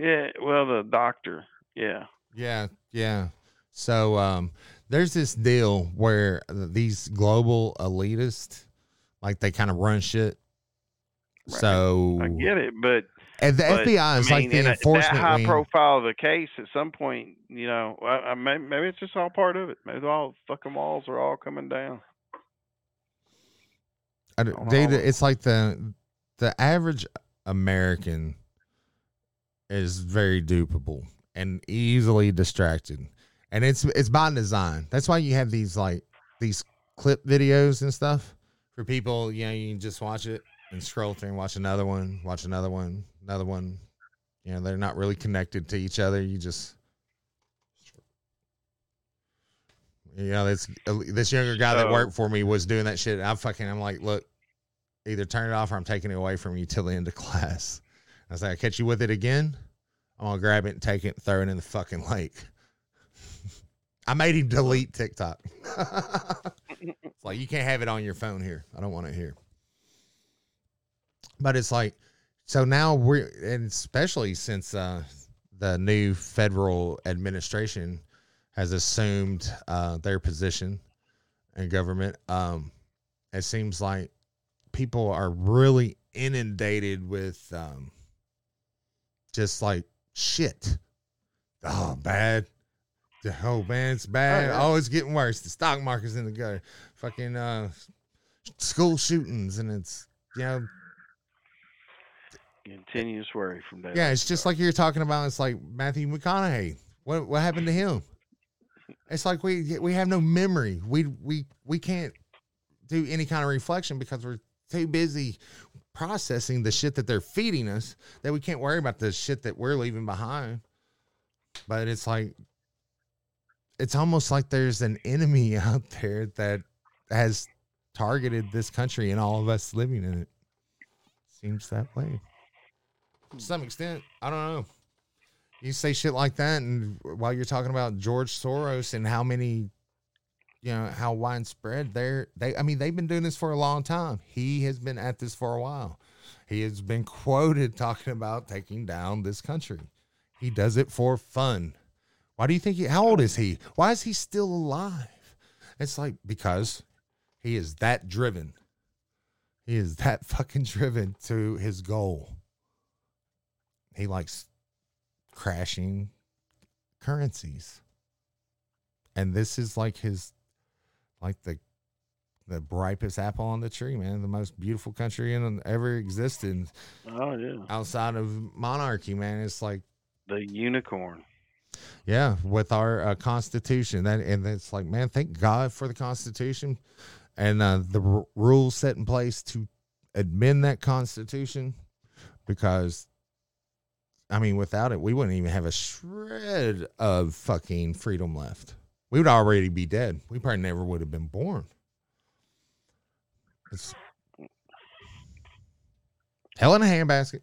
Yeah. Well, the doctor. Yeah. Yeah. Yeah. So, um, there's this deal where these global elitists, like they kind of run shit. Right. So I get it, but and the but, FBI is I mean, like the enforcement. That high wing. profile of the case, at some point, you know, I, I, maybe, maybe it's just all part of it. Maybe all the fucking walls are all coming down. I, data, it's like the the average American is very dupable and easily distracted and it's it's by design. That's why you have these like these clip videos and stuff for people. You know, you can just watch it and scroll through and watch another one, watch another one, another one. You know, they're not really connected to each other. You just you know, this this younger guy that worked for me was doing that shit. I'm fucking. I'm like, look, either turn it off or I'm taking it away from you till the end of class. I was like, I catch you with it again. I'm gonna grab it and take it and throw it in the fucking lake. I made him delete TikTok. it's like you can't have it on your phone here. I don't want it here. But it's like so now we're and especially since uh, the new federal administration has assumed uh, their position in government, um, it seems like people are really inundated with um, just like shit. Oh, bad Oh man, it's bad. Oh, yeah. oh, it's getting worse. The stock market's in the gutter. Fucking uh, school shootings, and it's you know continuous worry from that. Yeah, it's just like you're talking about. It's like Matthew McConaughey. What what happened to him? It's like we we have no memory. We we we can't do any kind of reflection because we're too busy processing the shit that they're feeding us that we can't worry about the shit that we're leaving behind. But it's like it's almost like there's an enemy out there that has targeted this country and all of us living in it. Seems that way. To some extent, I don't know. You say shit like that, and while you're talking about George Soros and how many, you know, how widespread they're, they, I mean, they've been doing this for a long time. He has been at this for a while. He has been quoted talking about taking down this country. He does it for fun. Why do you think he, how old is he? Why is he still alive? It's like, because he is that driven. He is that fucking driven to his goal. He likes crashing currencies. And this is like his, like the, the brightest apple on the tree, man. The most beautiful country in ever existed. Oh yeah. Outside of monarchy, man, it's like the unicorn. Yeah, with our uh, Constitution, that and it's like, man, thank God for the Constitution and uh, the r- rules set in place to amend that Constitution, because, I mean, without it, we wouldn't even have a shred of fucking freedom left. We would already be dead. We probably never would have been born. It's hell in a handbasket.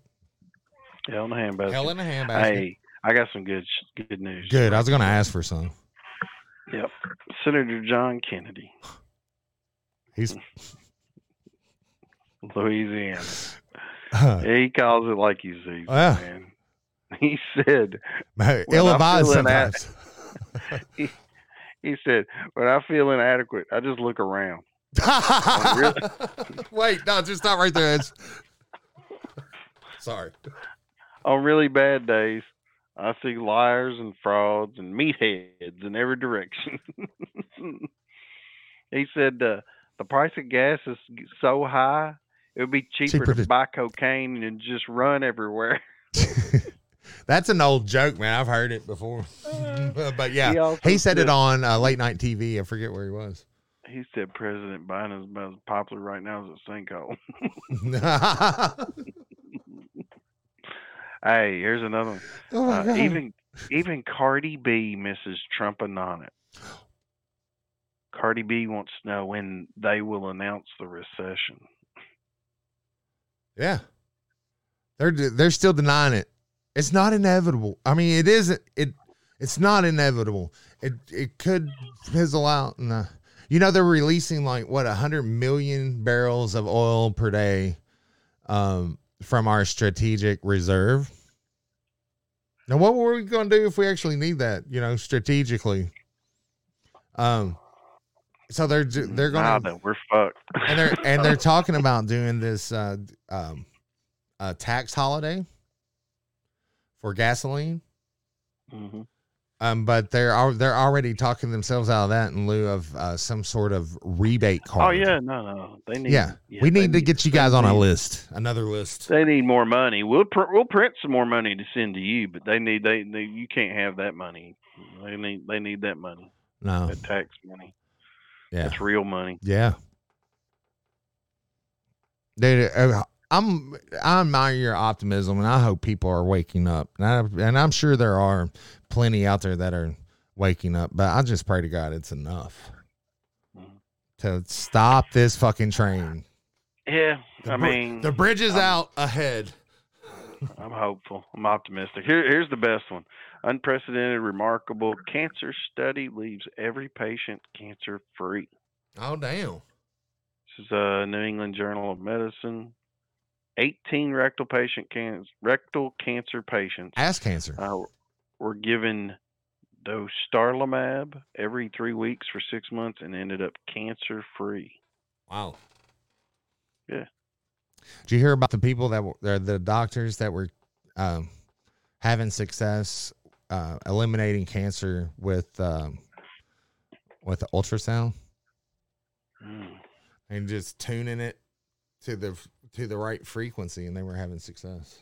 Hell in a handbasket. Hell in a handbasket. Hey, I got some good good news. Good. I was going to ask for some. Yep. Senator John Kennedy, He's Louisiana. uh, He calls it like he sees it, Yeah. man. He said, ill-advised feeling that- sometimes. he said, when I feel inadequate, I just look around. Wait, no, just stop right there. It's... Sorry. On really bad days, I see liars and frauds and meatheads in every direction. he said uh, the price of gas is so high, it would be cheaper, Cheaper to to- buy cocaine and just run everywhere. That's an old joke, man. I've heard it before. but yeah, He he, said it on uh, late night TV. I forget where he was. He said President Biden is about as popular right now as a sinkhole. hey, here's another one. oh Uh, even even Cardi B misses Trump on it. Cardi B wants to know when they will announce the recession. Yeah. They're they're still denying it. It's not inevitable. I mean, it isn't it it's not inevitable. It it could fizzle out and uh, you know they're releasing like what a 100 million barrels of oil per day um from our strategic reserve. Now what were we going to do if we actually need that, you know, strategically? Um so they're they're going to we're fucked. and they're and they're talking about doing this uh um a tax holiday for gasoline Mhm. um but they're al- they're already talking themselves out of that in lieu of uh, some sort of rebate card. Oh yeah, no, no, they need. yeah, yeah, we need to get you guys they on a list another list They need more money. We'll pr- we'll print some more money to send to you, but they need they, they you can't have that money. They need they need that money, no that tax money. yeah That's real money. yeah Dude, uh, I'm I admire your optimism, and I hope people are waking up. And, I, and I'm sure there are plenty out there that are waking up. But I just pray to God it's enough to stop this fucking train. Yeah, The I br- mean, the bridge is I'm- out ahead. I'm hopeful. I'm optimistic. Here, here's the best one. Unprecedented, remarkable cancer study leaves every patient cancer free. Oh damn! This is a New England Journal of Medicine. 18 rectal patient can- rectal cancer patients Ass cancer. uh, were given dostarlimab every three weeks for six months and ended up cancer free. Wow. Yeah. Did you hear about the people that were the- doctors that were um, having success uh, eliminating cancer with um, with the ultrasound Mm. and just tuning it to the to the right frequency, and they were having success.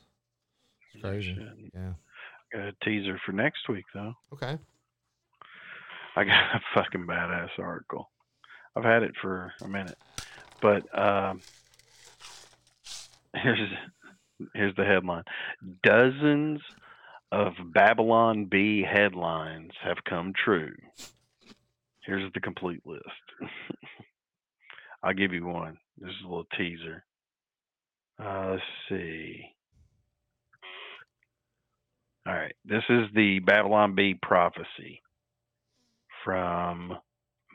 It's crazy. Yeah. Got a teaser for next week though. Okay. I got a fucking badass article. I've had it for a minute, but um, here's here's the headline: Dozens of Babylon Bee headlines have come true. Here's the complete list. I'll give you one. This is a little teaser. Uh, let's see. All right, this is the Babylon Bee prophecy from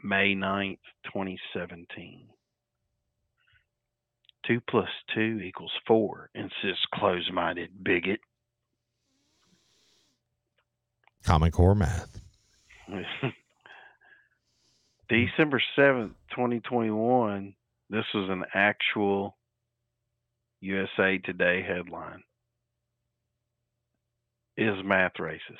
May 9th, 2017. Two plus two equals four, insists close minded bigot. Common Core math. December 7th, 2021, this was an actual USA Today headline. Is math racist?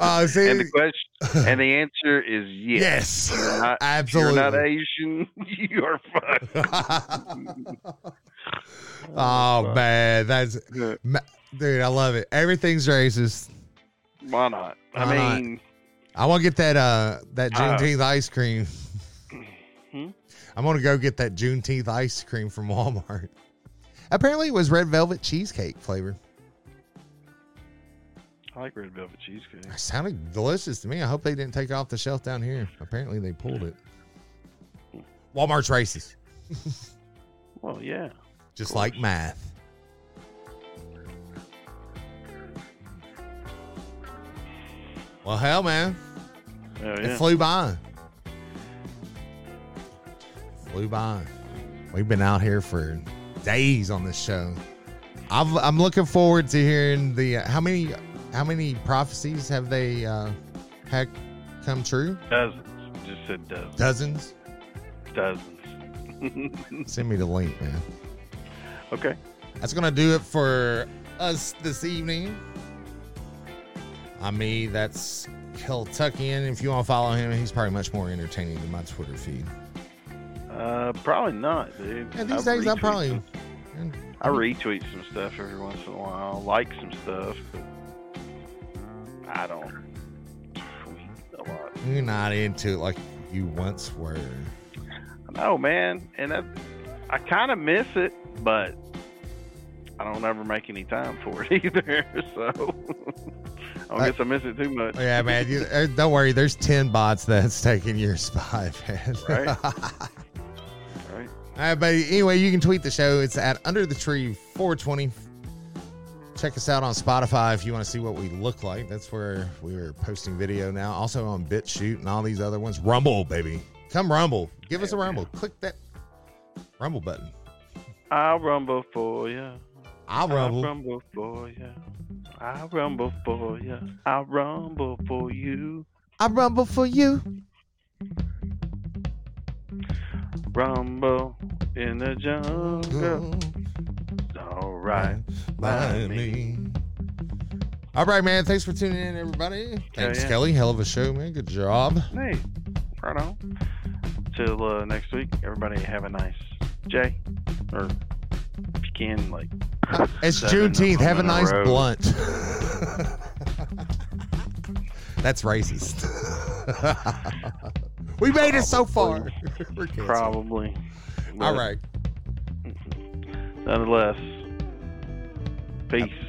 uh, see, and the question and the answer is yes. yes, You're not, absolutely. You're not Asian. You are fucked. oh man, that's Yeah, dude. I love it. Everything's racist. Why not? I Why not? mean, I want to get that uh that Uh, Juneteenth ice cream. Hmm? I'm gonna go get that Juneteenth ice cream from Walmart. Apparently, it was red velvet cheesecake flavor. I like red velvet cheesecake. It sounded delicious to me. I hope they didn't take it off the shelf down here. Apparently, they pulled it. Walmart's racist. Well, yeah. just like math. Well, hell, man, Oh, it flew by. Flew by. We've been out here for days on this show. I've, I'm looking forward to hearing the uh, how many how many prophecies have they uh, had come true? Dozens. Just said dozens. Dozens. Dozens. Send me the link, man. okay. That's gonna do it for us this evening. I mean, that's Kentuckian. If you want to follow him, he's probably much more entertaining than my Twitter feed. Uh, probably not, dude. Yeah, these I days I probably. some- I retweet some stuff every once in a while. Like some stuff, but I don't tweet a lot. You're not into it like you once were. No, man, and that, I kind of miss it, but I don't ever make any time for it either. So I I- guess I miss it too much. Yeah, man. You, uh, don't worry. There's ten bots that's taking your spot, man. Right. Right? All right, but anyway, you can tweet the show. It's at Under the Tree 420. Check us out on Spotify if you want to see what we look like. That's where we're posting video now. Also on BitChute and all these other ones. Rumble, baby. Come Rumble. Give us a Rumble. Click that Rumble button. I'll rumble for you. I'll I'll Rumble. rumble for you. I'll rumble for you. I'll rumble for you. I'll Rumble for you. Rumble in the jungle. All right. by me. All right, man. Thanks for tuning in, everybody. Thanks, yeah. Kelly. Hell of a show, man. Good job. Hey, right on. Till uh, next week, everybody have a nice Jay. Or if you can, like, It's Juneteenth. Have a nice row. blunt. That's racist. we made it so far. We're canceled. probably. All right. Nonetheless, peace.